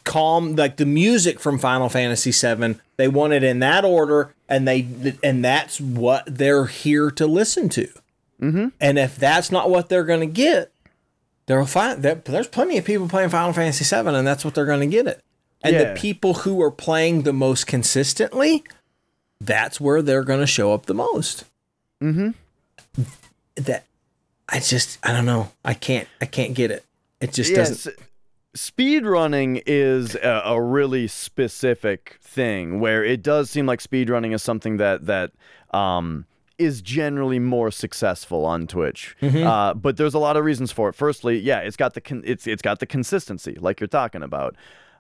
calm like the music from Final Fantasy 7 they want it in that order and they and that's what they're here to listen to. Mm-hmm. And if that's not what they're going to get, they'll find that there's plenty of people playing Final Fantasy VII, and that's what they're going to get it. And Yeah. the people who are playing the most consistently, that's where they're going to show up the most. Mm-hmm. That I just I don't know. I can't I can't get it. It just doesn't. Yes. Speed running is a, a really specific thing where it does seem like speed running is something that that um, is generally more successful on Twitch. Uh, but there's a lot of reasons for it. Firstly, yeah, it's got the con- it's it's got the consistency like you're talking about.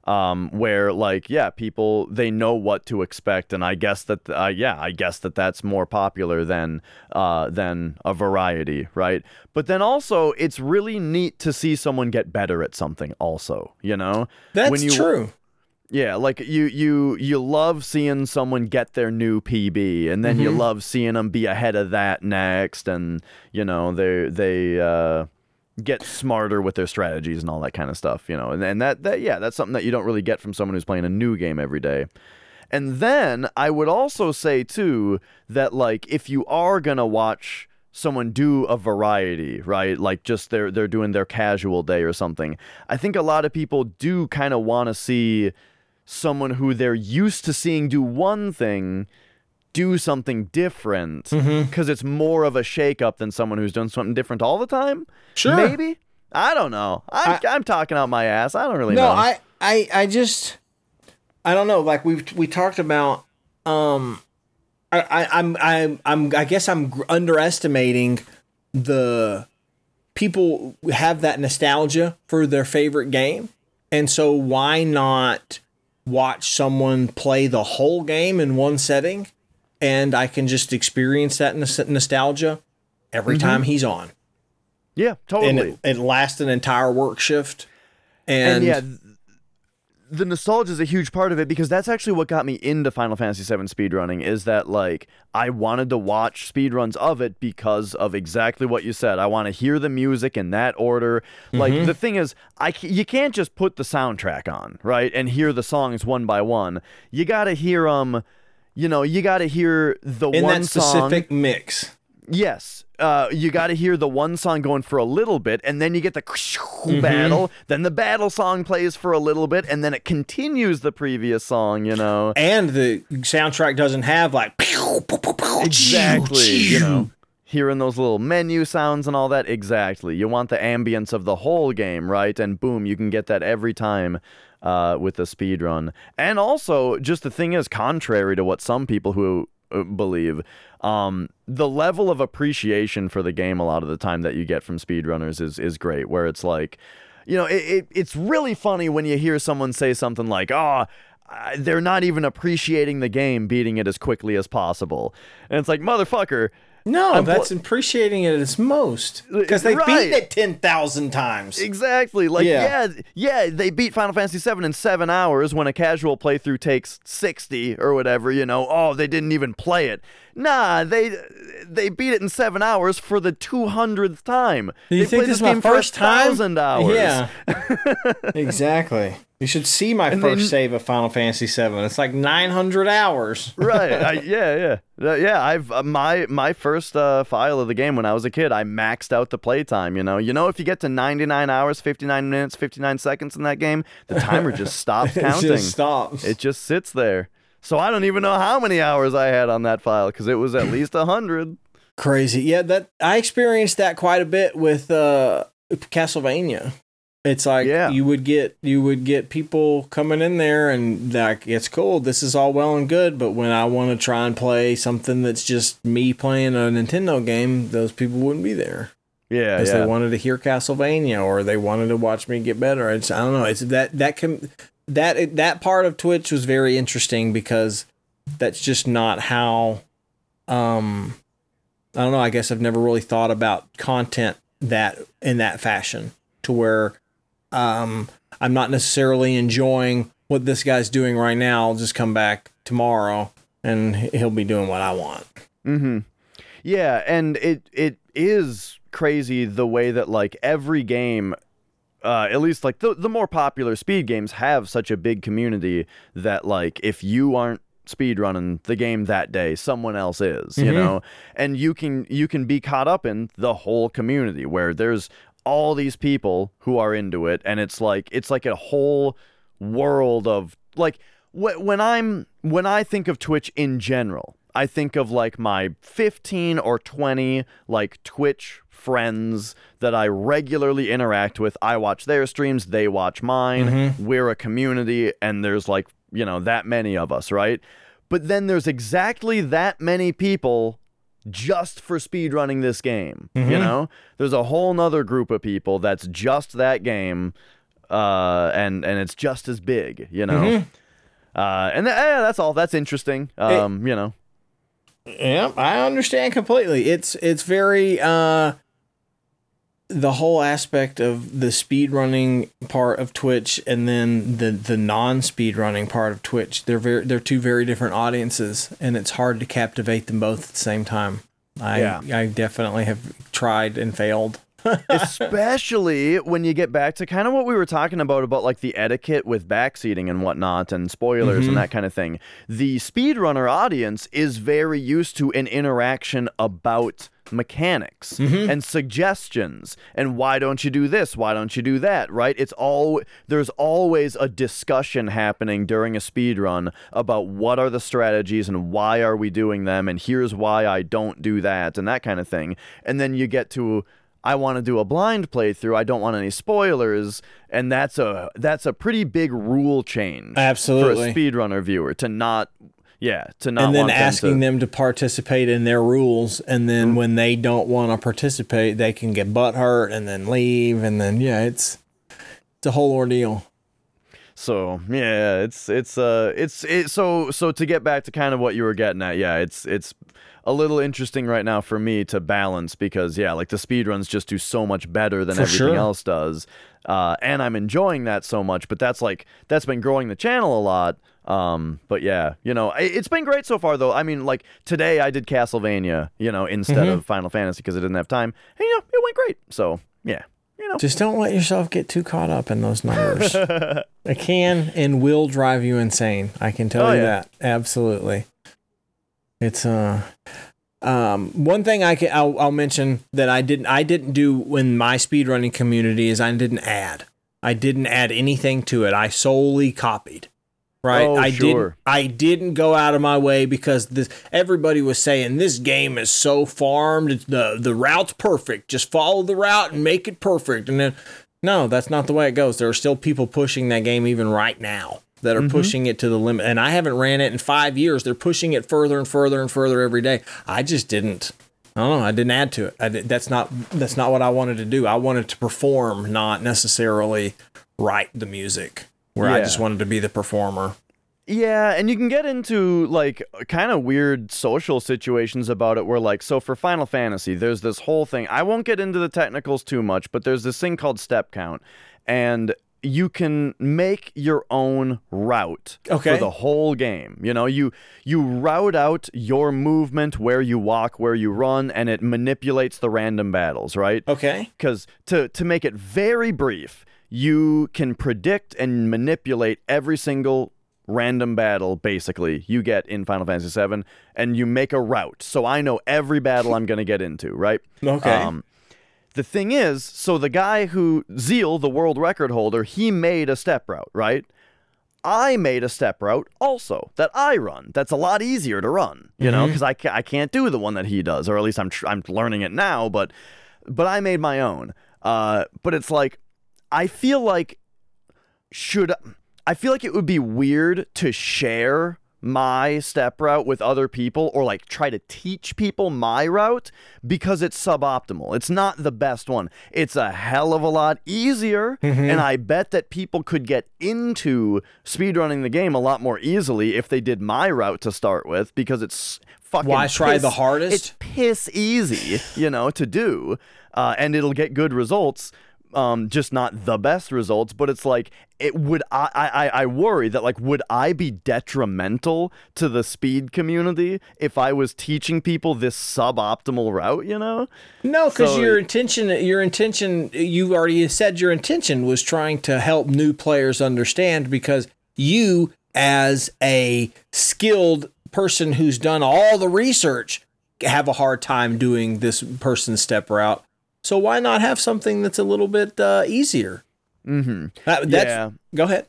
Um, where like yeah, people they know what to expect, and I guess that uh, yeah, I guess that that's more popular than uh, than a variety, right? But then also, it's really neat to see someone get better at something. Also, you know, That's you, true. Yeah, like you you you love seeing someone get their new PB, and then you Mm-hmm. love seeing them be ahead of that next, and you know they they uh, get smarter with their strategies and all that kind of stuff. You know, and and that that yeah, that's something that you don't really get from someone who's playing a new game every day. And then I would also say too that like if you are gonna watch someone do a variety, right? Like just they're they're doing their casual day or something. I think a lot of people do kind of want to see someone who they're used to seeing do one thing do something different because it's more of a shakeup than someone who's doing something different all the time. Sure. Maybe. I don't know. I'm, I, am talking out my ass. I don't really No, know. I, I, I just, I don't know. Like we we talked about, um, I, I I'm I'm I'm I guess I'm gr- underestimating the people have that nostalgia for their favorite game, and so why not watch someone play the whole game in one setting? and I can just experience that nostalgia every mm-hmm. time he's on. Yeah, And totally. it, it lasts an entire work shift. And, and yeah, the nostalgia is a huge part of it because that's actually what got me into Final Fantasy VII speedrunning. Is that like I wanted to watch speedruns of it because of exactly what you said. I want to hear the music in that order. Like mm-hmm. the thing is, I you can't just put the soundtrack on right and hear the songs one by one. You got to hear them. You know, you got to hear the in one that song. specific mix. Yes. Uh, you got to hear the one song going for a little bit, and then you get the Mm-hmm. battle. Then the battle song plays for a little bit, and then it continues the previous song. You know, And the soundtrack doesn't have like exactly. You know, hearing those little menu sounds and all that. Exactly. You want the ambience of the whole game, right? And boom, you can get that every time. Uh, with the speed run, and also just the thing is, contrary to what some people who believe, um, the level of appreciation for the game a lot of the time that you get from speedrunners is is great. Where it's like, you know, it, it it's really funny when you hear someone say something like, "Oh." uh, They're not even appreciating the game, beating it as quickly as possible, and it's like motherfucker. No, I'm that's appreciating it at its most because they've Right. beaten it ten thousand times. Exactly. Like, Yeah. yeah. yeah, they beat Final Fantasy VII in seven hours when a casual playthrough takes sixty or whatever. You know, oh, they didn't even play it. Nah, they they beat it in seven hours for the two hundredth time. You they think played this is game my for first time? Thousand hours. Yeah, exactly. You should see my first then- save of Final Fantasy VII. It's like nine hundred hours. right. I, yeah, yeah, Uh, yeah. I've uh, my my first uh, file of the game when I was a kid. I maxed out the playtime. You know, you know, if you get to ninety nine hours, fifty nine minutes, fifty nine seconds in that game, the timer just stops It counting. just stops. It just sits there. So I don't even know how many hours I had on that file because it was at least a hundred. Crazy. Yeah, that I experienced that quite a bit with uh Castlevania. It's like Yeah. you would get you would get people coming in there and like it's cool. This is all well and good, but when I want to try and play something that's just me playing a Nintendo game, those people wouldn't be there Yeah, because yeah. they wanted to hear Castlevania or they wanted to watch me get better. It's I don't know. It's that that can that that part of Twitch was very interesting because that's just not how um I don't know, I guess I've never really thought about content that in that fashion to where um I'm not necessarily enjoying what this guy's doing right now. I'll just come back tomorrow and he'll be doing what I want. Mm-hmm. Yeah, and it it is crazy the way that like every game uh, at least like the the more popular speed games have such a big community that like if you aren't speed running the game that day someone else is you Mhm. know and you can you can be caught up in the whole community where there's all these people who are into it and it's like it's like a whole world of like wh- when I'm when I think of Twitch in general, I think of like my 15 or 20 like Twitch friends that I regularly interact with. I watch their streams, they watch mine. We're a community and there's like, you know, that many of us, right? But then there's exactly that many people just for speedrunning this game. You know? There's a whole nother group of people that's just that game. Uh, and and it's just as big, you know. Uh, and th- yeah, that's all. That's interesting. Um, you know. Yeah, I understand completely. It's it's very uh the whole aspect of the speed running part of Twitch and then the the non speed running part of Twitch. They're very they're two very different audiences and it's hard to captivate them both at the same time. I Yeah. I definitely have tried and failed. especially when you get back to kind of what we were talking about about like the etiquette with backseating and whatnot and spoilers and mm-hmm. that kind of thing the speedrunner audience is very used to an interaction about mechanics mm-hmm. and suggestions and why don't you do this why don't you do that right it's all there's always a discussion happening during a speed run about what are the strategies and why are we doing them and here's why I don't do that and that kind of thing and then you get to I want to do a blind playthrough. I don't want any spoilers, and that's a that's a pretty big rule change Absolutely. for a speedrunner viewer to not yeah to not and then want them asking to, them to participate in their rules and then Mm-hmm. when they don't want to participate they can get butt hurt and then leave and then yeah it's it's a whole ordeal So yeah, it's it's uh it's it, so so to get back to kind of what you were getting at, yeah, it's it's a little interesting right now for me to balance because yeah, like the speedruns just do so much better than For everything sure. else does. Uh, and I'm enjoying that so much, but that's like that's been growing the channel a lot. Um, but yeah, you know, it, it's been great so far though. I mean, like today I did Castlevania, you know, instead Mm-hmm. of Final Fantasy because I didn't have time. And you know, it went great. So yeah, you know. Just don't let yourself get too caught up in those numbers. it can and will drive you insane. I can tell Oh, you yeah. that. Absolutely. It's uh um one thing I can I'll, I'll mention that I didn't I didn't do in my speedrunning community is I didn't add. I didn't add anything to it. I solely copied. Right? Oh, I sure. didn't I didn't go out of my way because this everybody was saying this game is so farmed. It's the the route's perfect. Just follow the route and make it perfect. And then no, that's not the way it goes. There are still people pushing that game even right now that are Mm-hmm. pushing it to the limit. And I haven't ran it in five years. They're pushing it further and further and further every day. I just didn't. I don't know. I didn't add to it. I did, that's not that's not what I wanted to do. I wanted to perform, not necessarily write the music. Where I just wanted to be the performer. Yeah, and you can get into like kind of weird social situations about it where like so for Final Fantasy, there's this whole thing. I won't get into the technicals too much, but there's this thing called step count and you can make your own route Okay. for the whole game. You know, you you route out your movement where you walk, where you run, and it manipulates the random battles, right? Okay. because to to make it very brief, you can predict and manipulate every single random battle basically you get in Final Fantasy VII, and you make a route. So I know every battle I'm going to get into, right? Okay. the thing is, so the guy who Zeal, the world record holder, he made a step route, right? I made a step route also that I run. That's a lot easier to run, you know, because I, ca- I can't do the one that he does, or at least I'm tr- I'm learning it now. But but I made my own. Uh, but it's like I feel like should I feel like it would be weird to share my step route with other people or like try to teach people my route because it's suboptimal. It's not the best one. It's a hell of a lot easier and I bet that people could get into speedrunning the game a lot more easily if they did my route to start with because it's fucking Why try the hardest? It's piss easy, you know, to do, uh, and it'll get good results. Um, just not the best results, but it's like it would. I, I I worry that like would I be detrimental to the speed community if I was teaching people this suboptimal route? You know? No, because So- your intention, your intention, you already said your intention was trying to help new players understand because you, as a skilled person who's done all the research, have a hard time doing this person's step route. So why not have something that's a little bit uh, easier? Mm-hmm. That, that's, Yeah. Go ahead.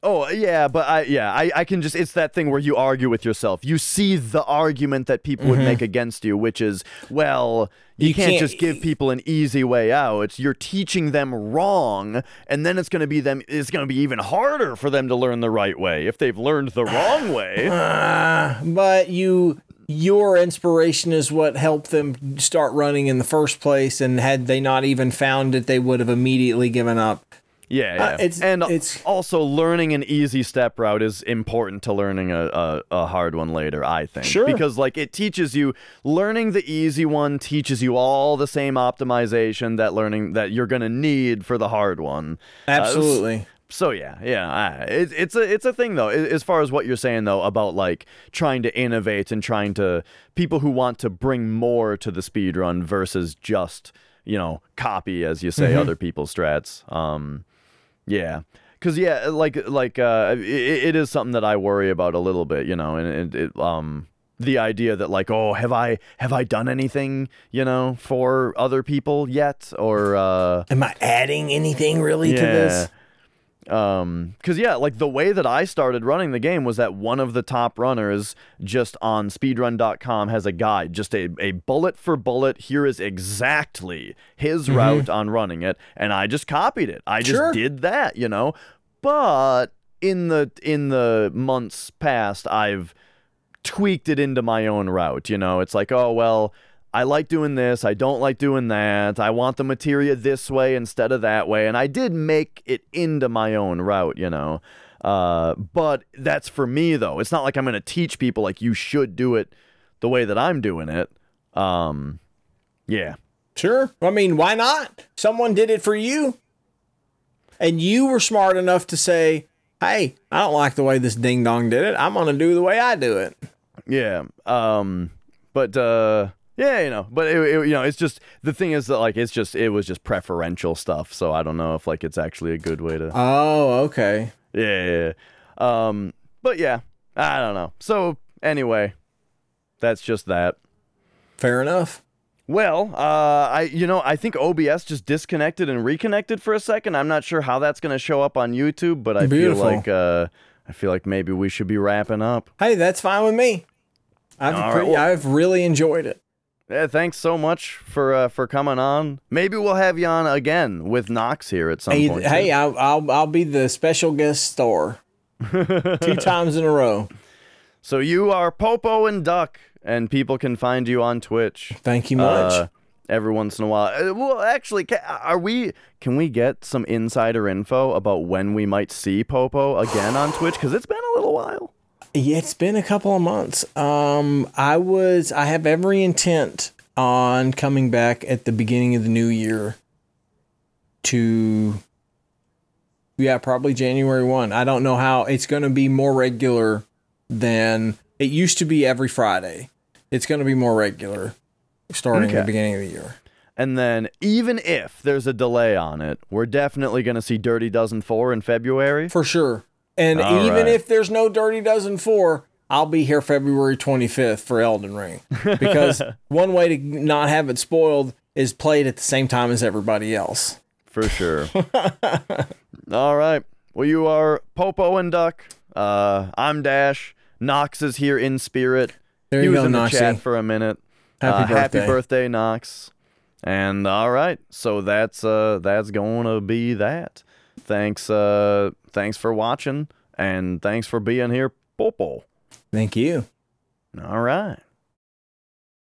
Oh yeah, but I yeah I, I can just it's that thing where you argue with yourself. You see the argument that people would make against you, which is well you, Mm-hmm. You can't, can't- just give people an easy way out. You're teaching them wrong, and then it's going to be them. It's going to be even harder for them to learn the right way if they've learned the wrong way. Uh, but you your inspiration is what helped them start running in the first place and had they not even found it they would have immediately given up Yeah, yeah. Uh, it's- and it's- also learning an easy step route is important to learning a, a, a hard one later, I think. Sure. Because like it teaches you learning the easy one teaches you all the same optimization that learning that you're gonna need for the hard one. Uh, absolutely so yeah, yeah, I- it, it's a it's a thing though. As far as what you're saying though about like trying to innovate and trying to people who want to bring more to the speed run versus just you know copy as you say other people's strats. Um, yeah, because yeah, like like uh, it, it is something that I worry about a little bit, you know, and it, it um the idea that like oh have I have I done anything you know for other people yet or uh am i adding anything really to this um, cause yeah, like the way that I started running the game was that one of the top runners just on speedrun.com has a guide, just a, a bullet for bullet. Here is exactly his route on running it. And I just copied it. I just Sure. did that, you know, but in the, in the months past, I've tweaked it into my own route. You know, it's like, oh, well, I like doing this. I don't like doing that. I want the materia this way instead of that way. And I did make it into my own route, you know. Uh, but that's for me, though. It's not like I'm going to teach people like you should do it the way that I'm doing it. Um, yeah. Sure. I mean, why not? Someone did it for you. And you were smart enough to say, hey, I don't like the way this ding dong did it. I'm going to do the way I do it. Yeah. Um, but, uh, yeah, you know, but it, it, you know, it's just the thing is that like it's just it was just preferential stuff, so I don't know if like it's actually a good way to. Oh, okay. Yeah, yeah, yeah. Um, but yeah, I don't know. So anyway, that's just that. Fair enough. Well, uh, I you know I think OBS just disconnected and reconnected for a second. I'm not sure how that's going to show up on YouTube, but I Beautiful. feel like uh, I feel like maybe we should be wrapping up. Hey, that's fine with me. I've All right, well- I've really enjoyed it. Yeah, thanks so much for uh, for coming on. Maybe we'll have you on again with Knox here at some Hey, point. hey. I'll, I'll I'll be the special guest star two times in a row. So you are Popo and Duck, and people can find you on Twitch. Thank you much. Uh, every once in a while. Uh, well, actually, are we? Can we get some insider info about when we might see Popo again on Twitch? Because it's been a little while. Yeah, it's been a couple of months. Um, I was I have every intent on coming back at the beginning of the new year to yeah, probably January 1. I don't know how it's going to be more regular than it used to be every Friday. It's going to be more regular starting at the beginning of the year. And then, even if there's a delay on it, we're definitely going to see Dirty Dozen 4 in February. For sure. And All even right. if there's no Dirty Dozen 4, I'll be here February 25th for Elden Ring. Because one way to not have it spoiled is play it at the same time as everybody else. For sure. All right. Well, you are Popo and Duck. Uh, I'm Dash. Knox is here in spirit. There he you was go, in the chat for a minute. Happy Uh, Happy birthday. birthday, Knox. And all right, so that's uh that's going to be that. Thanks uh thanks for watching and thanks for being here, Popo. Thank you. All right.